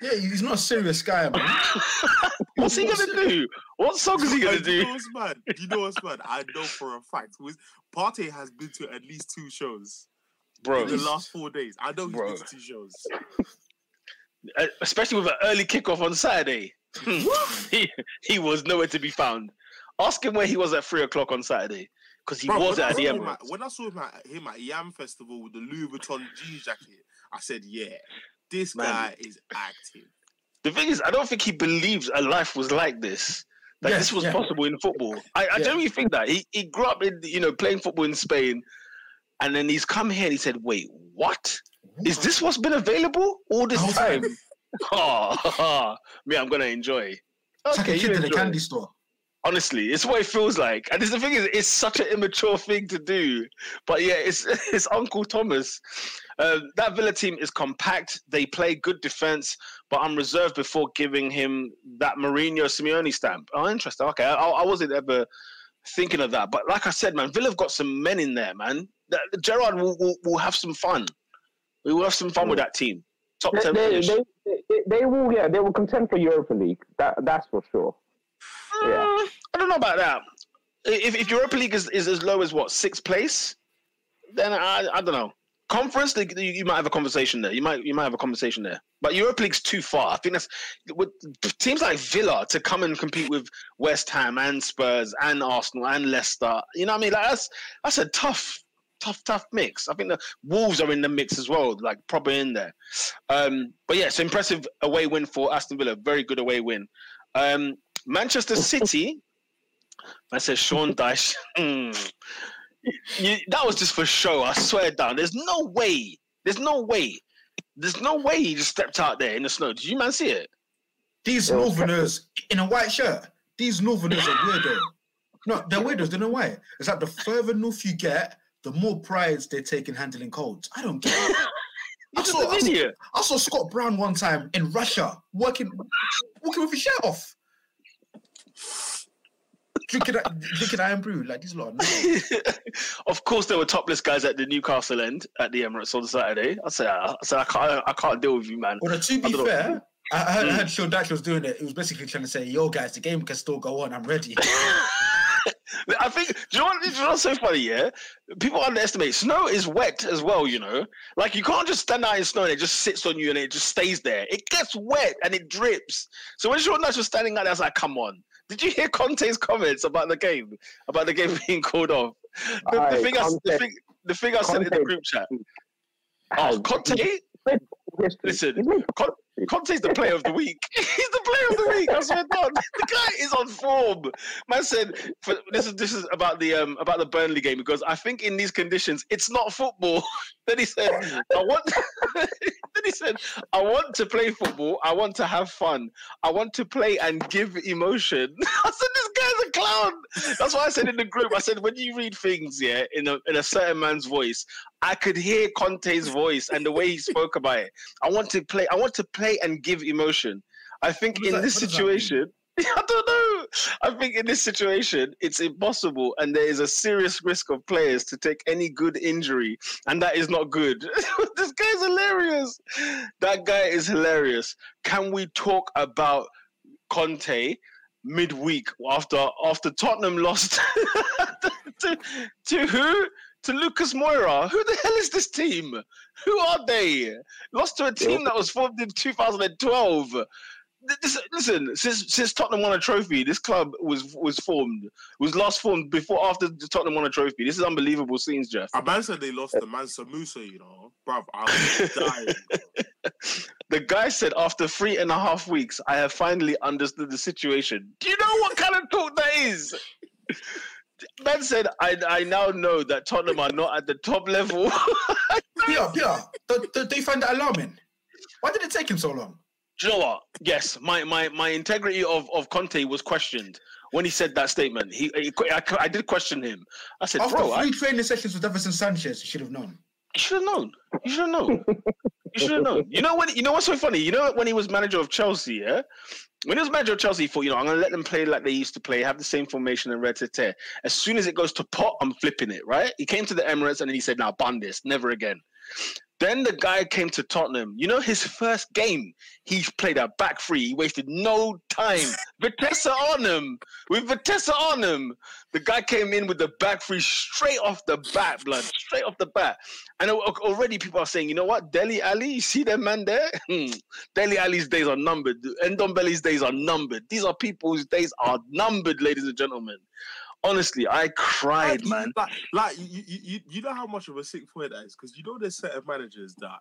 Yeah, he's not a serious guy, man. [laughs] What's he going to do? What song is he going to do? You do? know what's mad? You know what's mad? I know for a fact. Wiz- Partey has been to at least two shows Bro, in the last four days. I know he's Bro. been to two shows. [laughs] uh, especially with an early kickoff on Saturday. [laughs] he, he was nowhere to be found. Ask him where he was at three o'clock on Saturday because he Bro, was when, I at the saw Emirates. at, when I saw him at, him at Yam Festival with the Louis Vuitton jeans jacket, I said, "Yeah, this Man. guy is active." The thing is, I don't think he believes a life was like this. That Yeah, this was yeah. possible in football. I, I Yeah. genuinely think that he, he grew up in you know playing football in Spain, and then he's come here and he said, "Wait, what? Is this what's been available all this Whole time?" time. [laughs] Oh, me, I'm gonna enjoy. It's like a you kid in a candy store. Honestly, it's what it feels like. And this, the thing is, it's such an immature thing to do. But yeah, it's [laughs] it's Uncle Thomas. Um, that Villa team is compact. They play good defense, but I'm reserved before giving him that Mourinho Simeone stamp. Oh, interesting. Okay, I, I wasn't ever thinking of that. But like I said, man, Villa have got some men in there, man. Gerrard will, will, will have some fun. We will have some fun with that team. Top They, ten they, finish. they, they, they will, yeah, they will contend for Europa League. That that's for sure. Yeah. Mm, I don't know about that. If, if Europa League is, is as low as what sixth place, then I, I don't know. Conference you, might have a conversation there. You might you might have a conversation there. But Europa League's too far. I think that's with teams like Villa to come and compete with West Ham and Spurs and Arsenal and Leicester. You know what I mean? Like that's that's a tough, tough, tough mix. I think the Wolves are in the mix as well, like proper in there. Um, but yeah, so impressive away win for Aston Villa. Very good away win. Um, Manchester City I said Sean Dyche. [laughs] you, that was just for show. I swear down. There's no way. There's no way. There's no way he just stepped out there in the snow. Did you man see it? These It Northerners in a white shirt. These Northerners are weirdo. No, they're weirdos. They know why. It's like the further north you get, the more pride they take in handling colds. I don't get it. [laughs] I saw, I, saw. I saw Scott Brown one time in Russia working, walking with his shirt off, drinking drinking Irn-Bru. Like this lot. [laughs] of course, there were topless guys at the Newcastle end at the Emirates on Saturday. I said, I said, I can't, I can't deal with you, man. Well, to be don't know. fair, I I heard, I Mm. heard Sean Dyche was doing it. It was basically trying to say, "Yo, guys, the game can still go on. I'm ready." [laughs] I think. Do you know what? Do you know what's so funny? Yeah, people underestimate snow is wet as well. You know, like you can't just stand out in snow and it just sits on you and it just stays there. It gets wet and it drips. So when Sean Dyche was standing out there, I was like, "Come on." Did you hear Conte's comments about the game? About the game [laughs] being called off? The, the Aye, thing, I, the thing, the thing I said in the group chat. Oh, Conte. Listen, He's made Con- Conte's the player of the week. [laughs] He's the player of the week. I swear to God, [laughs] the guy is on form. Man said, for, "This is this is about the um about the Burnley game because I think in these conditions it's not football." then he said, "I want." He said, "I want to play football. I want to have fun. I want to play and give emotion." [laughs] I said, "This guy's a clown." That's why I said in the group. I said, "When you read things, yeah, in a in a certain man's voice, I could hear Conte's voice and the way he spoke about it." I want to play. I want to play and give emotion. I think in that- this what does that mean? situation, [laughs] I don't know. I think in this situation, it's impossible, and there is a serious risk of players to take any good injury, and that is not good. [laughs] this guy's hilarious. That guy is hilarious. Can we talk about Conte midweek after after Tottenham lost [laughs] to, to who? To Lucas Moira. Who the hell is this team? Who are they? Lost to a team that was formed in 2012. Th- This, listen, since since Tottenham won a trophy, this club was was formed. Was last formed before after Tottenham won a trophy. This is unbelievable scenes, Jeff. A man said they lost the Mansa Musa, you know. Bruv, I was [laughs] dying. The guy said after three and a half weeks, I have finally understood the situation. Do you know what kind of talk that is? Man said, I, I now know that Tottenham are not at the top level. Peter, Peter, do, do, do you find that alarming? Why did it take him so long? You know what? Yes, my, my, my integrity of, of Conte was questioned when he said that statement. He, he I, I did question him. I said, After bro, I, three training sessions with Everson Sanchez, you should have known. You should have known. You should have known. you should have known. You know when? You know what's so funny? You know when he was manager of Chelsea, yeah. When he was manager of Chelsea, he thought, you know, I'm gonna let them play like they used to play, have the same formation and red to tear. As soon as it goes to pot, I'm flipping it. Right? He came to the Emirates and then he said, "Now, nah, this, never again." Then the guy came to Tottenham. You know, his first game, he played a back three. He wasted no time. [laughs] Vitesse on him. With Vitesse on him. The guy came in with the back three straight off the bat, blood. Straight off the bat. And al- already people are saying, you know what? Dele Alli, you see that man there? [laughs] Hmm. Dele Alli's days are numbered. Ndombele's days are numbered. These are people whose days are numbered, ladies and gentlemen. Honestly, I cried, like, man. Like, like you, you, you, you know how much of a sick point that is because you know there's set of managers that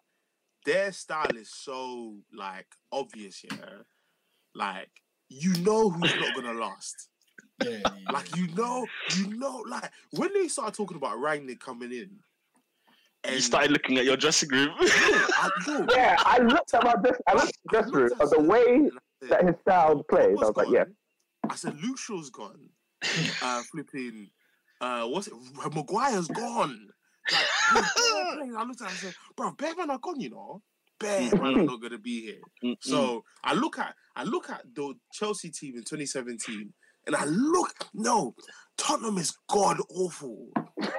their style is so like obvious, yeah. Like you know who's not gonna last. Yeah, yeah, yeah. Like you know, you know, like when they started talking about Rangnick coming in, You started looking at your dressing room. [laughs] I, Yeah, I looked at my dress. I looked at the dress room of the way and I said, that his style plays. I What's was like, yeah. I said Luke Shaw's gone. Uh, flipping. Uh, what's it? Maguire's gone. Like, yo, bare players. I looked at. it, I said, bro, bare man are gone. You know, bare man are not gonna be here. Mm-mm. So I look at I look at the Chelsea team in 2017, and I look no, Tottenham is god awful.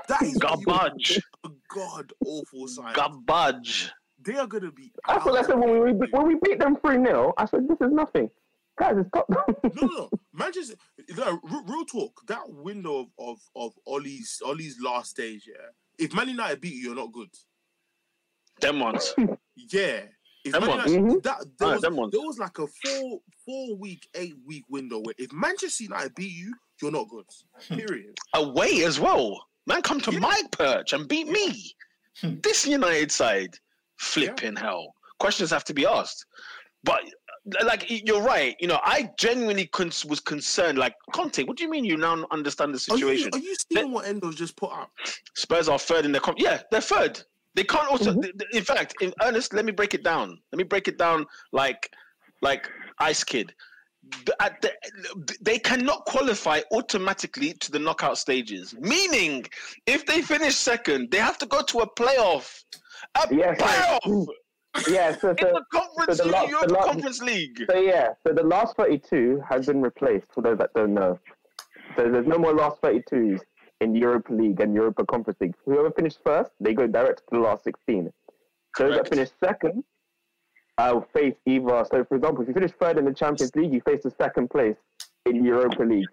That is garbage, a god awful side. garbage. They are gonna be. That's what I said when we beat, when we beat them 3 0. I said, this is nothing. Guys, it's top. No, [laughs] no, no. Manchester. No, real, real talk. That window of of of Ole's Ole's last stage. Yeah. If Man United beat you, you're not good. Them ones. Yeah. If Them ones. United, Mhm. that there was, them ones. there was like a four four week eight week window where if Manchester United beat you, you're not good. Period. Away as well. Man, come to Yeah. my perch and beat me. Hmm. This United side, flipping hell. Questions have to be asked. But like you're right. You know, I genuinely con- was concerned. Like Conte, what do you mean you now understand the Are you, situation? are you seeing what Endo's just put up? Spurs are third in the comp. Yeah, they're third. They can't also. Mm-hmm. th- th- In fact, in earnest, let me break it down. Let me break it down like, like Ice Kid. The- at the, they cannot qualify automatically to the knockout stages. Meaning, if they finish second, they have to go to a playoff. A Yes, playoff Yeah, so, in the conference so the league, la- the la- Conference League. so yeah, so the last 32 has been replaced for those that don't know. So there's no more last 32s in Europa League and Europa Conference League. Whoever finished first, they go direct to the last 16. Those Correct. that finish second uh, I'll face either. So, for example, if you finish third in the Champions League, you face the second place in Europa League.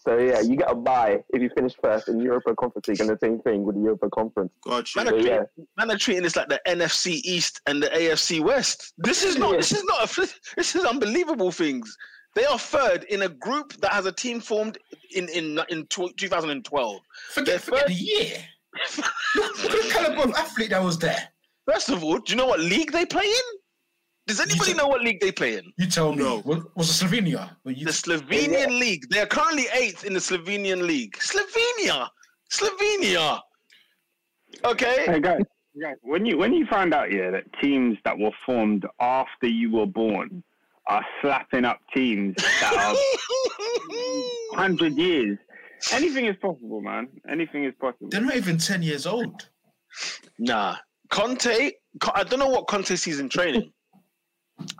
So yeah, you get a bye if you finish first in Europa Conference League, and the same thing with the Europa Conference. Gotcha. Man, So yeah, treating, man are treating this like the NFC East and the AFC West. This is not. Yeah. This is not. A, [laughs] this is unbelievable things. They are third in a group that has a team formed in in in tw- 2012. They're Forget, forget third. the year. [laughs] look, look at the caliber of athlete that was there. First of all, do you know what league they play in? Does anybody said- know what league they play in? You tell me. No. Was, was it Slovenia? You, The Slovenian league. They are currently eighth in the Slovenian league. Slovenia, Slovenia. Okay. Hey guys, guys, when you when you find out yeah that teams that were formed after you were born are slapping up teams that are [laughs] hundred years, anything is possible, man. Anything is possible. they're not even 10 years old. Nah, Conte. I don't know what Conte sees in training.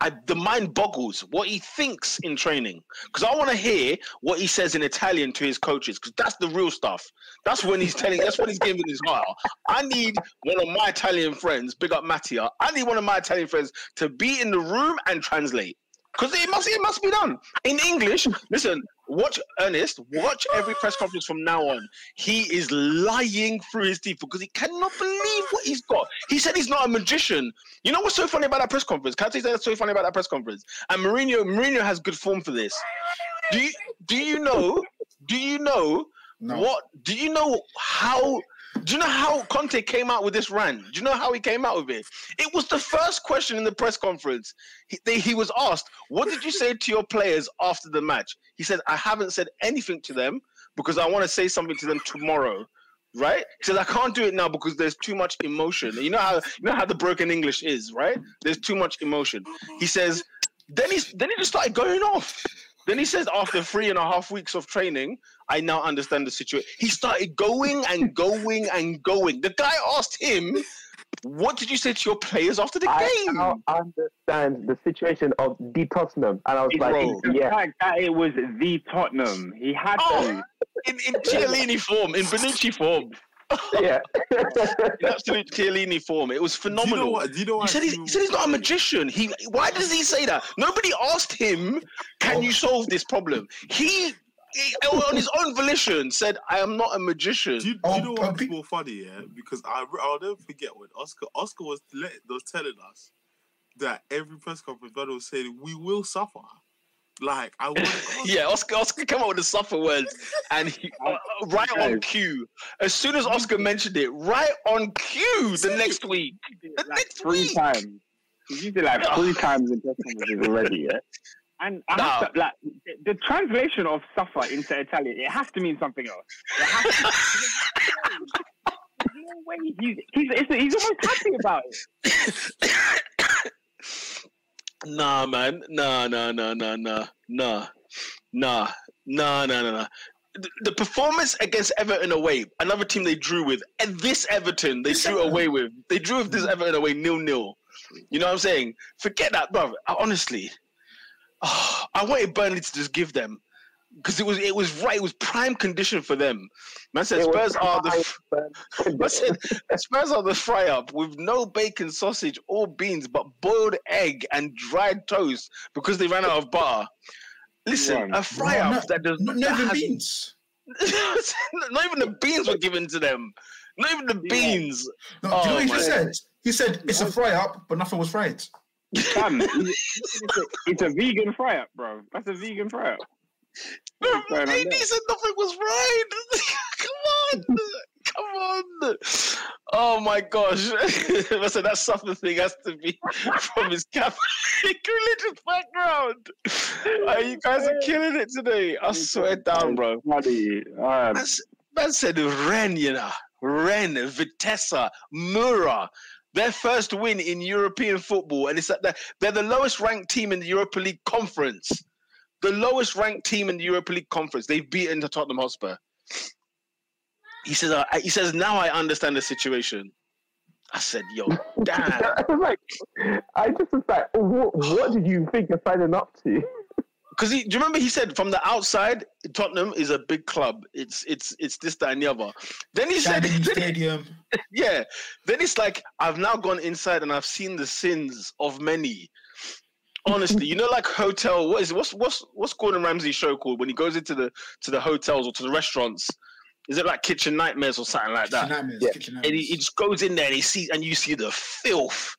I, the mind boggles what he thinks in training because I want to hear what he says in Italian to his coaches because that's the real stuff. That's when he's telling. That's when he's giving his heart. I need one of my Italian friends, big up Mattia. I need one of my Italian friends to be in the room and translate because it must it must be done in English. [laughs] Listen, watch Ernest. Watch every press conference from now on. He is lying through his teeth because he cannot believe what he's got. He said he's not a magician. You know what's so funny about that press conference? Can I tell you that's so funny about that press conference? And Mourinho, Mourinho has good form for this. Do you do you know? Do you know No. what? Do you know how? Do you know how Conte came out with this rant? Do you know how he came out with it? It was the first question in the press conference. He, they, he was asked, "What did you say to your players after the match?" He said, "I haven't said anything to them because I want to say something to them tomorrow." Right? He says, "I can't do it now because there's too much emotion." You know how you know how the broken English is, right? There's too much emotion. He says. Then he then he just started going off. Then he says, after three and a half weeks of training, I now understand the situation. He started going and going and going. The guy asked him, "What did you say to your players after the I game?" now understand the situation of the Tottenham, and I was It's like, Bro. the yeah, fact that it was the Tottenham. He had Oh. to. in, in Chiellini form, in Bonucci form, yeah. [laughs] in absolute Chiellini form. It was Do you know phenomenal. what? Do you know He said, he's, he said he's not a magician. He why does he say that? Nobody asked him, "Can you solve this problem?" He, he on his own volition said, "I am not a magician." Do you, do Oh, you know but what's more funny? Yeah, because I I'll never forget when Oscar Oscar was let, was telling us that every press conference, brother was saying we will suffer. Like I want. [laughs] Yeah, Oscar Oscar came up with the suffer words, and he, uh, [laughs] right on cue. As soon as Oscar [laughs] mentioned it, right on cue the next week. The like next three week. times. He's used it like three times in conferences already, yeah. And I have to, like the, the translation of suffer into Italian, it has to mean something else. It has to. No way he's he's, it's, he's almost happy about it. Nah, man. Nah, nah, nah, nah, nah, nah, nah, nah, nah, nah, nah. The, the performance against Everton away, another team they drew with, and this Everton they This drew Everton. away with. They drew with this mm-hmm. Everton away nil nil. You know what I'm saying? Forget that, bro. Honestly, oh, [sighs] I wanted Burnley to just give them because it was it was right. It was prime condition for them. Man said It Spurs are the. fine, I [laughs] said, [laughs] Spurs are the fry up with no bacon, sausage, or beans, but boiled egg and dried toast because they ran out of butter. Listen, Yeah. a fry up no, that does no, that never beans. [laughs] not even the beans were given to them. Not even the Yeah. beans. No, oh do you know Oh what he just said? He said it's a fry up, but nothing was fried. Damn, it's, a, it's a vegan fry up, bro. That's a vegan fry up. No, What's going he said nothing was right. [laughs] Come on. Come on. Oh my gosh. [laughs] I said that suffer thing has to be [laughs] from his Catholic religious background. Uh, you guys are killing it today. I swear down, bro. Bloody, um, Man, said Ren, you know. Ren, Vitesse, Mura. Their first win in European football, and it's that they're the lowest ranked team in the Europa League conference. The lowest ranked team in the Europa League conference. They've beaten the Tottenham Hotspur. He says, uh, he says, now I understand the situation. I said, yo, [laughs] damn. [laughs] I was like, I just was like, what, what did you think you're signing up to? [laughs] Because he, do you remember he said from the outside, Tottenham is a big club. It's it's it's this that and the other. Then he said, Stadium. yeah. Then it's like I've now gone inside and I've seen the sins of many. Honestly, you know, like hotel. What is it? What's what's what's Gordon Ramsay's show called when he goes into the to the hotels or to the restaurants? Is it like Kitchen Nightmares or something like Kitchen that? nightmares, Yeah. kitchen And he, he just goes in there and he sees and you see the filth.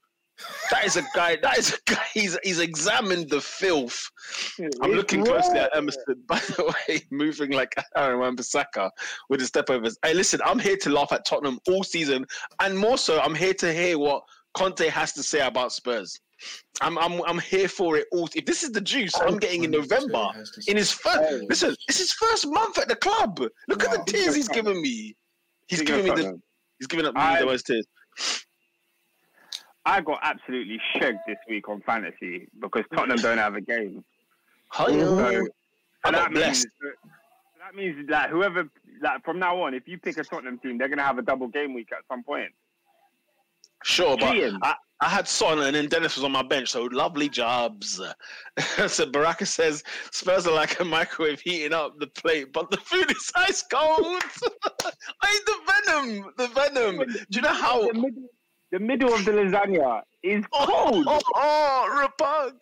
That is a guy. That is a guy. He's he's examined the filth. I'm it's looking closely at. Emerson, [laughs] by the way, moving like Aaron Wan-Bissaka with his stepovers. Hey, listen, I'm here to laugh at Tottenham all season, and more so, I'm here to hear what Conte has to say about Spurs. I'm I'm I'm here for it all. If this is the juice, I'm getting in November. In his first, Hey. listen, it's his first month at the club. Look at the tears he's giving me. He's Speaking giving me the. He's giving up I- the worst tears. I got absolutely shagged this week on fantasy because Tottenham don't have a game. Hi, So, I so got that means that means that whoever like from now on, if you pick a Tottenham team, they're gonna have a double game week at some point. Sure, but I, I had Son and then Dennis was on my bench, so lovely jobs. [laughs] so Baraka says Spurs are like a microwave heating up the plate, but the food is ice cold. [laughs] I the venom, the venom. Do you know how? the middle, the middle of the lasagna is Oh, cold, oh, oh, repug.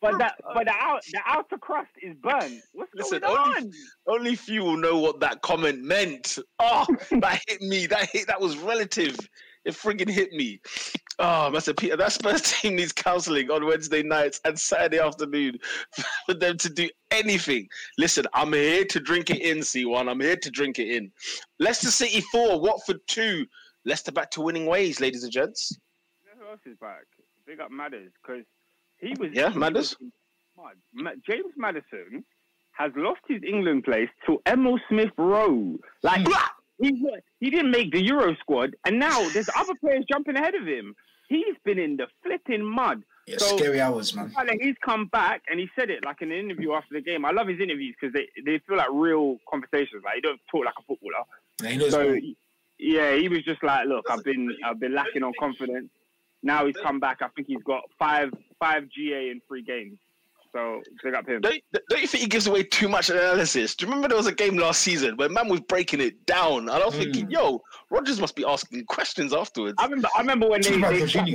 but that but the out the outer crust is burnt. What's Listen, going only- on? Only few will know what that comment meant. Oh, [laughs] that hit me. That hit. That was relative. It friggin' hit me. Um, oh, Master Peter, that Spurs [laughs] team needs counselling on Wednesday nights and Saturday afternoon [laughs] for them to do anything. Listen, I'm here to drink it in, C1. I'm here to drink it in. Leicester City 4, Watford 2. Leicester back to winning ways, ladies and gents. You know who else is back? Big up Madders because he was. Yeah, Madders? was mad. Ma- James Maddison has lost his England place to Emile Smith Rowe. Like mm. He he didn't make the Euro squad, and now there's [sighs] other players jumping ahead of him. He's been in the flipping mud. Yeah, So- scary hours, man. He's come back and he said it like in an interview after the game. I love his interviews because they, they feel like real conversations. Like he don't talk like a footballer. Yeah, So yeah, he was just like, look, I've been I've been lacking on confidence. Now he's come back. I think he's got five five GA in three games. So big up him. Don't, don't you think he gives away too much analysis? Do you remember there was a game last season where man was breaking it down? And I was Mm. thinking, yo, Rodgers must be asking questions afterwards. I remember I remember when they about they slapped,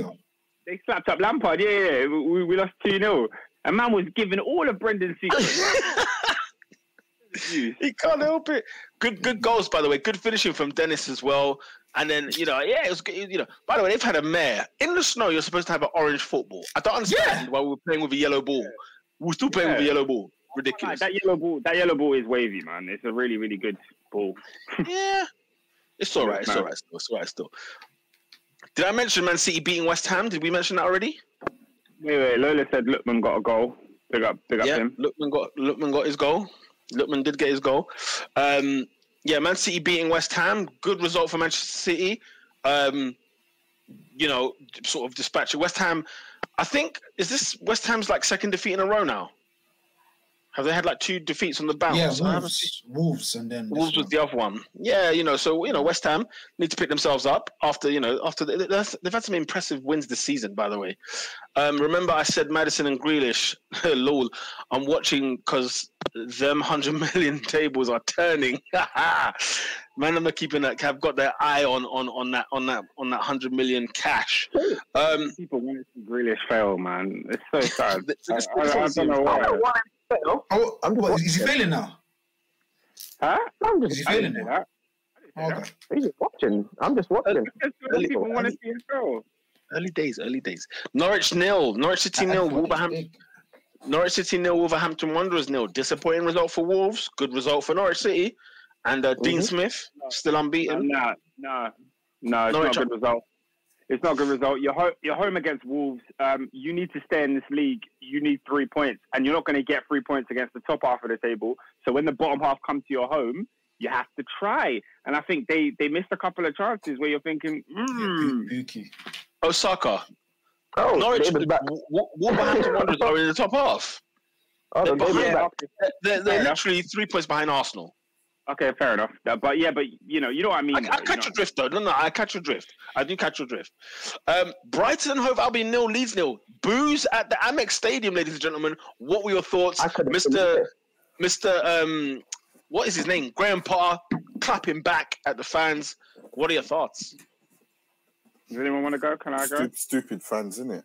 they slapped up Lampard. Yeah, yeah, yeah. We, we lost two 0 A man was giving all of Brendan's secrets. [laughs] he can't help it. Good, good goals, by the way. Good finishing from Dennis as well. And then you know, yeah, it was. good, You know, by the way, they've had a mayor in the snow. You're supposed to have an orange football. I don't understand why we were playing with a yellow ball. We're still playing with a yellow ball. Like, Ridiculous. that yellow ball, that yellow ball is wavy, man. It's a really, really good ball. [laughs] yeah, it's all right. It's all right. Still, it's all right. Still. Did I mention Man City beating West Ham? Did we mention that already? Wait, wait. Lola said Lookman got a goal. Big up, big up yeah, him. Lookman got Lookman got his goal. Lookman did get his goal. Um, yeah, Man City beating West Ham. Good result for Manchester City. Um, you know, sort of dispatching West Ham. I think is this West Ham's like second defeat in a row now. Have they had like two defeats on the bounce? Yeah, I haven't seen- Wolves, Wolves, and then Wolves was the other one. Yeah, you know, so you know, West Ham need to pick themselves up after you know after they, they've they've had some impressive wins this season. By the way, um, remember I said Maddison and Grealish. [laughs] lol, I'm watching because them hundred [laughs] million tables are turning. [laughs] Man, I'm keeping that. Have got their eye on on on that on that on that hundred million cash. Um, People want to see Grealish fail, man. It's so sad. it's- I, it's- I, I don't I don't know why I'm. Oh, I'm just what, is he failing now? Huh? I'm just. Is he just, failing now? that. I Okay. I'm just watching. I'm just watching. that. Early- People want to see him fail. early days, early days. Norwich nil, Norwich City I- I nil, thought he was Wolverhampton. Norwich City nil, Wolverhampton Wanderers nil. Disappointing result for Wolves. Good result for Norwich City. And uh, Dean Mhm. Smith still unbeaten. nah, nah. No, it's Norwich not a good result. It's not a good result. You're, ho- you're home against Wolves. Um, you need to stay in this league. You need three points, and you're not going to get three points against the top half of the table. So when the bottom half come to your home, you have to try. And I think they, they missed a couple of chances where you're thinking, mm, Pukki. Osaka. Oh, Norwich, David Wolverhampton Wanderers are in the top half. Oh, they're David behind. They're, they're Fair enough. literally three points behind Arsenal. Okay, fair enough. Uh, But yeah, but you know, you know what I mean. I, though, I you catch know. your drift, though. No, no, I catch your drift. I do catch your drift. Um, Brighton and Hove Albion nil, Leeds nil. Booze at the Amex Stadium, ladies and gentlemen. What were your thoughts, I couldn't believe Mister. Mister? Um, what is his name? Graham Potter clapping back at the fans. What are your thoughts? Does anyone want to go? Can I go? Stupid, stupid fans, isn't it?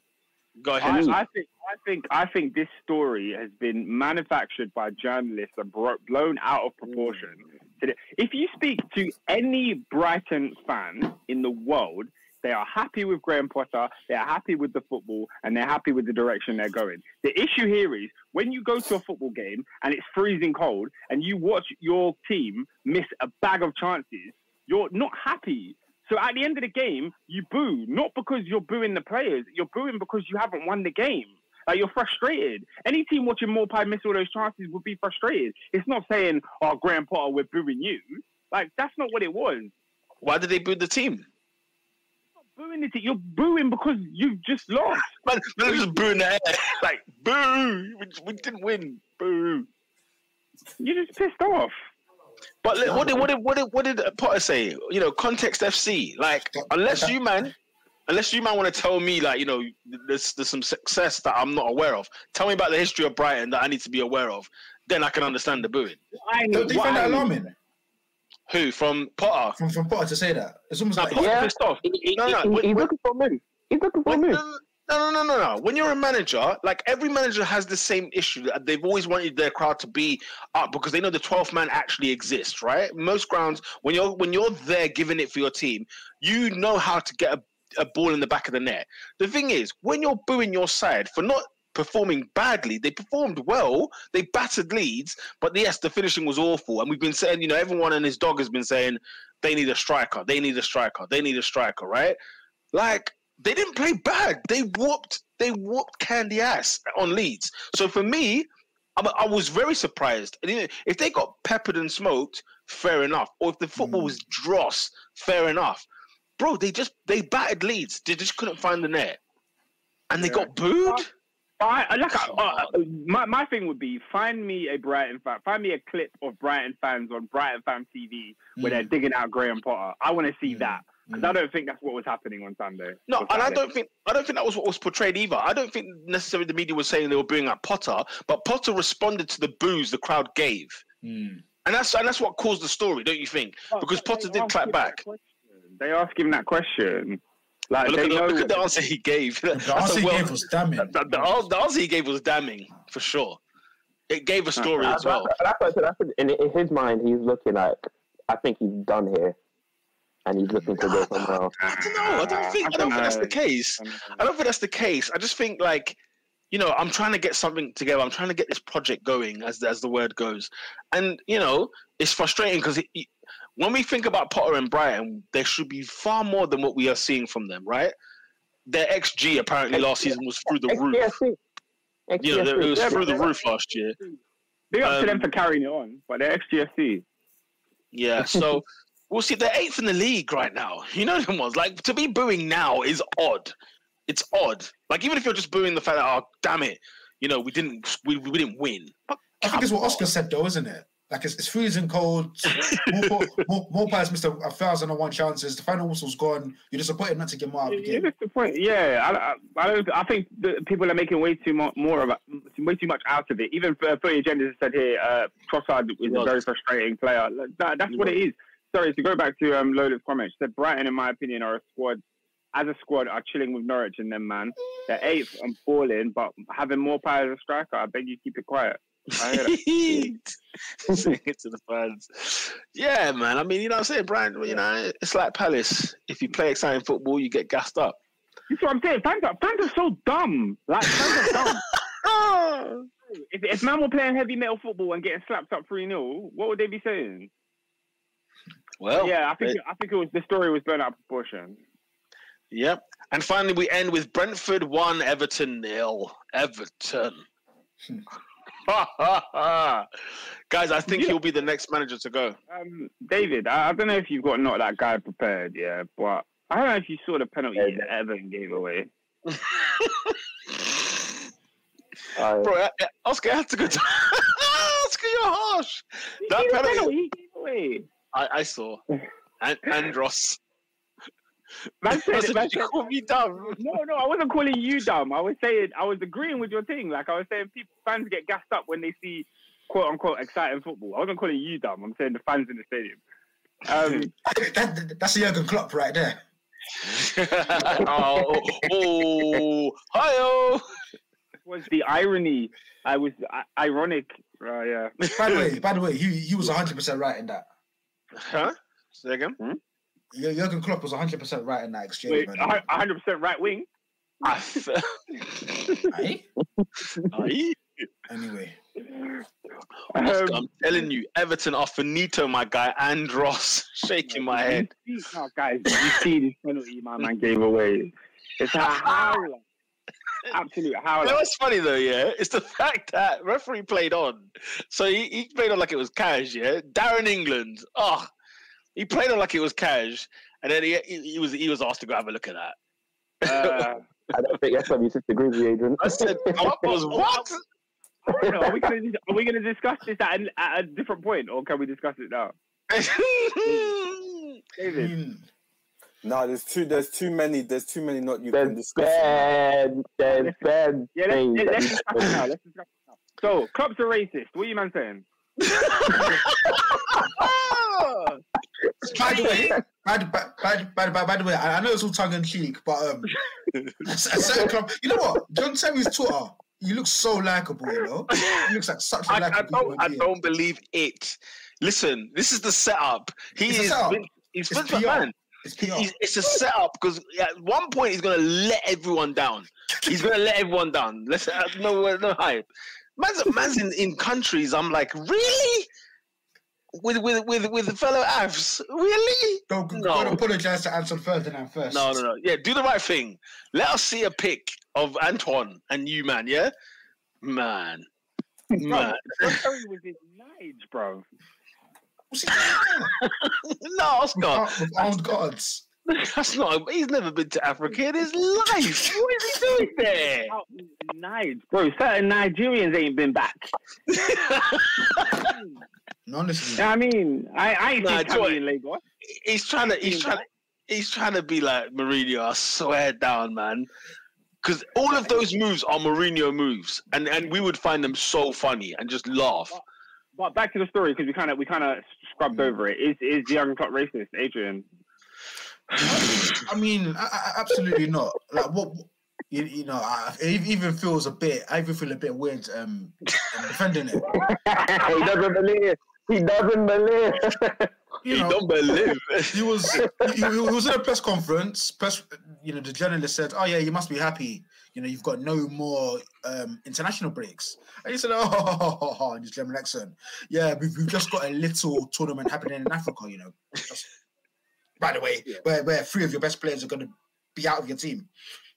Go I, ahead. I think I think I think this story has been manufactured by journalists and bro- blown out of proportion. Mm. To If you speak to any Brighton fan in the world, they are happy with Graham Potter, they are happy with the football, and they're happy with the direction they're going. The issue here is when you go to a football game and it's freezing cold, and you watch your team miss a bag of chances, you're not happy. So at the end of the game, you boo, not because you're booing the players, you're booing because you haven't won the game. Like you're frustrated. Any team watching Maupay miss all those chances would be frustrated. It's not saying, "Oh, Grandpa, we're booing you." Like that's not what it was. Why did they boo the team? Booing it, you're booing because you've just lost. [laughs] Man, man just booing the air. like boo. We, we didn't win. Boo. You're just pissed off. But li- what did what did what did what did Potter say? You know, context FC. Like, unless you man, unless you man want to tell me like you know there's there's some success that I'm not aware of. Tell me about the history of Brighton that I need to be aware of. Then I can understand the booing. I Don't you find that alarming Who from Potter? from from Potter to say that? It's almost Nah, like Potter's Yeah. pissed off. He- he- No, no, he- wait, he's looking for a move. He's looking for a When- move. No, no, no, no, no. When you're a manager, like every manager has the same issue. Uh, they've always wanted their crowd to be up because they know the 12th man actually exists, right? Most grounds, when you're when you're there giving it for your team, you know how to get a, a ball in the back of the net. The thing is, when you're booing your side for not performing badly, they performed well. They battered leads, but yes, the finishing was awful. And we've been saying, you know, everyone and his dog has been saying they need a striker, they need a striker, they need a striker, right? Like they didn't play bad. They whooped they whooped candy ass on Leeds. So for me, I, I was very surprised. And, you know, If they got peppered and smoked, fair enough. Or if the football Mm. was dross, fair enough. Bro, they just they battered Leeds. They just couldn't find the net, and they Yeah. got booed. I, I- like, I- uh, uh, my, my thing would be find me a Brighton fan, find me a clip of Brighton fans on Brighton fan TV where they're digging out Graham Potter. I want to see Mm. that because I don't think that's what was happening on Sunday. No, or and I don't think I don't think that was what was portrayed either. I don't think necessarily the media was saying they were booing at Potter, but Potter responded to the boos the crowd gave, Mm. and that's and that's what caused the story, don't you think? Because Potter did clap back. They asked him that question. Like look, they at the, know. look at the answer he gave. The answer a he well- gave was damning. the, the, the, the answer he gave was damning for sure. It gave a story as well. That's what I. That's in, in his mind, he's looking like, I think he's done here, and he's looking to go somewhere else. I don't know. I don't think. I don't think that's the case. I don't think that's the case. I just think like, you know, I'm trying to get something together. I'm trying to get this project going, as as the word goes, and you know, it's frustrating because when we think about Potter and Brighton, there should be far more than what we are seeing from them, right? Their XG apparently last season was through the roof. XGSC. You know, it was through the roof last year. Big up to them Um, for carrying it on, but they're XGFC. Yeah, so [laughs] we'll see. They're eighth in the league right now. You know them ones. Like to be booing now is odd. It's odd. Like even if you're just booing the fact that oh damn it, you know we didn't we, we didn't win. But I think it's what Oscar said though, isn't it? Like it's, it's freezing cold. [laughs] more, more, more players missed a, a thousand and one chances. The final whistle's gone. You're disappointed not to get more out of the Yeah, game. that's the point. Yeah, I, I, I don't. I think that people are making way too much more about way too much out of it. Even for Footy Agenda has said here, uh, Trossard is a very frustrating player. That, that's what it was. is. Sorry to go back to um, Lola's comment. She said Brighton, in my opinion, are a squad. As a squad, are chilling with Norwich and them man. They're eighth [laughs] and falling, but having more power as a striker, I beg you keep it quiet. I hear that. [laughs] It to the fans. Yeah, man. I mean, you know what I'm saying, Brian, you know, it's like Palace. If you play exciting football, you get gassed up. That's what I'm saying. Fans are, fans are so dumb. Like fans are dumb. [laughs] If, if man were playing heavy metal football and getting slapped up 3 0, what would they be saying? Well, yeah, I think it- I think it was the story was blown out of proportion. Yep. And finally, we end with Brentford one, Everton nil. Everton. [laughs] Guys, I think Yeah. he'll be the next manager to go. Um, David, I, I don't know if you've got not that guy prepared, yeah, but I don't know if you saw the penalty Yeah. that Everton gave away. [laughs] Uh, Bro, I- I- Oscar had to go. [laughs] Oscar, you're harsh. That penalty- penalty he gave away. I, I saw. And Andros. Man I said, said, man "Did you said, call me dumb. no, no, I wasn't calling you dumb. I was saying I was agreeing with your thing. Like I was saying, people fans get gassed up when they see quote unquote exciting football. I wasn't calling you dumb. I'm saying the fans in the stadium. Um, [laughs] That, that's Jurgen Klopp right there. [laughs] oh, oh, hi was the irony? I was I- ironic. Uh, yeah. By the way, [laughs] by the way, he he was 100 percent right in that. Huh? Say again? Jur- Jurgen Klopp was 100 percent right in that exchange. Wait, by the way. 100 percent right wing. [laughs] I fe- Aye? Aye. Anyway, Um, I'm telling you, Everton are finito, my guy. Andros [laughs] shaking my head. You see, guys, you see this penalty my man gave away. It's a [laughs] howler. Absolute You know howler. what's funny though, yeah? It's the [laughs] fact that referee played on. So he, he played on like it was cash, yeah? Darren England. Oh, he played on like it was cash. And then he, he, he was he was asked to go have a look at that. Uh, [laughs] I don't think SW6 agrees with you, Adrian. I said, what was [laughs] what? no, are we gonna are we gonna discuss this at a, at a different point, or can we discuss it now? David, mean, No, there's too there's too many there's too many not you can There's discuss. bad, there's bad yeah, let's, things. let, that let's discuss it now. Let's discuss it now. So, clubs are racist. What are you man saying? by the way, by the, by, by, by, by, by the way, I, I know it's all tongue in cheek, but um, a certain club, you know what? John Terry's Twitter, he looks so likable. You know, he looks like such a likable. don't I don't believe it. Listen, this is the setup. He It's is setup. Vin- he's It's Vince McMahon. It's he's- it's a setup because at one point he's gonna let everyone down. He's gonna let everyone down. Let's uh, no no hype. Man's, man's in, in countries. I'm like, really? With with with with fellow Avs, really? Don't, No. don't apologize to Anton Ferdinand first. No, no, no. Yeah, do the right thing. Let us see a pic of Antoine and you, man. Yeah, man, man. Terry was his Nige, bro. What's he doing there? No, With, Oscar. ar- with armed guards. That's not. He's never been to Africa in his life. What is he doing there? [laughs] Out in bro. Certain Nigerians ain't been back. No, honestly. You know what I mean, I, I ain't Nah, seen Joy- in Lagos. he's trying to. He's trying. He's trying to be like Mourinho. I swear down, man. Because all of those moves are Mourinho moves, and and we would find them so funny and just laugh. But back to the story because we kind of we kind of scrubbed over it. Is is the Jurgen Klopp racist, Adrian? I mean, I, I, absolutely not. Like what? You, you know, I, it even feels a bit. I even feel a bit weird um, defending it. [laughs] he doesn't believe. He doesn't believe. [laughs] You You know, don't believe. [laughs] he was he, he was in a press conference. Press, you know, the journalist said, "Oh yeah, you must be happy. You know, you've got no more um, international breaks." And he said, [laughs] "Oh, ho, ho, ho, in his German accent, yeah, we've, we've just got a little tournament happening in Africa. You know, Just- by the way, where where three of your best players are going to be out of your team."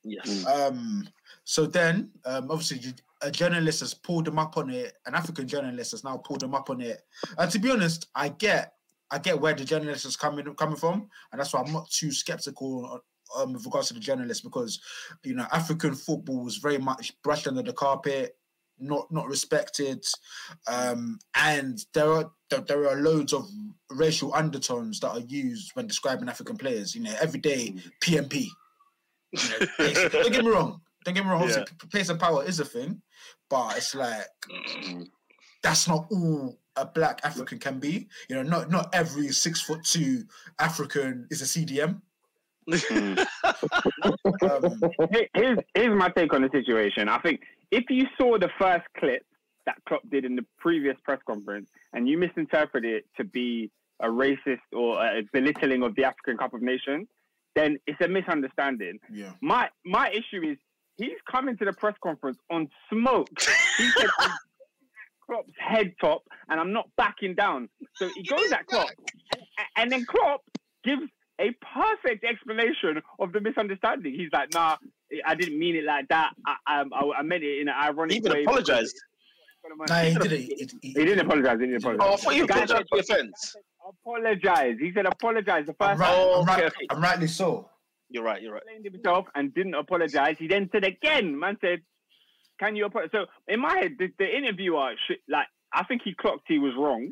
yes. Um, so then, um, obviously, a journalist has pulled them up on it. An African journalist has now pulled them up on it. And to be honest, I get, I get where the journalist is coming coming from, and that's why I'm not too skeptical um, with regards to the journalists because, you know, African football was very much brushed under the carpet, not not respected, um, and there are there, there are loads of racial undertones that are used when describing African players. You know, every day PMP. You know, [laughs] don't get me wrong. Don't get me wrong. Yeah. p- pace and power is a thing, but it's like that's not all a black African can be. You know, not not every six foot two African is a CDM. [laughs] Um, Here- here's here's my take on the situation. I think if you saw the first clip that Klopp did in the previous press conference and you misinterpreted it to be a racist or a belittling of the African Cup of Nations, then it's a misunderstanding. yeah. My my issue is he's coming to the press conference on smoke. He said [laughs] I'm Klopp's head top, and I'm not backing down. So he goes at Klopp, and, and then Klopp gives a perfect explanation of the misunderstanding. He's like, "Nah, I didn't mean it like that. I, um, I, I meant it in an ironic He even way." apologized. Nah, he didn't. He, he, He didn't apologize. He didn't apologize. Oh, I thought you The guy apologized for the offense. Apologize. He said apologize. The I'm, first right, time Oh, I'm, right, okay. I'm rightly so. You're right. You're right. blamed himself and didn't apologize. He then said again, man said, "Can you apologize?" So in my head, the, the interviewer, should, like, I think he clocked he was wrong.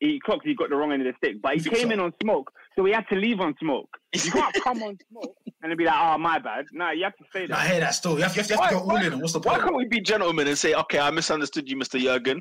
He clocked he got the wrong end of the stick, but he came so? in on smoke, so he had to leave on smoke. [laughs] You can't come on smoke and then be like, "Oh, my bad." No, you have to say Nah, I that. hear that still. You have, you have, you have to go all in. What's the point? Why can't we be gentlemen and say, okay, I misunderstood you, Mr. Jurgen.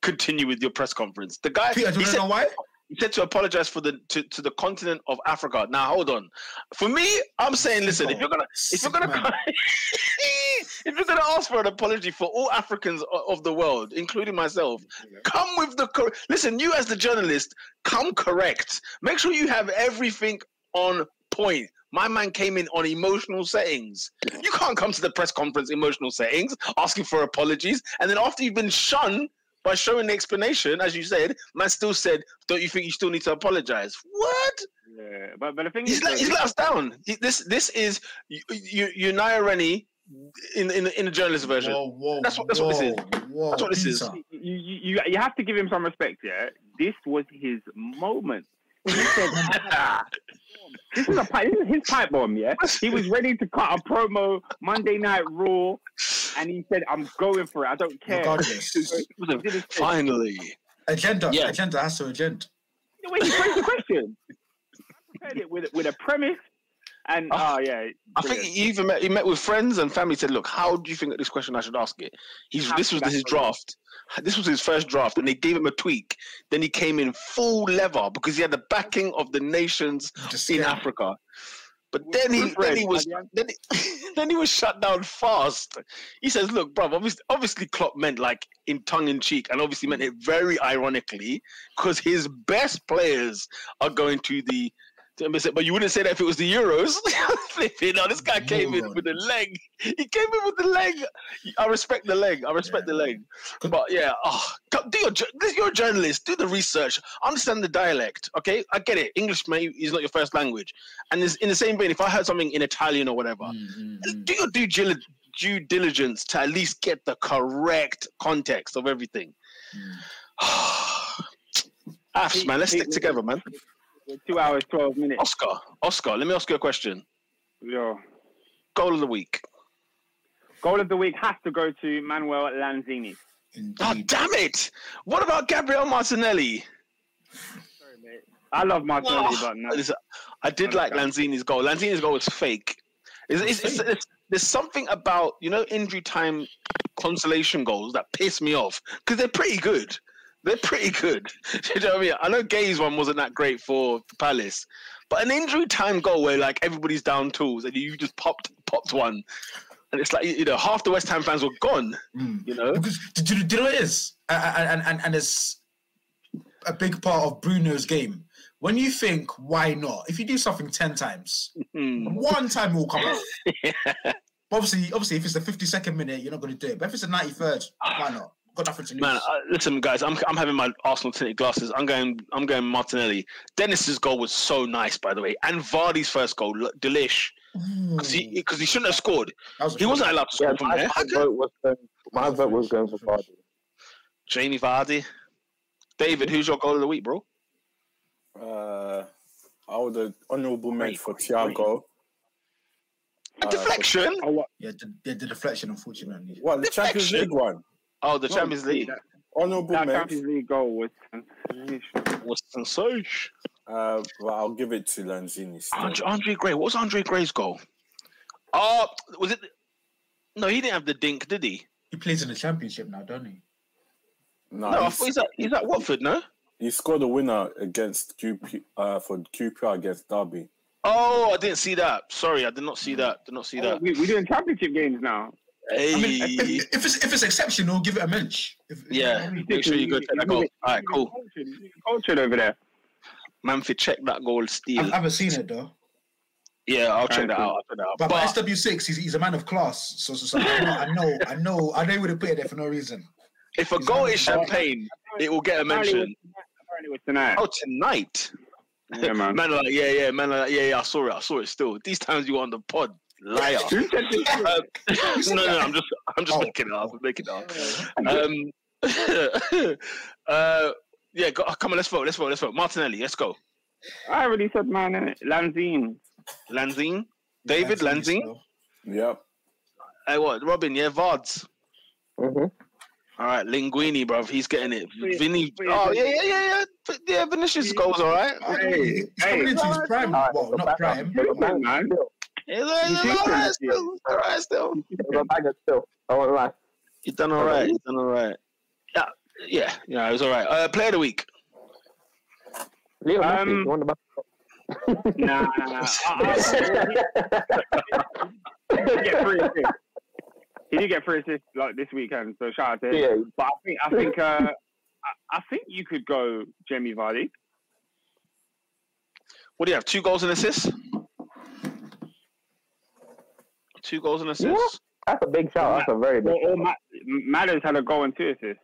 Continue with your press conference. The guy Peter, do you said, know why? He said to apologize for the to, to the continent of Africa. Now hold on. For me, I'm saying, listen, if you're gonna if you're gonna [laughs] if you're gonna ask for an apology for all Africans of the world, including myself, come with the cor- listen. You as the journalist, come correct. Make sure you have everything on point. My man came in on emotional settings. You can't come to the press conference emotional settings, asking for apologies, and then after you've been shunned by showing the explanation, as you said, man still said, "Don't you think you still need to apologize?" What? Yeah, but but the thing He's is, let, he's let us down. He, this this is you you, you Naya Rennie in in in the journalist version. Whoa, whoa, That's what- that's what this is. whoa, Whoa, That's what this is. Peter. you, you you you have to give him some respect. Yeah, this was his moment. He said, This is a pipe. [laughs] This is his pipe bomb. Yeah, he was ready to cut a promo Monday Night Raw, and he said, "I'm going for it. I don't care." Regardless. [laughs] He did his thing. Finally, Agenda. Yeah. Agenda has to agenda. The way he phrased the question, [laughs] I prepared it with with a premise, and Oh, oh yeah, I think he even met he met with friends and family. Said, "Look, how do you think that this question I should ask it?" He's How- this was his what- draft. This was his first draft, and they gave him a tweak. Then he came in full leather because he had the backing of the nations Just in yeah. Africa. But With then he proofread, then he was then he, [laughs] then he was shut down fast. He says, "Look, bruv, obviously, obviously Klopp meant like in tongue in cheek, and obviously meant it very ironically because his best players are going to the." To- But you wouldn't say that if it was the Euros. [laughs] Flipping, no, this guy came in with the leg. He came in with the leg. I respect the leg. I respect the leg. But yeah, oh, do your you're a journalist. Do the research. Understand the dialect. Okay, I get it. English maybe is not your first language, and it's in the same vein. If I heard something in Italian or whatever, Mm, mm, mm. do your due, gil- due diligence to at least get the correct context of everything. [sighs] Ash, man, let's stick together, man. Two hours, twelve minutes. Oscar, Oscar, let me ask you a question. Yo. Goal of the week. Goal of the week has to go to Manuel Lanzini. Oh, damn it! What about Gabriel Martinelli? Sorry, mate. I love Martinelli, Oh, but no. I did like Lanzini's goal. Lanzini's goal was fake. It's, it's, it's, it's- there's something about you know injury time consolation goals that piss me off because they're pretty good. They're pretty good. [laughs] you know what I mean? I know Gay's one wasn't that great for Palace, but an injury time goal where like everybody's down tools and you just popped popped one, and it's like you know half the West Ham fans were gone. Mm. You know? Because do, you know what it is? And, and, and, it's a big part of Bruno's game. When you think, why not? If you do something 10 times, Hmm. one time will come [laughs] off. But obviously, obviously, if it's the 52nd minute, you're not going to do it. But if it's the 93rd, why not? Got nothing to lose. Man, uh, listen, guys. I'm I'm having my Arsenal tinted glasses. I'm going. I'm going Martinelli. Dennis's goal was so nice, by the way, and Vardy's first goal, look, delish, because he because he shouldn't have scored. Was He wasn't allowed to score Yeah, from my, there. my vote was going, my vote was going for Vardy. Jamie Vardy. David, who's your goal of the week, bro? Uh, I would have honourable mention for Great, Thiago. A Uh, deflection. Oh. Yeah, the, the, the deflection, unfortunately. What the deflection. Champions Deflection. League one? Oh, the No, Champions League That, Honourable that mention. Champions League goal was sensational. was sensation. Uh, but I'll give it to Lanzini. Still. Andre, Andre Gray. What was Andre Gray's goal? Oh, was it? No, he didn't have the dink, did he? He plays in the championship now, don't he? No, No, he's- thought he's at he's at Watford. No. he scored a winner against QP uh, for QPR against Derby. Oh, I didn't see that. Sorry, I did not see that. Did not see Oh, that. we, we're doing championship games now. Hey. I mean, if, if it's if it's exceptional, give it a mensch. If, if- Yeah. Make sure you go take that goal. All right, cool. Cultured over there. Manfred, check that goal I, steal. I haven't seen it though. Yeah, I'll check that out. I'll check that out. But, But, but SW6, he's, he's a man of class. So, so, so I, know, I know, I know, I know he would have put it there for no reason. if a goal is champagne, it will get a Apparently it was- mention. apparently it was tonight. Oh, tonight. Yeah, man. [laughs] Man, like, yeah, yeah, man, like, yeah, yeah, I saw it, I saw it. Still, these times you were on the pod, liar. Who said this? Um, no, [laughs] no, no, I'm just, I'm just Oh. making it up. I'm making it up. Um, [laughs] uh, yeah, go, come on, let's vote, let's vote, let's vote. Martinelli, let's go. I already said mine, innit? Lanzine. Lanzine, David Lanzine. Yep. Hey, what? Robin, yeah, Vards. hmm All right, Linguini, bruv, he's getting it. Wait, Vinny, wait, oh wait. yeah, yeah, yeah, yeah. Yeah, Vinicius goes all right. Hey, He's hey. into prime. Alright, Well, not prime. Take a bag, man. Still. He's, he's He's all right decent, still. He's all right still. Take a bag still. I won't lie. He's done all right. He's done all right. Yeah, yeah, yeah. It was all right. Uh, player of the week. Leo Messi, Um, you want the. Nah, nah, nah. Uh, uh, he did get three assists. He did get three assists like this weekend, so shout out to him. Yeah, But I think I think uh, I, I think you could go Jamie Vardy. What do you have? Two goals and assists. Two goals and assists. that's a big shout. That's a very big. Or, or Madders had a goal and two assists.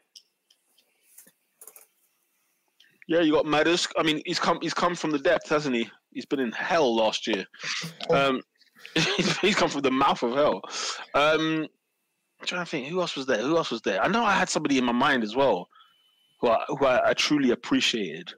Yeah, you got Madders. I mean, he's come. He's come from the depth, hasn't he? He's been in hell last year. Um, [laughs] he's come from the mouth of hell. Um, I'm trying to think. Who else was there? Who else was there? I know I had somebody in my mind as well, who I, who I, I truly appreciated.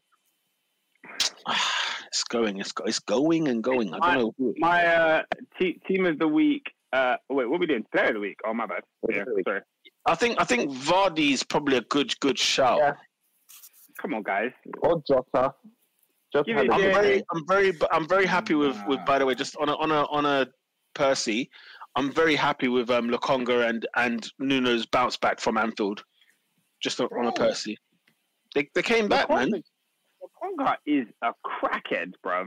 [sighs] It's going. It's, go, it's going and going. I don't know. Who. My uh, te- team of the week. Uh, wait, what are we doing? Player of the week. Oh my bad. Yeah, of the week. sorry. I think. I think Vardy's probably a good good shout. Yeah. Come on, guys. Or Jota. Jota Give had it a I'm very. I'm very, I'm very happy with, with. By the way, just on a, on a, on a Percy, I'm very happy with um Lokonga and and Nuno's bounce back from Anfield, just on, on a Percy. They they came back, man. Conga is a crackhead, bro.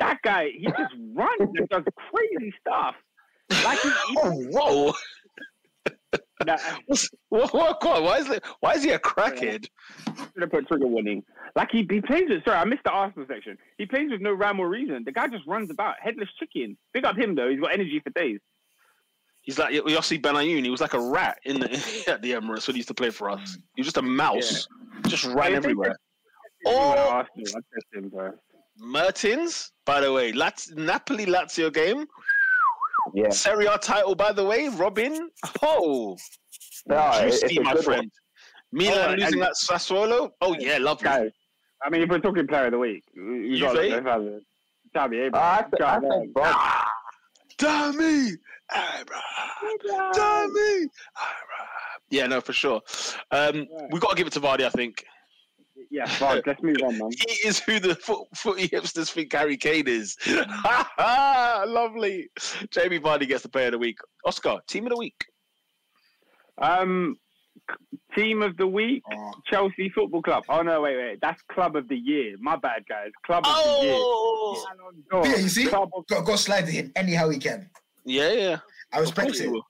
That guy, he just [laughs] runs and does crazy stuff. Like he, he Oh, whoa! [laughs] that, What's- What, what, what, why is it? Why is he a crackhead? should have put trigger warning. Like he, he plays with. Sorry, I missed the Arsenal section. He plays with no rhyme or reason. The guy just runs about, headless chicken. Big up him though. He's got energy for days. He's like Yossi Benayoun. He was like a rat in the [laughs] at the Emirates when he used to play for us. He was just a mouse, just ran everywhere. Oh, Oh, Arsenal, I test him, bro. Mertens, by the way, Laz- Napoli Lazio game, Yeah. Serie A title, by the way, Robin. Oh, No, juicy, my good friend. Milan Oh, losing at Sassuolo. Oh yeah, lovely. Guys, I mean, if we're talking player of the week, we we got to have it. Xavi one. Abraham. Uh, I, th- I think Bro, Tammy, Abraham, Tammy, Abraham. Yeah, no, for sure. Um, we got to give it to Vardy. I think Yeah, Vard, let's move on, man. he is who the foot, footy hipsters think Harry Kane is. [laughs] lovely. Jamie Vardy gets the player of the week. Oscar, team of the week. Um, team of the week, Oh, Chelsea Football Club. Oh no, wait, wait, that's club of the year. My bad, guys. Club of the year. Oh, Ballon yeah, you see, Club of- got got slide it in anyhow he can. yeah, yeah. I respect Of it.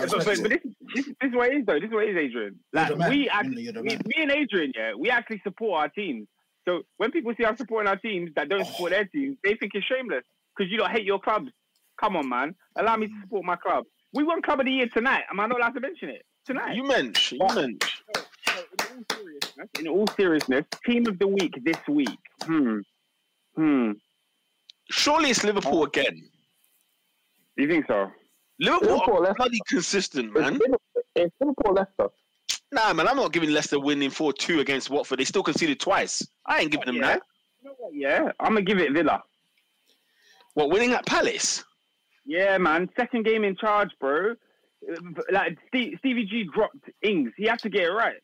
You will. I but, this, this, this is what it is, though. This is what it is, Adrian. Like we actually, we, me and Adrian, yeah, we actually support our teams. So when people see us supporting our teams that don't support their teams, they think it's shameless because you don't hate your clubs. Come on, man. Allow me to support my club. We won club of the year tonight. Am I not allowed to mention it? Tonight. You mensch, you. So, in all seriousness, in all seriousness, team of the week this week. Hmm. Hmm. Surely it's Liverpool again. You think so? Liverpool, Liverpool, are Leicester. bloody consistent, man. Liverpool, it's Liverpool Leicester. Nah, man, I'm not giving Leicester winning 4 2 against Watford. They still conceded twice. I ain't giving them Yeah. that. You know what, Yeah, I'm gonna give it Villa. What, winning at Palace? Yeah, man. Second game in charge, bro. Uh, Like Stevie G dropped Ings. He had to get it right.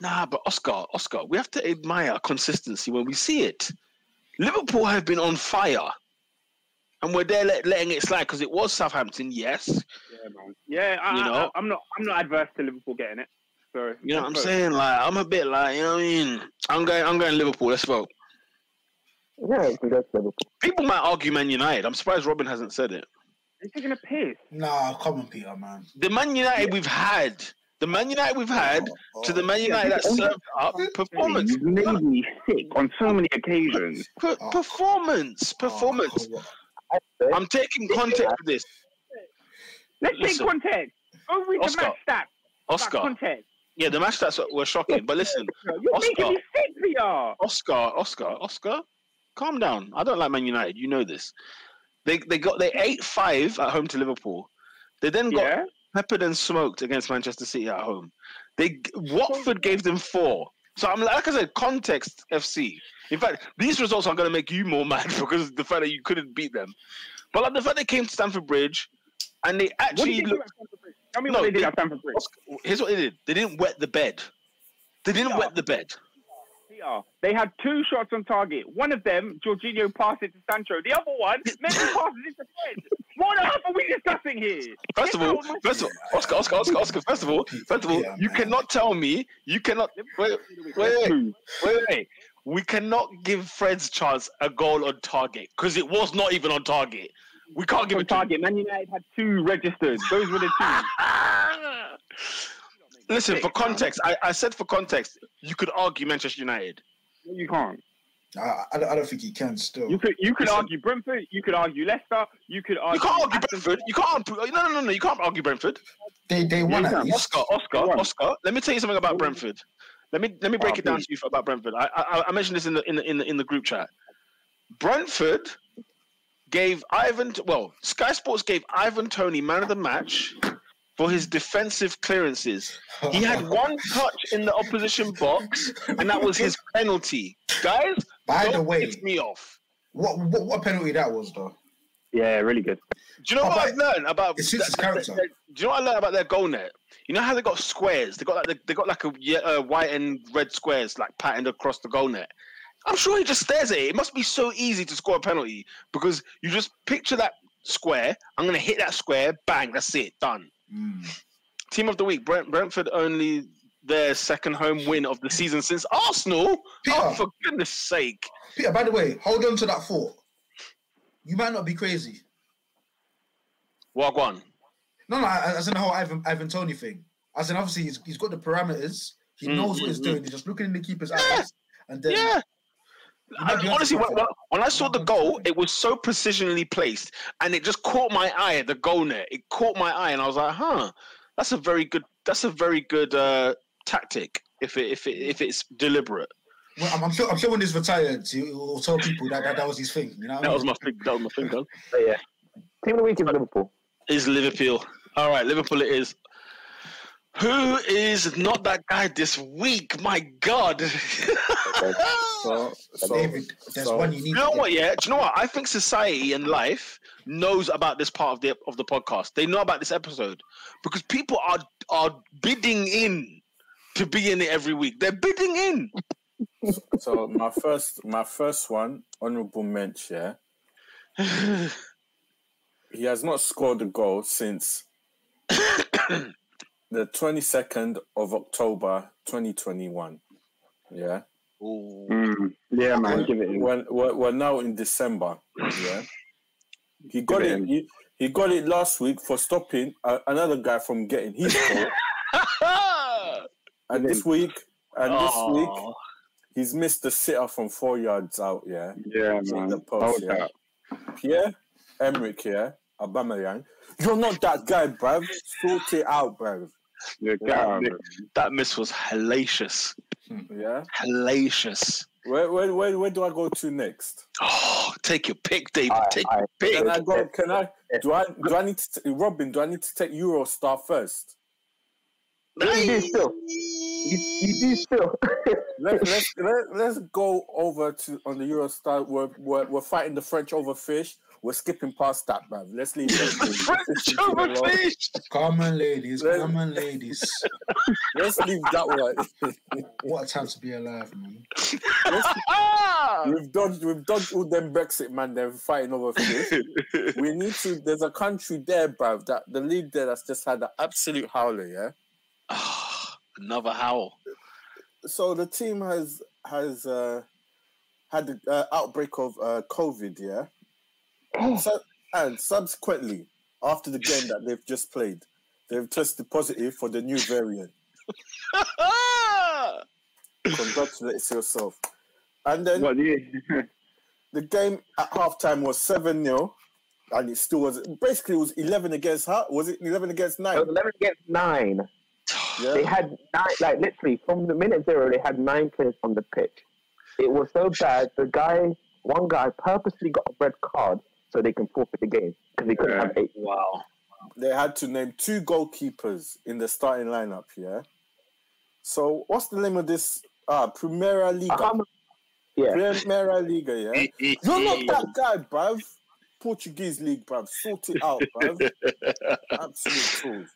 Nah, but Oscar, Oscar, we have to admire consistency when we see it. Liverpool have been on fire. And we're there let, letting it slide because it was Southampton, yes. Yeah, man. Yeah, I, You I- know? I, am not. I'm not adverse to Liverpool getting it. So You know what I'm saying? Like, I'm a bit like, you know what I mean? I'm going, I'm going Liverpool. Let's vote. Yeah, you can go to Liverpool. People might argue Man United. I'm surprised Robin hasn't said it. They're taking a piss. Nah, come on, Peter, man. The Man United we've had, the Man United we've had, Oh, oh. to the oh. Man United that served up performance, You've made me sick on so many occasions. per- Oh. performance, Oh, performance. come on. I'm taking context for this, Let's Listen. take context. Go read Oscar. the match stats. Oscar. Context. Yeah, the match stats were shocking, but listen, [laughs] You're Oscar. making me sick. Oscar, Oscar, Oscar. calm down. I don't like Man United. You know this. They they got they eight five at home to Liverpool. They then got Yeah. peppered and smoked against Manchester City at home. They Watford gave them four. So I'm like I said, context FC. In fact, these results are going to make you more [laughs] mad because the fact that you couldn't beat them. But like the fact they came to Stamford Bridge and they actually looked. at Stamford Bridge? Tell me No, what they did they- at Stamford Bridge. Here's what they did. They didn't wet the bed. They didn't wet the bed. Peter, They had two shots on target. One of them, Jorginho passed it to Sancho. The other one, [laughs] Messi passes it to Fred. What the hell are we discussing here? First of all, out of my- first of all, Oscar, Oscar, Oscar, Oscar. First of all, first of all, Yeah, you man. cannot tell me. You cannot. Wait, wait, wait, wait, wait. We cannot give Fred's chance a goal on target because it was not even on target. We can't give on it to target. Man United had two registered. Those were the two. [laughs] Listen, for context, I, I said for context, you could argue Manchester United. No, You can't. I, I, don't, I don't think he can still. You could you could Listen. argue Brentford. You could argue Leicester. You could argue. You can't argue Aston Brentford. You can't. No, no, no, no. You can't argue Brentford. They they won you at least. Oscar, Oscar, Go. Oscar. Let me tell you something about Brentford. Let me let me break Oh, it down please. to you for, about Brentford. I, I I mentioned this in the in the in the, in the group chat. Brentford gave Ivan well Sky Sports gave Ivan Toney man of the match for his defensive clearances. He had [laughs] one touch in the opposition box, and that was his penalty. Guys, By the don't way, piss me off. what, what what penalty that was though? Yeah, really good. Do you know Oh, what I've learned about? it suits his their- their- character. their- do you know what I learned about their goal net? You know how they got squares? They got like they, they got like a uh, white and red squares like patterned across the goal net. I'm sure he just stares at it. It must be so easy to score a penalty because you just picture that square. I'm gonna hit that square. Bang! That's it. Done. Mm. Team of the week. Brent, Brentford only their second home win of the season since Arsenal. Peter. Oh, for goodness sake! Peter, by the way, hold on to that thought. You might not be crazy. Wagwan. No, no, as in the whole Ivan Ivan Toney thing. As in, obviously, he's, he's got the parameters. He Mm, knows what he's mm, doing. He's just looking in the keeper's Yeah. eyes, and then Yeah. Might I- honestly, when, when- when I saw the goal, it was so precisionally placed, and it just caught my eye at the goal net. It caught my eye, and I was like, "Huh, that's a very good. That's a very good uh, tactic. If it if it if it's deliberate." Well, I'm, I'm sure. I'm sure when he's retired, he will tell people that, that that was his thing. You know, That was my thing. That was my thing. [laughs] Though. But yeah. Team of the week is Liverpool. Is Liverpool? All right, Liverpool. It is. Who is not that guy this week? My God. [laughs] So, so, David, there's so- one you need. You know what? Yeah. Do you know what? I think society and life knows about this part of the of the podcast. They know about this episode because people are are bidding in to be in it every week. They're bidding in. so my first, my first one, honourable mention. Yeah, [sighs] he has not scored a goal since [coughs] the twenty second of October, twenty twenty one. Yeah, Ooh. Mm, yeah, man, give it. we're, we're now in December. Yeah, he got it it. He, he got it last week for stopping uh, another guy from getting his [laughs] goal, and this week, and this week, he's missed the sitter from four yards out. Yeah, Yeah, man. the post. Yeah. Pierre Emerick here, Aubameyang. You're not that guy, bruv. Sort it out, bruv. Yeah, get out. That miss was hellacious. Hmm. Yeah. Hellacious. Where, where, where, where do I go to next? Oh, take your pick, David. Aye, take aye. your pick. Can I go? Can I? Do I? Do I need to? t- Robin, do I need to take Eurostar first? You do still. You, you do still. [laughs] Let, let's [laughs] let, let's go over to on the Eurostar. We're, we're we're fighting the French over fish. We're skipping past that, bruv. Let's leave that. [laughs] French over. Come on, ladies. Let- Come on, ladies. Let's [laughs] leave that one. [laughs] What a time to be alive, man. Ah! We've dodged, we've dodged all them Brexit man. They're fighting over fish. we need to. There's a country there, bruv. That the league there that's just had an absolute howler. Yeah. Ah, Another howl. So the team has has uh, had an uh, outbreak of uh, COVID. Yeah. Oh. So, and subsequently, after the game that they've just played, they've tested positive for the new variant. [laughs] Congratulate yourself. And then What? Yeah. [laughs] the game at halftime was 7 0. And it still was basically it was 11 against how was it 11 against It 9? was 11 against 9. They had nine, like literally from the minute zero, they had nine players on the pitch. It was so bad. The guy one guy purposely got a red card so they can forfeit the game because they couldn't have eight. Wow. They had to name two goalkeepers in the starting lineup. Yeah. So what's the name of this? Ah, Primeira I Liga. can't. Yeah, Primeira Liga. Yeah. You're not that guy, bruv. Portuguese league, bruv. Sort it out, bruv. [laughs] Absolute tools.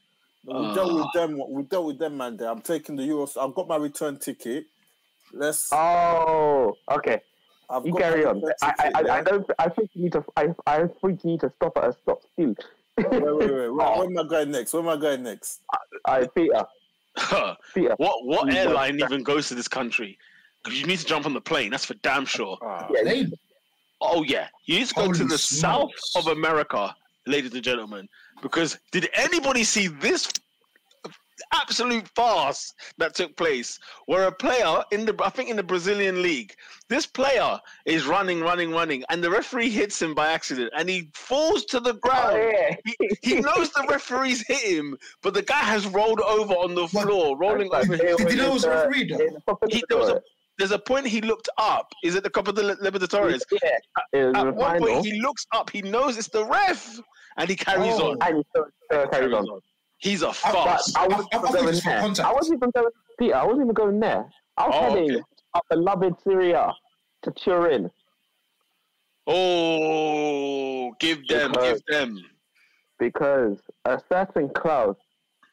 We dealt with them. We dealt with them, man. There. I'm taking the Euros. I've got my return ticket. Let's. Oh, okay. I've You got carry on. I, I, I. I don't. I think you need to. I, I think you need to stop at a stop still. Wait, wait, wait. [laughs] Where, where am I going next? Where am I going next? I Peter. Peter. what what Mm, airline but- even goes to this country? 'Cause you need to jump on the plane. That's for damn sure. Ah, Yeah, Plane. Oh yeah, you need to go to Holy the south of America, ladies and gentlemen. Because did anybody see this absolute farce that took place, where a player in the I think in the Brazilian league, this player is running, running, running, and the referee hits him by accident, and he falls to the Oh, ground. yeah. He, he knows the [laughs] referee's hit him, but the guy has rolled over on the What? floor, rolling over. like Did you know it was uh, referee though? in the Copa He, there was a, there's a point he looked up. Is it the Copa de Libertadores? Yeah, it At the one final. point, he looks up. He knows it's the ref, and he carries Oh. on. and he still, still carries on. He's a But farce. I I- wasn't I even going there. I wasn't even going. Peter, I wasn't even going there. I was Oh, heading okay. up beloved Serie A to Turin Oh, give them, Because- give them. because a certain club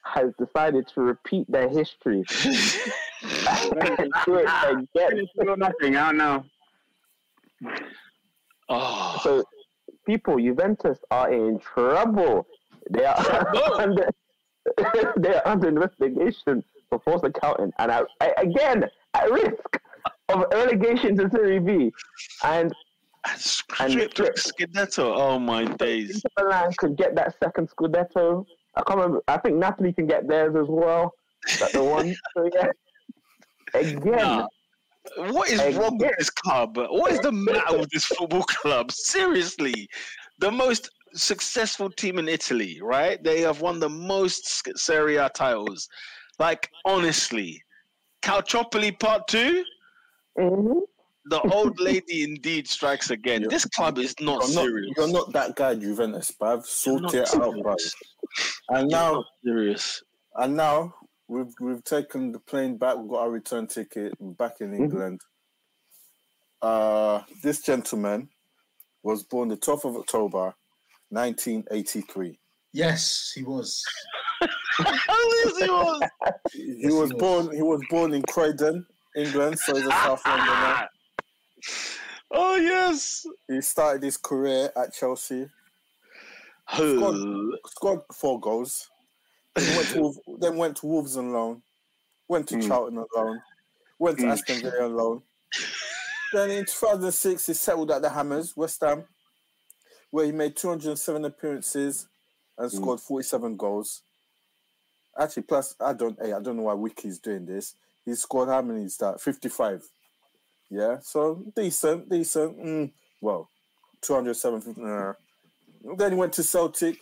has decided to repeat their history and do it again. Nothing. I don't know. Oh, So, people, Juventus are in trouble. They are No. [laughs] under [laughs] they are under investigation for false accounting, and I, I, again at risk of relegation to Serie B. And of Scudetto. Oh my days. Milan could get that second Scudetto. I can't remember. I think Napoli can get theirs as well. That the one. [laughs] So yeah. Again, Nah. What is wrong with this club? What is the matter with this football club? Seriously, the most successful team in Italy, right? They have won the most Serie A titles. Like honestly, Calciopoli Part Two. mhm. The old lady indeed strikes again. Yeah. This club is not You're not, serious. you're not that guy, Juventus, bruv. You're Sort not it out, bruv. serious. And You're now, serious. and now we've we've taken the plane back. We've got our return ticket. Back in England. Uh, this gentleman was born the 12th of October, 1983. Yes, he was. [laughs] Yes, he was. He Yes, was he was. born. He was born in Croydon, England. So he's a South Londoner. [laughs] oh yes. He started his career at Chelsea. Scored, scored four goals. Then went to, [laughs] then went to Wolves on loan. Went to Mm. Charlton on loan. Went to Mm. Aston Villa on loan. Then in 2006, he settled at the Hammers, West Ham, where he made 207 appearances and scored 47 goals. Actually, plus I don't, hey, I don't know why Wiki's doing this. He scored how many is that? 55. Yeah, so decent, decent. Mm, well, 207. Uh, then he went to Celtic,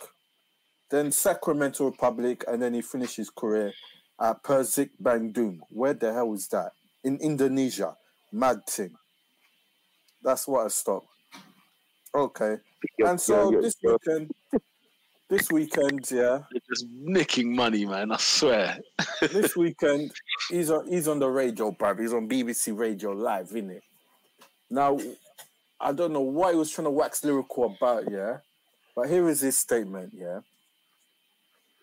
then Sacramento Republic, and then he finished his career at Persib Bandung. Where the hell is that? In Indonesia. Mad thing. That's what I stopped. Okay. And so this weekend, this weekend, yeah, You're just nicking money, man. I swear. this [laughs] weekend he's on he's on the radio, bruv. He's on BBC Radio Live, isn't it? Now, I don't know what he was trying to wax lyrical about, yeah. But here is his statement, yeah.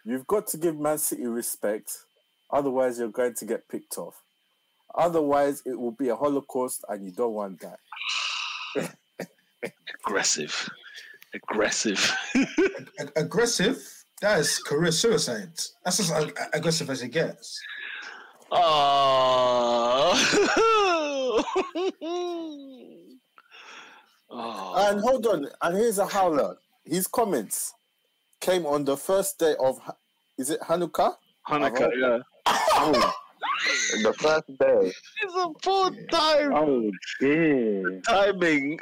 You've got to give Man City respect, otherwise you're going to get picked off. Otherwise, it will be a holocaust, and you don't want that. [sighs] [laughs] Aggressive. Aggressive. Ag- aggressive. That is career suicide. That's as ag- aggressive as it gets. Oh. [laughs] oh. And hold on, and here's a howler. His comments came on the first day of, is it Hanukkah? Hanukkah, yeah. Oh, [laughs] the first day. It's a poor time. Oh, dear. Timing.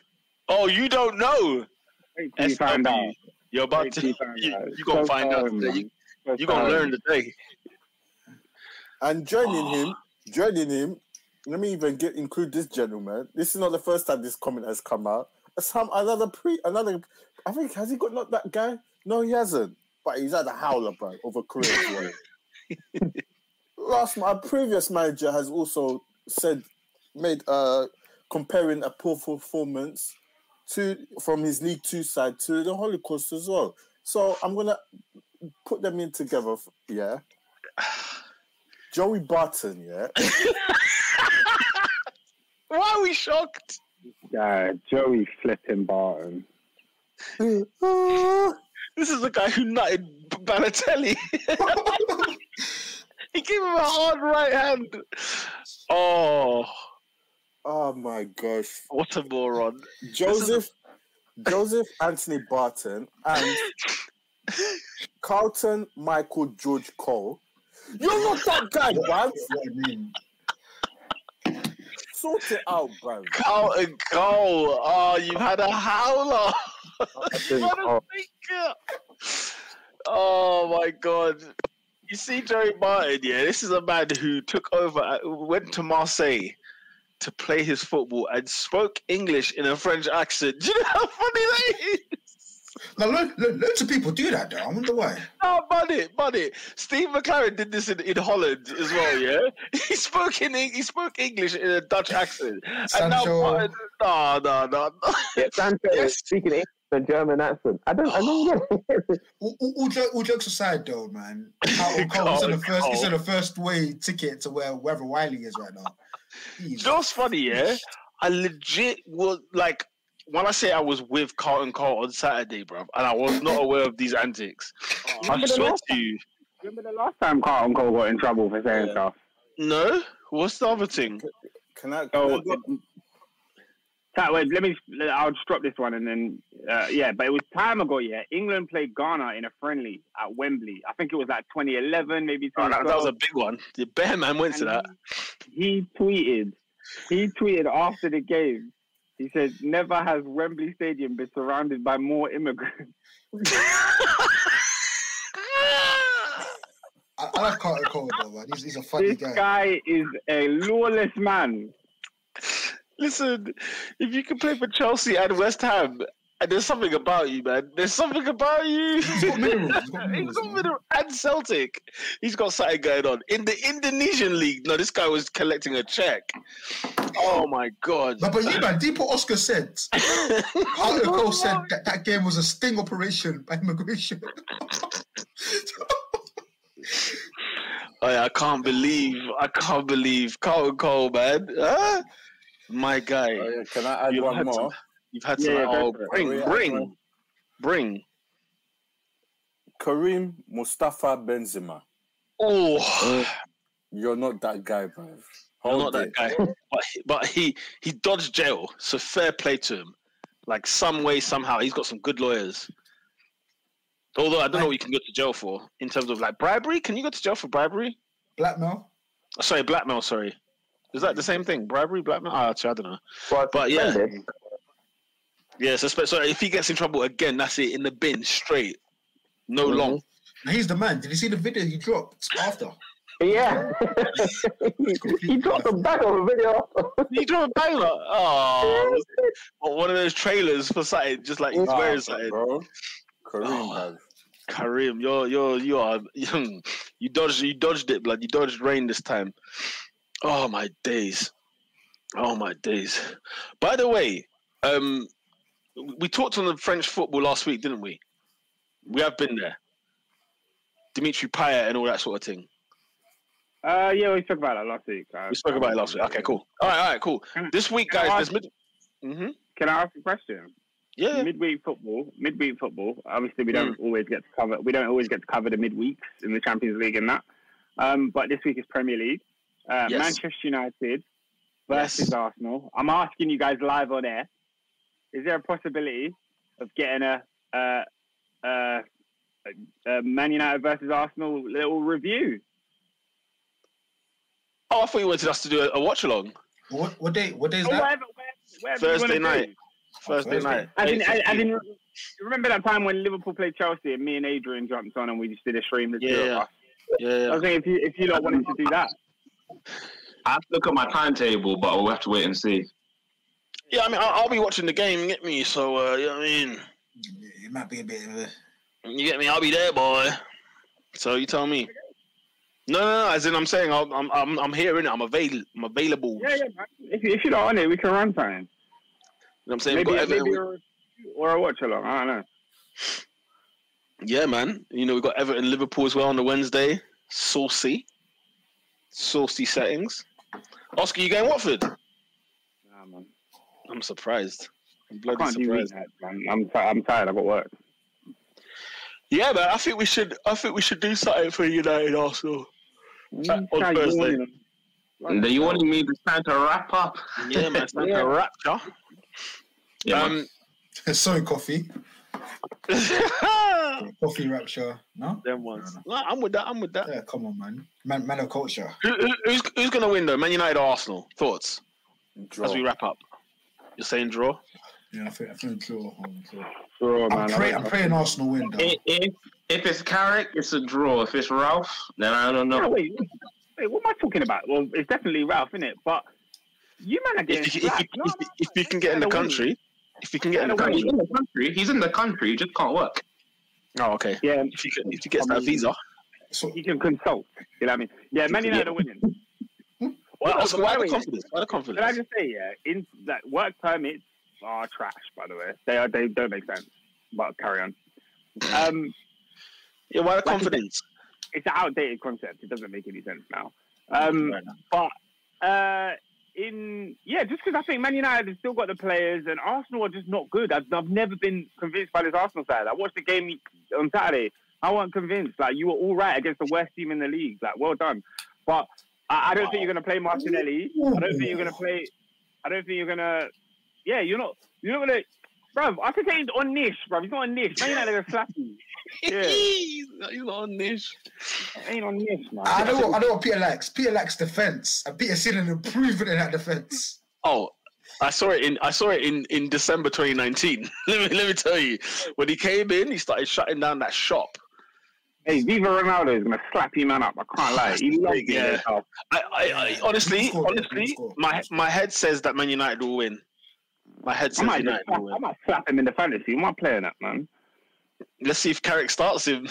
Oh, you don't know. Wait till you find out. You're about Wait to. you find [laughs] You, out. you gonna So find out today. man. You, So you gonna learn today. And joining him, joining him let me even get include this gentleman. This is not the first time this comment has come out. Some another pre another. I think has he got not that guy? No, he hasn't. But he's had a howler, bro, over career as well. [laughs] Last, my previous manager has also said, made uh comparing a poor performance to from his League Two side to the Holocaust as well. So I'm gonna put them in together. f- Yeah, [sighs] Joey Barton. Yeah, [laughs] Why are we shocked? Yeah, Joey flipping Barton. [laughs] This is the guy who nutted Balotelli. [laughs] he gave him a hard right hand. Oh, oh my gosh, what a moron. Joseph Joseph Anthony Barton and [laughs] Carlton Michael George Cole. You're not that guy, bruv. What I mean. Sort it out, bro. Carlton Cole. Oh, you've had a howler. [laughs] think- What a oh. Oh my god. You see Joey Barton, yeah, this is a man who took over, uh, went to Marseille to play his football and spoke English in a French accent. Do you know how funny that is? Now, lo- lo- loads of people do that, though. I wonder why. [laughs] Oh, money, money. Steve McClaren did this in, in Holland as well, yeah? [laughs] He spoke in he spoke English in a Dutch accent. And now, Sancho. Martin- no, no, no, no. [laughs] Yeah, Sancho Yes. speaking English in a German accent. I don't, I don't [gasps] get it. All, all, all, jo- all jokes aside, though, man. Carlton Cole is on the first. He's Cole. on the first way ticket to where wherever Wiley is right now. You He's- know what's funny, yeah? I legit was like when I say I was with Carlton Cole on Saturday, bro, and I was not aware of these antics. Oh. I Remember the swear last to you. Remember the last time Carlton Cole got in trouble for saying Yeah. stuff? No? What's the other thing? Can I? Can So, I uh, go- Ta- wait, let me. I'll just drop this one and then. Uh, yeah, but it was time ago. Yeah, England played Ghana in a friendly at Wembley. I think it was like 2011, maybe. Oh, that, that was a big one. The Bear Man went to that. And He tweeted. He tweeted after the game. He said, "Never has Wembley Stadium been surrounded by more immigrants." [laughs] I, I like Carlton Cole, though, man. He's, he's a funny This guy. guy is a lawless man. Listen, if you can play for Chelsea and West Ham, and there's something about you, man. There's something about you. He's got [laughs] minerals. He's got minerals, got man. mineral- and Celtic. He's got something going on in the Indonesian league. No, this guy was collecting a check. Oh my god! But, but you, man, deep what Oscar said. [laughs] Cole [laughs] said that that game was a sting operation by immigration. Oh, yeah, I can't believe, I can't believe Carlton Cole, man. Huh? My guy, Oh, yeah, Can I add You've one more? some- you've had Yeah, some. yeah, oh, for bring, bring, bring. Karim Mostafa Benzema. Oh, You're not that guy, bro. I'm Hold not that guy, but he, but he he dodged jail, so fair play to him. Like some way, somehow, he's got some good lawyers. Although I don't know what you can go to jail for in terms of like bribery. Can you go to jail for bribery? Blackmail. Oh, sorry, blackmail. Sorry, is that the same thing? Bribery, blackmail? Oh, actually, I don't know. Well, But yeah. suspended. Yeah, so, spe- so if he gets in trouble again, that's it in the bin straight. No Mhm. long. He's the man. Did you see the video he dropped after? Yeah. [laughs] he, he dropped a bag of a video. He dropped a banger. Oh, or one of those trailers for something, just like he's Nah, wearing something. bro. Karim, Oh. Karim, you're you're you are [laughs] you dodged you dodged it, blood. You dodged rain this time. Oh my days. Oh my days. By the way, um we talked on the French football last week, didn't we? We have been there. Dimitri Payet and all that sort of thing. Uh, yeah, we spoke about that last week. Uh, We spoke about it last week. Okay, cool. All right, all right, cool. Can This week, guys, ask- there's mid. hmm Can I ask a question? Yeah. Midweek football, midweek football. Obviously, we don't always get to cover. We don't always get to cover the midweeks in the Champions League and that. Um, but this week is Premier League. Uh, Yes. Manchester United versus Yes. Arsenal. I'm asking you guys live on air. Is there a possibility of getting a, uh, uh, a Man United versus Arsenal little review? Oh, I thought you wanted us to do a, a watch along What what day? What day is Or that? whatever, whatever, whatever Thursday wanna do. night. Thursday Thursday. night. I didn't, I, I didn't remember that time when Liverpool played Chelsea and me and Adrian jumped on and we just did a stream. The two of Yeah, yeah, I yeah. was thinking if you if you lot wanted to do that, I have to look at my timetable, but we'll have to wait and see. Yeah, I mean, I'll, I'll be watching the game. Get me? So, uh, you know what I mean, It might be a bit of a. you get me? I'll be there, boy. So you tell me. No, no, no. As in, I'm saying, I'm, I'm, I'm, I'm here in it. I'm avail, I'm available. Yeah, yeah, man. If, you- if you're not on it, we can run something. You know what I'm saying? Maybe, We've got Everton- maybe or, or a watch along. I don't know. Yeah, man. You know, we've got Everton Liverpool as well on the Wednesday. Saucy. Saucy settings. Oscar, you going Watford? Nah, man. I'm surprised. I'm bloody surprised. that, man. I'm, ti- I'm tired. I've got work. Yeah, man. I think we should I think we should do something for United Arsenal. Uh, on Thursday. yawning. And you wanted me to time to wrap up? Yeah, man. It's [laughs] like Yeah. a rapture. Yeah, man. um, [laughs] Sorry, coffee. [laughs] them Coffee rapture. No? ones. No, I'm with that. I'm with that. Yeah, come on, man. Man, man of culture. Who, who, who's who's gonna win though? Man United or Arsenal? Thoughts Draw. as we wrap up. You're saying draw? Yeah, I think I think draw. draw. Sure, I'm, man. pray, I- I'm praying Arsenal win though. If, if, if it's Carrick, it's a draw. If it's Ralf, then I don't No, know. wait, wait, what am I talking about? Well, it's definitely Ralf, isn't it? But you man are getting If you, if, slapped. if, if you can get in the country, if you can get in the Yeah, no, He's in the country. He's in the country. He just can't work. Oh, okay. yeah, If you if you get that visa. So, you can consult. You know what I mean? Yeah, Man United are winning. Why, Well, by why the way, confidence? Why the Can I just say, yeah, in that work permits are trash. By the way, they are. They don't make sense. But carry on. Um, Yeah, why the Like confidence? it's an outdated concept. It doesn't make any sense now. Um, but uh, in yeah, just because I think Man United has still got the players and Arsenal are just not good. I've, I've never been convinced by this Arsenal side. I watched the game on Saturday. I wasn't convinced. Like you were all right against the worst team in the league. Like well done. But I, I don't think you're going to play Martinelli. I don't think you're going to play. I don't think you're going to. Yeah, you're not. You're not going to. Bruv, I think he's on niche, bruv. He's not on niche. Man United are going to slap you. Yeah. He's not on this. Ain't on niche, man. I know what I know what Peter likes. Peter likes defense, and Peter's seen an improvement in that defense. Oh, I saw it in I saw it in, in December 2019. [laughs] let me let me tell you, when he came in, he started shutting down that shop. Hey, Viva Ronaldo is gonna slap you man up. I can't lie. He loves Yeah. himself. I, I, I honestly, honestly, my my head says that Man United will win. My head I might, United slap, I might slap him in the fantasy. I'm not playing that, man. Let's see if Carrick starts him.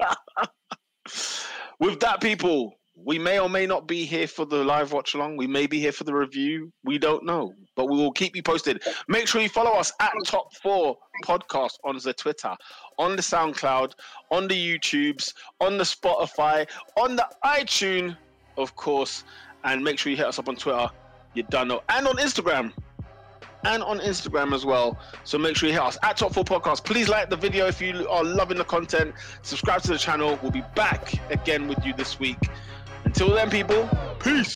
[laughs] With that, people, we may or may not be here for the live watch along. We may be here for the review. We don't know, but we will keep you posted. Make sure you follow us at Top Four Podcast on the Twitter, on the SoundCloud, on the YouTubes, on the Spotify, on the iTunes, of course, and make sure you hit us up on Twitter. You done know, and on Instagram and on Instagram as well. So make sure you hit us at Top 4 Podcast. Please like the video if you are loving the content. Subscribe to the channel. We'll be back again with you this week. Until then, people, peace.